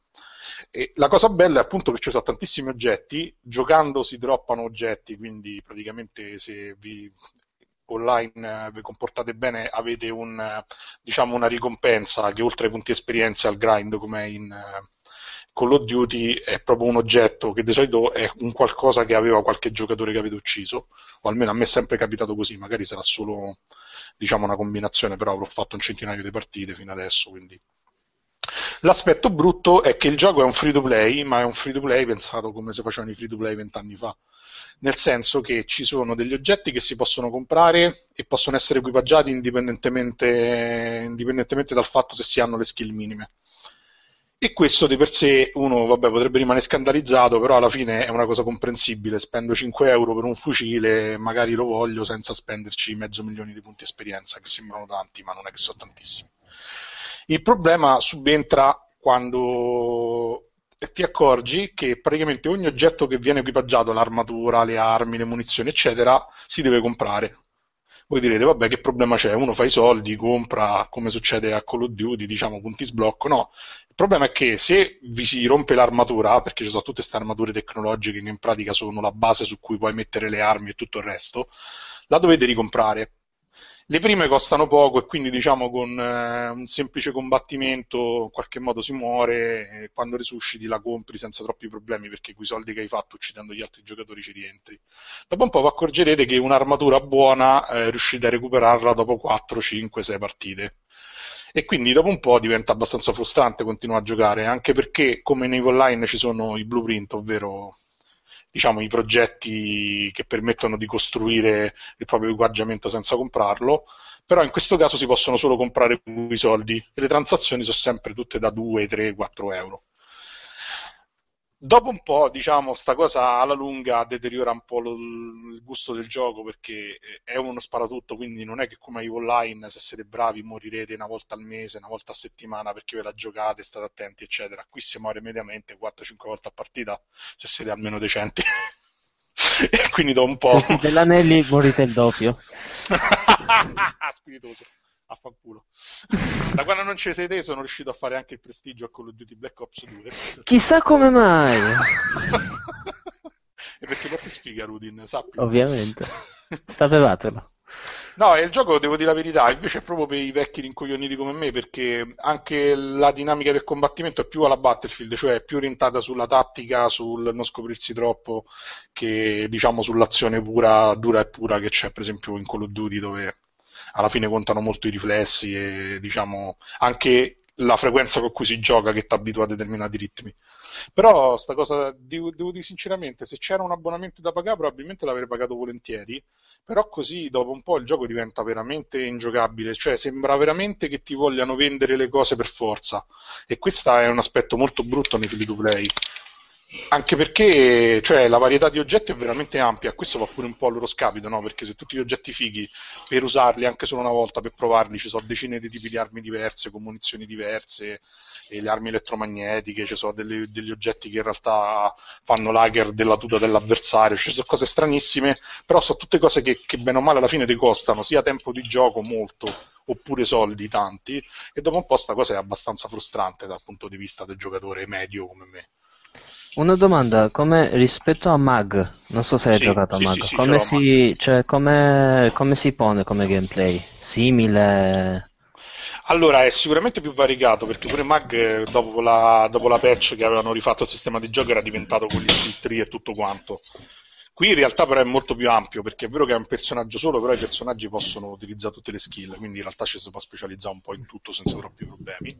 E la cosa bella è appunto che ci sono tantissimi oggetti, giocando si droppano oggetti, quindi praticamente se vi online vi comportate bene avete un, diciamo, una ricompensa che oltre ai punti esperienza al grind come in Call of Duty è proprio un oggetto che di solito è un qualcosa che aveva qualche giocatore che avete ucciso. O almeno a me è sempre capitato così magari sarà solo diciamo una combinazione però avrò fatto un centinaio di partite fino adesso quindi L'aspetto brutto è che il gioco è un free to play, ma è un free to play pensato come se facevano i free to play vent'anni fa. Nel senso che ci sono degli oggetti che si possono comprare e possono essere equipaggiati indipendentemente, indipendentemente dal fatto se si hanno le skill minime. E questo di per sé uno vabbè, potrebbe rimanere scandalizzato, però alla fine è una cosa comprensibile. Spendo 5 euro per un fucile, magari lo voglio senza spenderci mezzo milione di punti esperienza, che sembrano tanti, ma non è che sono tantissimi. Il problema subentra quando ti accorgi che praticamente ogni oggetto che viene equipaggiato, l'armatura, le armi, le munizioni, eccetera, si deve comprare. Voi direte, vabbè, che problema c'è? Uno fa i soldi, compra, come succede a Call of Duty, diciamo, punti sblocco. No, il problema è che se vi si rompe l'armatura, perché ci sono tutte queste armature tecnologiche che in pratica sono la base su cui puoi mettere le armi e tutto il resto, la dovete ricomprare. Le prime costano poco e quindi diciamo con eh, un semplice combattimento in qualche modo si muore e quando resusciti la compri senza troppi problemi perché quei soldi che hai fatto uccidendo gli altri giocatori ci rientri. Dopo un po' vi accorgerete che un'armatura buona eh, riuscite a recuperarla dopo 4, 5, 6 partite. E quindi dopo un po' diventa abbastanza frustrante continuare a giocare, anche perché come nei online ci sono i blueprint, ovvero diciamo, i progetti che permettono di costruire il proprio equipaggiamento senza comprarlo, però in questo caso si possono solo comprare i soldi e le transazioni sono sempre tutte da 2, 3, 4 euro. Dopo un po', diciamo, sta cosa alla lunga deteriora un po' lo, il gusto del gioco perché è uno sparatutto, quindi non è che come Evo Online, se siete bravi, morirete una volta al mese, una volta a settimana perché ve la giocate, state attenti, eccetera. Qui si muore mediamente 4-5 volte a partita se siete almeno decenti. e quindi dopo un po'... Se siete l'anelli morite il doppio. Spiritoso affanculo. da quando non ci sei te sono riuscito a fare anche il prestigio a Call of Duty Black Ops 2. Chissà come mai. e perché porti sfiga Rudin, sappi. Ovviamente. Sapevatelo. No, il gioco, devo dire la verità, invece è proprio per i vecchi rincoglioniti come me, perché anche la dinamica del combattimento è più alla Battlefield, cioè è più orientata sulla tattica, sul non scoprirsi troppo, che diciamo sull'azione pura, dura e pura che c'è, per esempio, in Call of Duty, dove alla fine contano molto i riflessi e diciamo anche la frequenza con cui si gioca che ti abitua a determinati ritmi. Però sta cosa, devo, devo, dire sinceramente, se c'era un abbonamento da pagare probabilmente l'avrei pagato volentieri, però così dopo un po' il gioco diventa veramente ingiocabile, cioè sembra veramente che ti vogliano vendere le cose per forza e questo è un aspetto molto brutto nei free to play. Anche perché cioè, la varietà di oggetti è veramente ampia, questo va pure un po' a loro scapito, no? Perché se tutti gli oggetti fighi, per usarli anche solo una volta, per provarli, ci sono decine di tipi di armi diverse, con munizioni diverse, le armi elettromagnetiche, ci sono delle, degli oggetti che in realtà fanno lager della tuta dell'avversario, ci sono cose stranissime, però sono tutte cose che, che bene o male alla fine ti costano sia tempo di gioco molto, oppure soldi tanti, e dopo un po' sta cosa è abbastanza frustrante dal punto di vista del giocatore medio come me. Una domanda, come rispetto a Mag, non so se hai Sì, giocato a sì, Mag, sì, come, si, cioè, come, come si pone come gameplay? Simile? Allora, è sicuramente più variegato perché pure Mag, eh, dopo la, dopo la patch che avevano rifatto il sistema di gioco, era diventato con gli skill tree e tutto quanto. Qui in realtà però è molto più ampio perché è vero che è un personaggio solo, però i personaggi possono utilizzare tutte le skill, quindi in realtà ci si può specializzare un po' in tutto senza troppi problemi.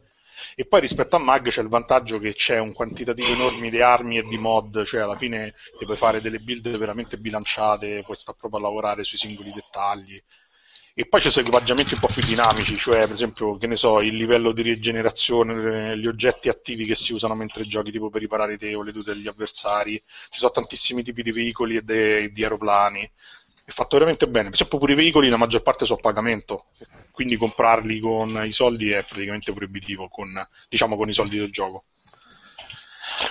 E poi rispetto a Mag c'è il vantaggio che c'è un quantitativo enorme di armi e di mod, cioè alla fine ti puoi fare delle build veramente bilanciate, puoi stare proprio a lavorare sui singoli dettagli. E poi ci sono equipaggiamenti un po' più dinamici, cioè per esempio, che ne so, il livello di rigenerazione, eh, gli oggetti attivi che si usano mentre giochi, tipo per riparare te o le tute degli avversari. Ci sono tantissimi tipi di veicoli e de- di aeroplani. È fatto veramente bene. Per esempio, pure i veicoli, la maggior parte sono a pagamento, quindi comprarli con i soldi è praticamente proibitivo, con, diciamo con i soldi del gioco.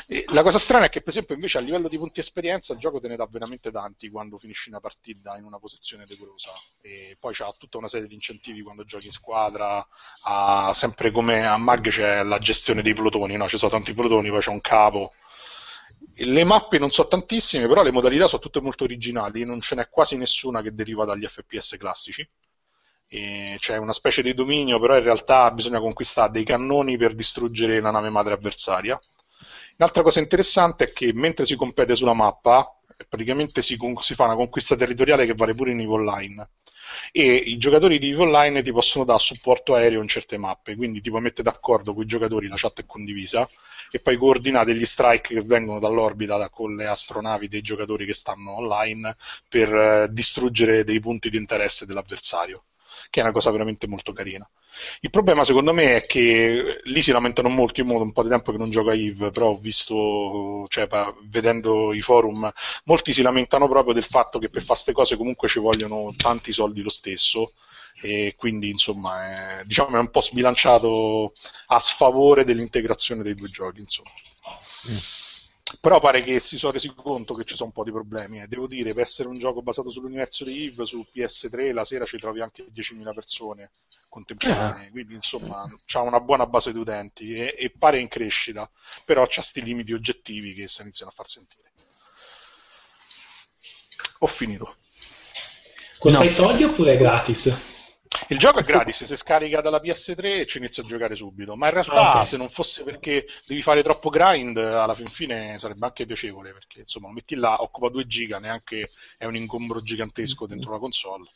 E la cosa strana è che, per esempio, invece a livello di punti esperienza il gioco te ne dà veramente tanti quando finisci una partita in una posizione decorosa. E poi c'ha tutta una serie di incentivi quando giochi in squadra. Ha sempre come a Mag c'è la gestione dei plotoni, no? ci sono tanti plotoni, poi c'è un capo. Le mappe non sono tantissime, però le modalità sono tutte molto originali, non ce n'è quasi nessuna che deriva dagli FPS classici. E c'è una specie di dominio, però in realtà bisogna conquistare dei cannoni per distruggere la nave madre avversaria. Un'altra cosa interessante è che mentre si compete sulla mappa, praticamente si, con- si fa una conquista territoriale che vale pure in EVE Online. E i giocatori di EVE Online ti possono dare supporto aereo in certe mappe, quindi ti puoi mettere d'accordo con i giocatori, la chat è condivisa, e poi coordinate gli strike che vengono dall'orbita da- con le astronavi dei giocatori che stanno online per eh, distruggere dei punti di interesse dell'avversario, che è una cosa veramente molto carina. Il problema secondo me è che lì si lamentano molto, io da un po' di tempo che non gioco a Eve, però ho visto, cioè vedendo i forum, molti si lamentano proprio del fatto che per fare queste cose comunque ci vogliono tanti soldi lo stesso e quindi insomma è, diciamo è un po' sbilanciato a sfavore dell'integrazione dei due giochi, insomma. Però pare che si sono resi conto che ci sono un po' di problemi. eh. Devo dire, per essere un gioco basato sull'universo di Eve, su PS3 la sera ci trovi anche 10.000 persone contemporanee, quindi insomma c'ha una buona base di utenti e, e pare in crescita, però c'ha sti limiti oggettivi che si iniziano a far sentire. Ho finito. Costa No. i soldi oppure è gratis? Il gioco è gratis, se scarica dalla PS3 e ci inizia a giocare subito, ma in realtà Ah, ok. se non fosse perché devi fare troppo grind, alla fin fine sarebbe anche piacevole, perché insomma lo metti là, occupa 2 giga, neanche è un ingombro gigantesco dentro la console.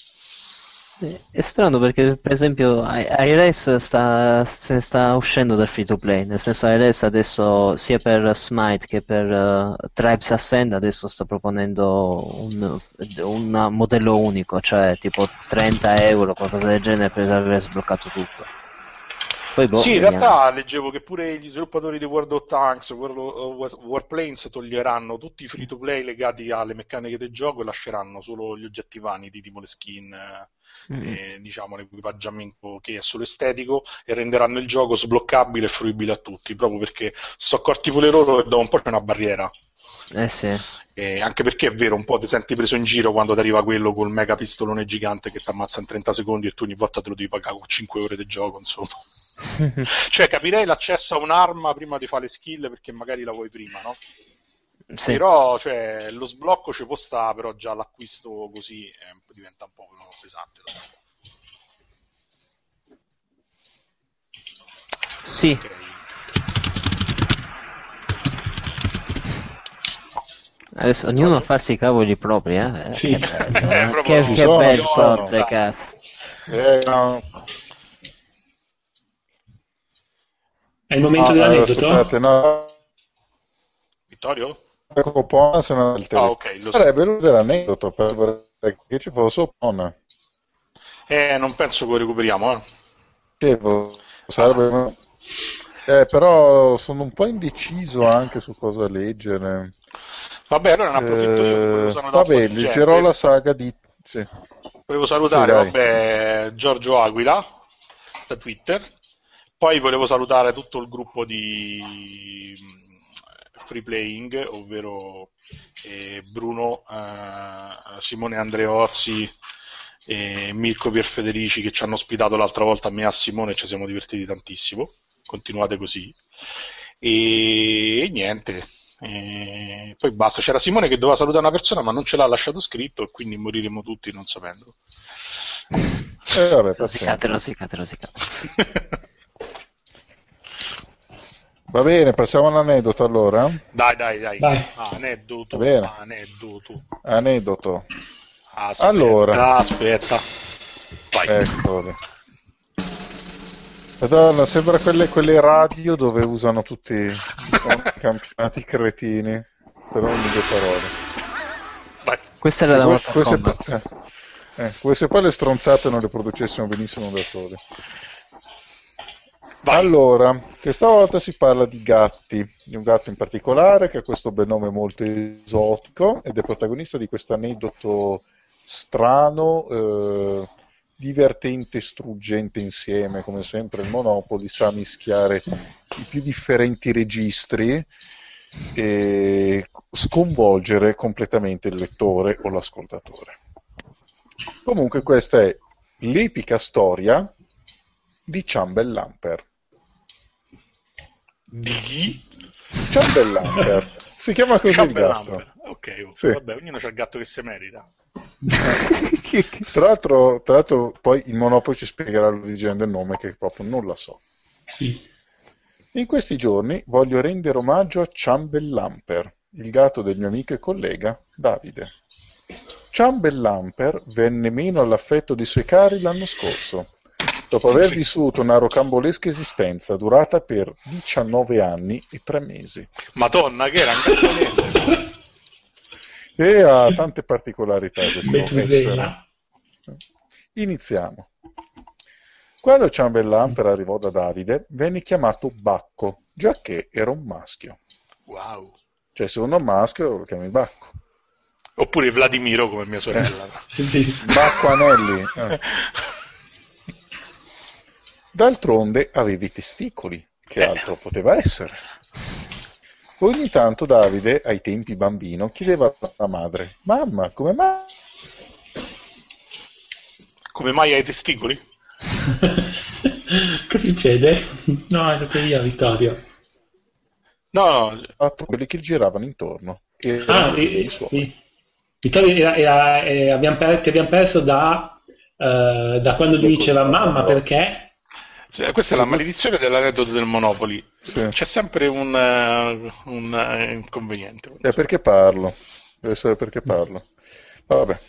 È strano perché, per esempio, I- iRes sta, se sta uscendo dal free to play, nel senso iRes adesso, sia per Smite che per eh, Tribes Ascend, adesso sta proponendo un, un modello unico, cioè tipo 30 euro, qualcosa del genere per aver sbloccato tutto. Poi, boh, sì, in vediamo. realtà leggevo che pure gli sviluppatori di World of Tanks, World of Warplanes toglieranno tutti i free to play legati alle meccaniche del gioco e lasceranno solo gli oggetti vanity, tipo le skin, eh, Mm. e, diciamo l'equipaggiamento che è solo estetico e renderanno il gioco sbloccabile e fruibile a tutti, proprio perché sono accorti pure loro che dopo un po' c'è una barriera. Eh sì. E anche perché è vero, un po' ti senti preso in giro quando ti arriva quello col mega pistolone gigante che ti ammazza in 30 secondi e tu ogni volta te lo devi pagare con 5 ore di gioco, insomma. Cioè, capirei l'accesso a un'arma prima di fare le skill perché magari la vuoi prima, no? Sì. Però, cioè, lo sblocco ci può stare, però già l'acquisto così po'- diventa un po' pesante. dopo. Sì. Ok. Adesso ognuno a farsi i cavoli propri, eh? Sì. Che bello, Eh, eh? proprio che, ci che sono, bel podcast. Eh, no. È il momento Ah, dell'aneddoto? aspettate, no. Vittorio? Ecco, Popona se ne il Ah, ok, lo. Sarebbe lui dell'aneddoto per che ci fosse Popona. Eh, non penso che lo recuperiamo, eh. Dicevo, sarebbe... Eh, però sono un po' indeciso anche su cosa leggere. Vabbè, allora ne approfitto Eh, vabbè, leggerò la saga di... Sì. Volevo salutare, Sì, vabbè, Giorgio Aquila da Twitter. Poi volevo salutare tutto il gruppo di mm, Free Playing, ovvero eh, Bruno, eh, Simone Andreozzi e Mirko Pierfederici che ci hanno ospitato l'altra volta a me e a Simone e ci siamo divertiti tantissimo. Continuate così. E, e niente. E poi basta. C'era Simone che doveva salutare una persona, ma non ce l'ha lasciato scritto, e quindi moriremo tutti non sapendo. Eh, vabbè, Rosicate, rosicate, rosicate. Va bene, passiamo all'aneddoto allora. Dai, dai, dai. Dai. Aneddoto, Va bene. aneddoto. Aneddoto. Aspetta, Allora. aspetta. Vai. Eccole. Madonna, sembra quelle, quelle radio dove usano tutti i campionati cretini per ogni due parole. Vai. Questa era come se, Kombat. eh, eh, se poi le stronzate non le producessimo benissimo da sole. Vai. Allora, questa volta si parla di gatti, di un gatto in particolare che ha questo bel nome molto esotico ed è protagonista di questo aneddoto strano, eh, divertente, struggente insieme, come sempre il Monopoli sa mischiare i più differenti registri e sconvolgere completamente il lettore o l'ascoltatore. Comunque questa è l'epica storia di Ciambellamper. Di chi? Ciambellamper. Si chiama così il gatto. Ok, oh. Sì. vabbè, ognuno c'ha il gatto che si merita. Tra l'altro, tra l'altro poi il Monopoli ci spiegherà l'origine del nome che proprio non la so. Sì. In questi giorni voglio rendere omaggio a Ciambellamper, il gatto del mio amico e collega Davide. Ciambellamper venne meno all'affetto dei suoi cari l'anno scorso, dopo aver vissuto una rocambolesca esistenza durata per 19 anni e 3 mesi. Madonna, che era un. E ha tante particolarità questo essere. Iniziamo. Quando Ciambellamper arrivò da Davide, venne chiamato Bacco, giacché era un maschio. Wow. Cioè, se uno è un maschio lo chiami Bacco. Oppure Vladimiro come mia sorella. Sì. Bacco Anelli. eh. D'altronde aveva i testicoli, che altro poteva essere. Ogni tanto Davide, ai tempi bambino, chiedeva alla madre: Mamma, come mai? Come mai hai i testicoli? Cosa succede? No, è andato via Vittorio. No, no, fatto quelli che giravano intorno? E Ah, sì, sì. Vittorio era, era- eh, abbiamo per- ti abbiamo perso da, eh, da quando lui diceva mamma perché? Cioè, questa è la maledizione dell'aneddoto del Monopoli. Sì. C'è sempre un, eh, un, eh, inconveniente. È perché parlo. Deve essere perché parlo. Vabbè.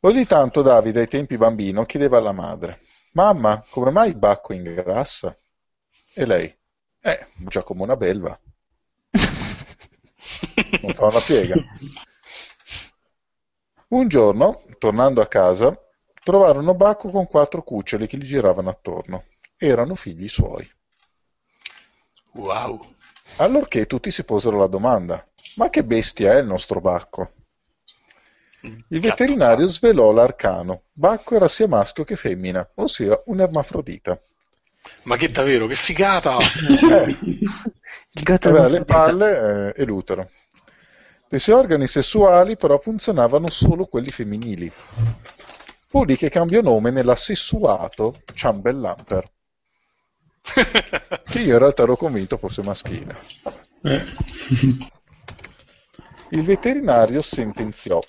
Ogni tanto Davide, ai tempi bambino, chiedeva alla madre: Mamma, come mai Bacco ingrassa? E lei: Eh, già come una belva. Non fa una piega. Un giorno, tornando a casa, trovarono Bacco con quattro cuccioli che gli giravano attorno erano figli suoi. Wow. Allorché tutti si posero la domanda: ma che bestia è il nostro Bacco? Il veterinario svelò l'arcano. Bacco era sia maschio che femmina, ossia un ermafrodita. Ma che davvero, che figata! Eh, Il gatto aveva le palle eh, e l'utero. I suoi organi sessuali però funzionavano solo quelli femminili. Fu lì che cambiò nome nell'assessuato Ciambellamper, che io in realtà ero convinto fosse maschile. Eh. Il veterinario sentenziò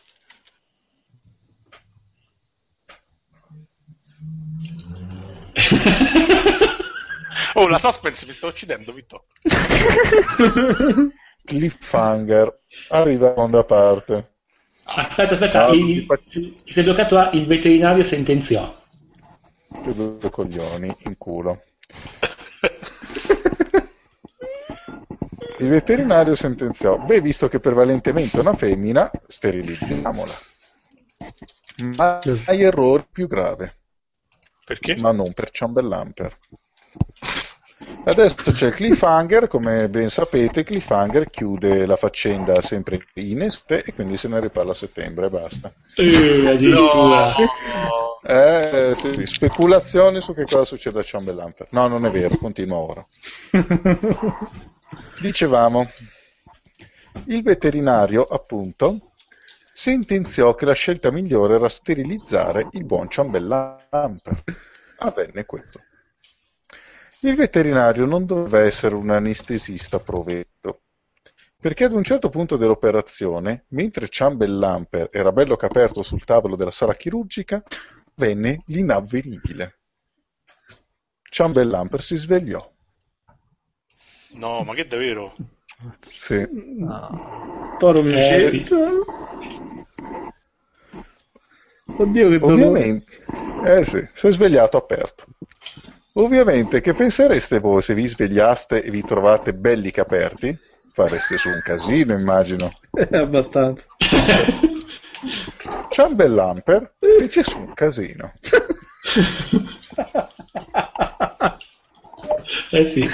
Oh, la suspense mi sta uccidendo, Vitto. cliffhanger, arriva la seconda parte. Aspetta, aspetta, Ah, il, ti sei bloccato a il veterinario sentenziò. Che due coglioni in culo. Il veterinario sentenziò: Beh, visto che prevalentemente è una femmina, sterilizziamola. Ma hai errore più grave, Perché? ma non per Ciambellamper. Adesso c'è il cliffhanger, come ben sapete, cliffhanger chiude la faccenda sempre in estate e quindi se ne riparla a settembre e basta. Eh. No. Eh, sì, speculazioni su che cosa succede a Ciambellamper. No, non è vero, continua ora. Dicevamo, il veterinario, appunto, sentenziò che la scelta migliore era sterilizzare il buon Ciambellamper. Avvenne questo. Il veterinario non doveva essere un anestesista provetto, perché ad un certo punto dell'operazione, mentre Ciambellamper era bello che aperto sul tavolo della sala chirurgica, venne l'inavvenibile. Ciambellamper si svegliò. No, ma che davvero? Sì. Toro mio Eh, cetto. Oddio che dolore. Ovviamente, eh sì, si è svegliato aperto. Ovviamente, che pensereste voi se vi svegliaste e vi trovate belli che aperti? Fareste su un casino, immagino. Eh, abbastanza. Ciambellamper fece su un casino. Eh sì.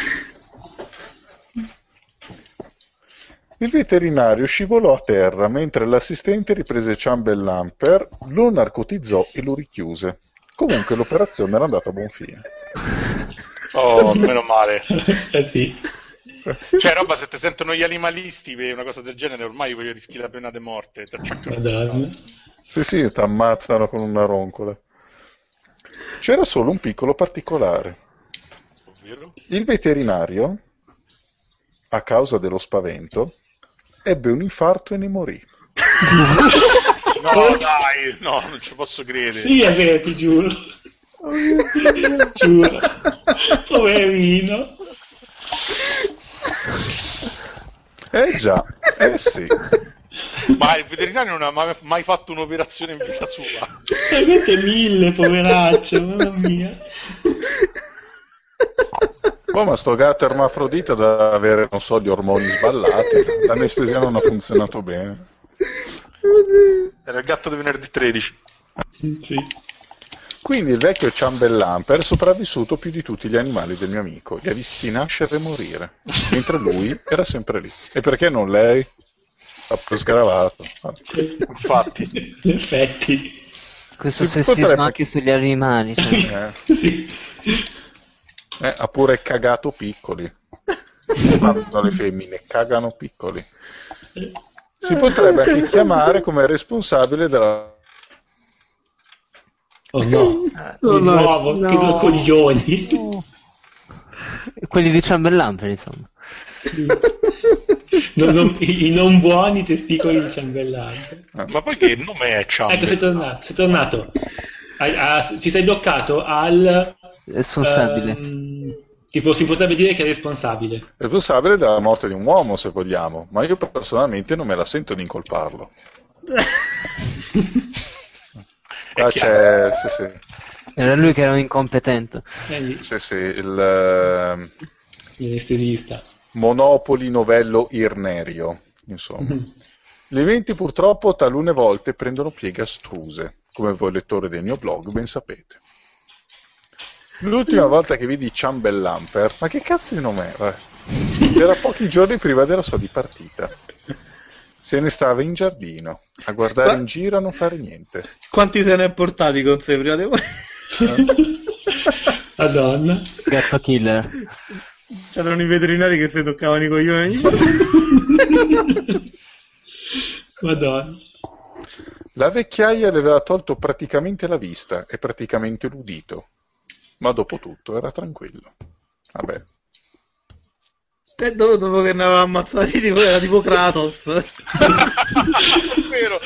Il veterinario scivolò a terra mentre l'assistente riprese Ciambellamper, lo narcotizzò e lo richiuse. Comunque l'operazione era andata a buon fine. Oh, meno male. Eh sì. Cioè, roba, se ti sentono gli animalisti per una cosa del genere, ormai voglio rischi la pena di morte. Sì, sì, ti ammazzano con una roncola. C'era solo un piccolo particolare. Il veterinario, a causa dello spavento, ebbe un infarto e ne morì. No, dai, no, non ci posso credere. Sì, è vero, ti giuro. giuro. Poverino. Eh già, eh sì. Ma il veterinario non ha mai, mai fatto un'operazione in vita sua. E questo è mille, poveraccio, mamma mia. Oh, ma sto gatto ermafrodita da avere, non so, gli ormoni sballati. L'anestesia non ha funzionato bene. Era il gatto di venerdì 13. Sì. Quindi il vecchio Ciambellamper è sopravvissuto più di tutti gli animali del mio amico. Li ha visti nascere e morire, mentre lui era sempre lì. E perché non lei? Ha sgravato. Infatti. In effetti. Questo Si sessismo potrebbe- anche sugli animali. cioè. Eh, Sì. eh, ha pure cagato piccoli. Quando le femmine cagano piccoli. Si potrebbe anche chiamare come responsabile della Oh no. Oh, Di no, nuovo, no. che due coglioni. Quelli di Ciambellamper, insomma. Non- non- i, non buoni testicoli di ciambellante. Ma poi che nome è Ecco, sei tornato. Sei tornato. Hai- ha- ci sei bloccato al... Responsabile. ehm, tipo, si potrebbe dire che è responsabile. responsabile della morte di un uomo, se vogliamo, ma io personalmente non me la sento di incolparlo. Qua È c'è sì, sì, Era lui che era un incompetente. Sì, sì, il eh, l'anestesista. Monopoli novello Irnerio, insomma. Gli eventi purtroppo talune volte prendono pieghe astruse, come voi lettori del mio blog ben sapete. L'ultima volta che vidi Ciambellamper, ma che cazzo di nome era? Era pochi giorni prima della sua dipartita. Se ne stava in giardino a guardare Ma- in giro a non fare niente. Quanti se ne è portati con sé prima di Madonna. Gatto killer. C'erano i veterinari che si toccavano i coglioni ogni volta. Madonna. La vecchiaia le aveva tolto praticamente la vista e praticamente l'udito, ma dopo tutto era tranquillo. Vabbè, E dopo, dopo che ne aveva ammazzati, tipo, era tipo Kratos. Vero.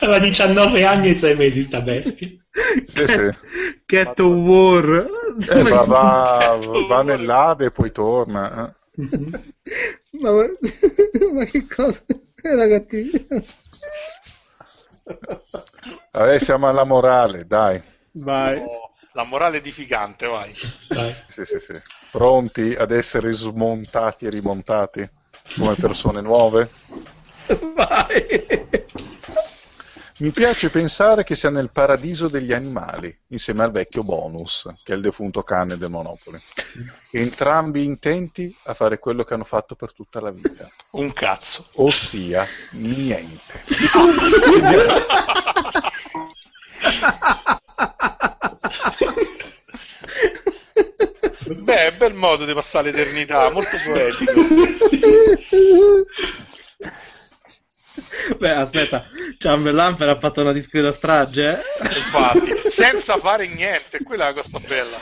Aveva 19 anni e 3 mesi sta bestia. sì, sì. Cat of War. Eh, va, va, va nell'Ade e poi torna. eh. Mhm. ma, ma che cosa? Era cattivo. Vabbè, siamo alla morale, dai. Vai. Oh, la morale edificante, vai. Dai. Sì, sì, sì. Pronti ad essere smontati e rimontati come persone nuove? Vai. Mi piace pensare che sia nel paradiso degli animali, insieme al vecchio Bonus, che è il defunto cane del Monopoli. Entrambi intenti a fare quello che hanno fatto per tutta la vita, Un cazzo. ossia niente. Beh, bel modo di passare l'eternità, molto poetico. Beh, aspetta, Chamberlain ha fatto una discreta strage, eh? Infatti, senza fare niente, quella è la cosa bella.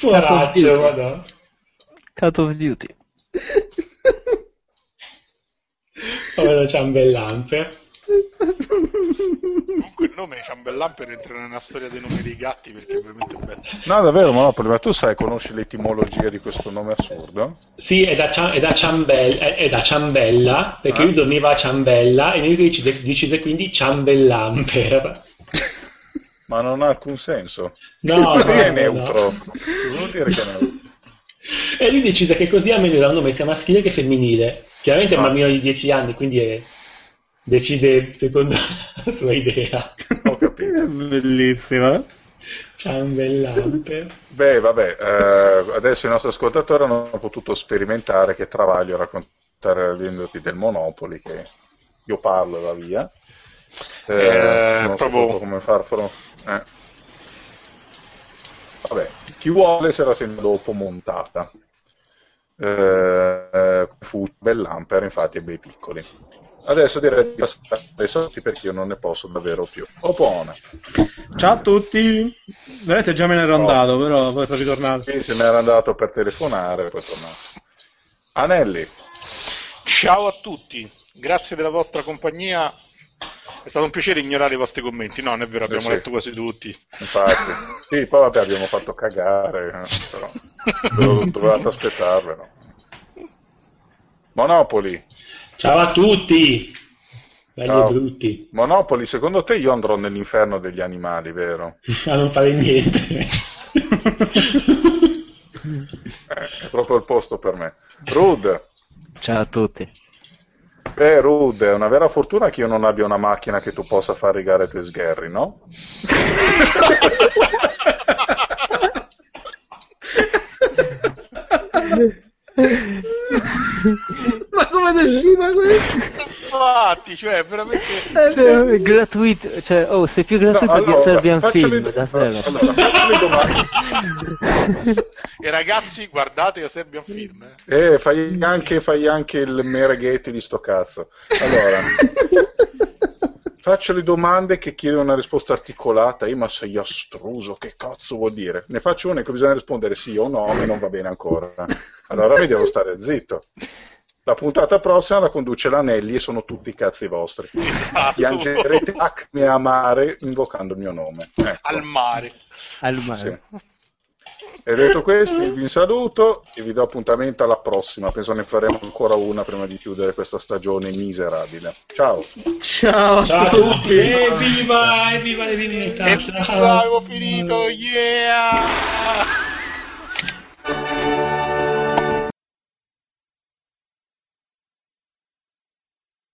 Poraccio, madonna. Cut of Duty. Povero ciambellante. Comunque il nome Ciambellamper entra nella storia dei nomi dei gatti perché è veramente bello. No, davvero, Monopoli, ma tu sai, conosci l'etimologia di questo nome assurdo? Sì, è da, è da Ciambella, è, è da Ciambella, perché Ah. lui dormiva a Ciambella e lui decise, decise quindi Ciambellamper. Ma non ha alcun senso. No, Non no, è no, neutro. no. Vuol dire che è neutro? E lui decise che così almeno era un nome sia maschile che femminile. Chiaramente è un Ah. bambino di 10 anni, quindi è- decide secondo la sua idea. Ho capito. Bellissima. Ciambellamper. Beh, vabbè, eh, adesso i nostri ascoltatori hanno potuto sperimentare che travaglio raccontare aneddoti del Monopoli, che io parlo e va via. Eh, Eh, non so proprio- come farlo. Eh. Vabbè, chi vuole se la sente dopo montata. Eh, fu Bellamper, infatti, è bei piccoli. Adesso direi di passare ai soldi perché io non ne posso davvero più. Opona. Ciao a tutti. Veramente già me ne ero andato, però poi sono ritornato. Sì, se n'era andato per telefonare, poi è tornato. Anelli. Ciao a tutti, grazie della vostra compagnia. È stato un piacere ignorare i vostri commenti. No, non è vero, abbiamo sì. letto quasi tutti. Infatti, sì, poi vabbè, abbiamo fatto cagare, eh, però dove- dovevate aspettarvelo. Monopoli, Ciao a tutti! Belli Ciao. e brutti. Monopoli, secondo te io andrò nell'inferno degli animali, vero? A non fare niente. Eh, è proprio il posto per me. Rud, Ciao a tutti. beh, Rud, è una vera fortuna che io non abbia una macchina che tu possa fare rigare ai tuoi sgherri, no? Ma come è uscita questa? Infatti, cioè, veramente. Cioè, è gratuito, cioè, oh, sei più gratuito No, che allora, Serbian faccio Film, le- davvero. allora, faccio le domande. E ragazzi, guardate Serbian Film. eh. Eh, fai anche, fai anche il mereghetti di sto cazzo. Allora, faccio le domande che chiedono una risposta articolata. Io, ma sei astruso, che cazzo vuol dire? Ne faccio una che bisogna rispondere sì o no, e non va bene ancora. Allora mi devo stare zitto. La puntata prossima la conduce l'Anelli e sono tutti i cazzi vostri. Esatto. Piangerete acme a mare invocando il mio nome. Ecco. Al mare. Al Sì. E detto questo, vi saluto e vi do appuntamento alla prossima. Penso ne faremo ancora una prima di chiudere questa stagione miserabile. Ciao! Ciao a Ciao a tutti. Evviva! Evviva le divinità! E Ciao! l'avevo finito, yeah!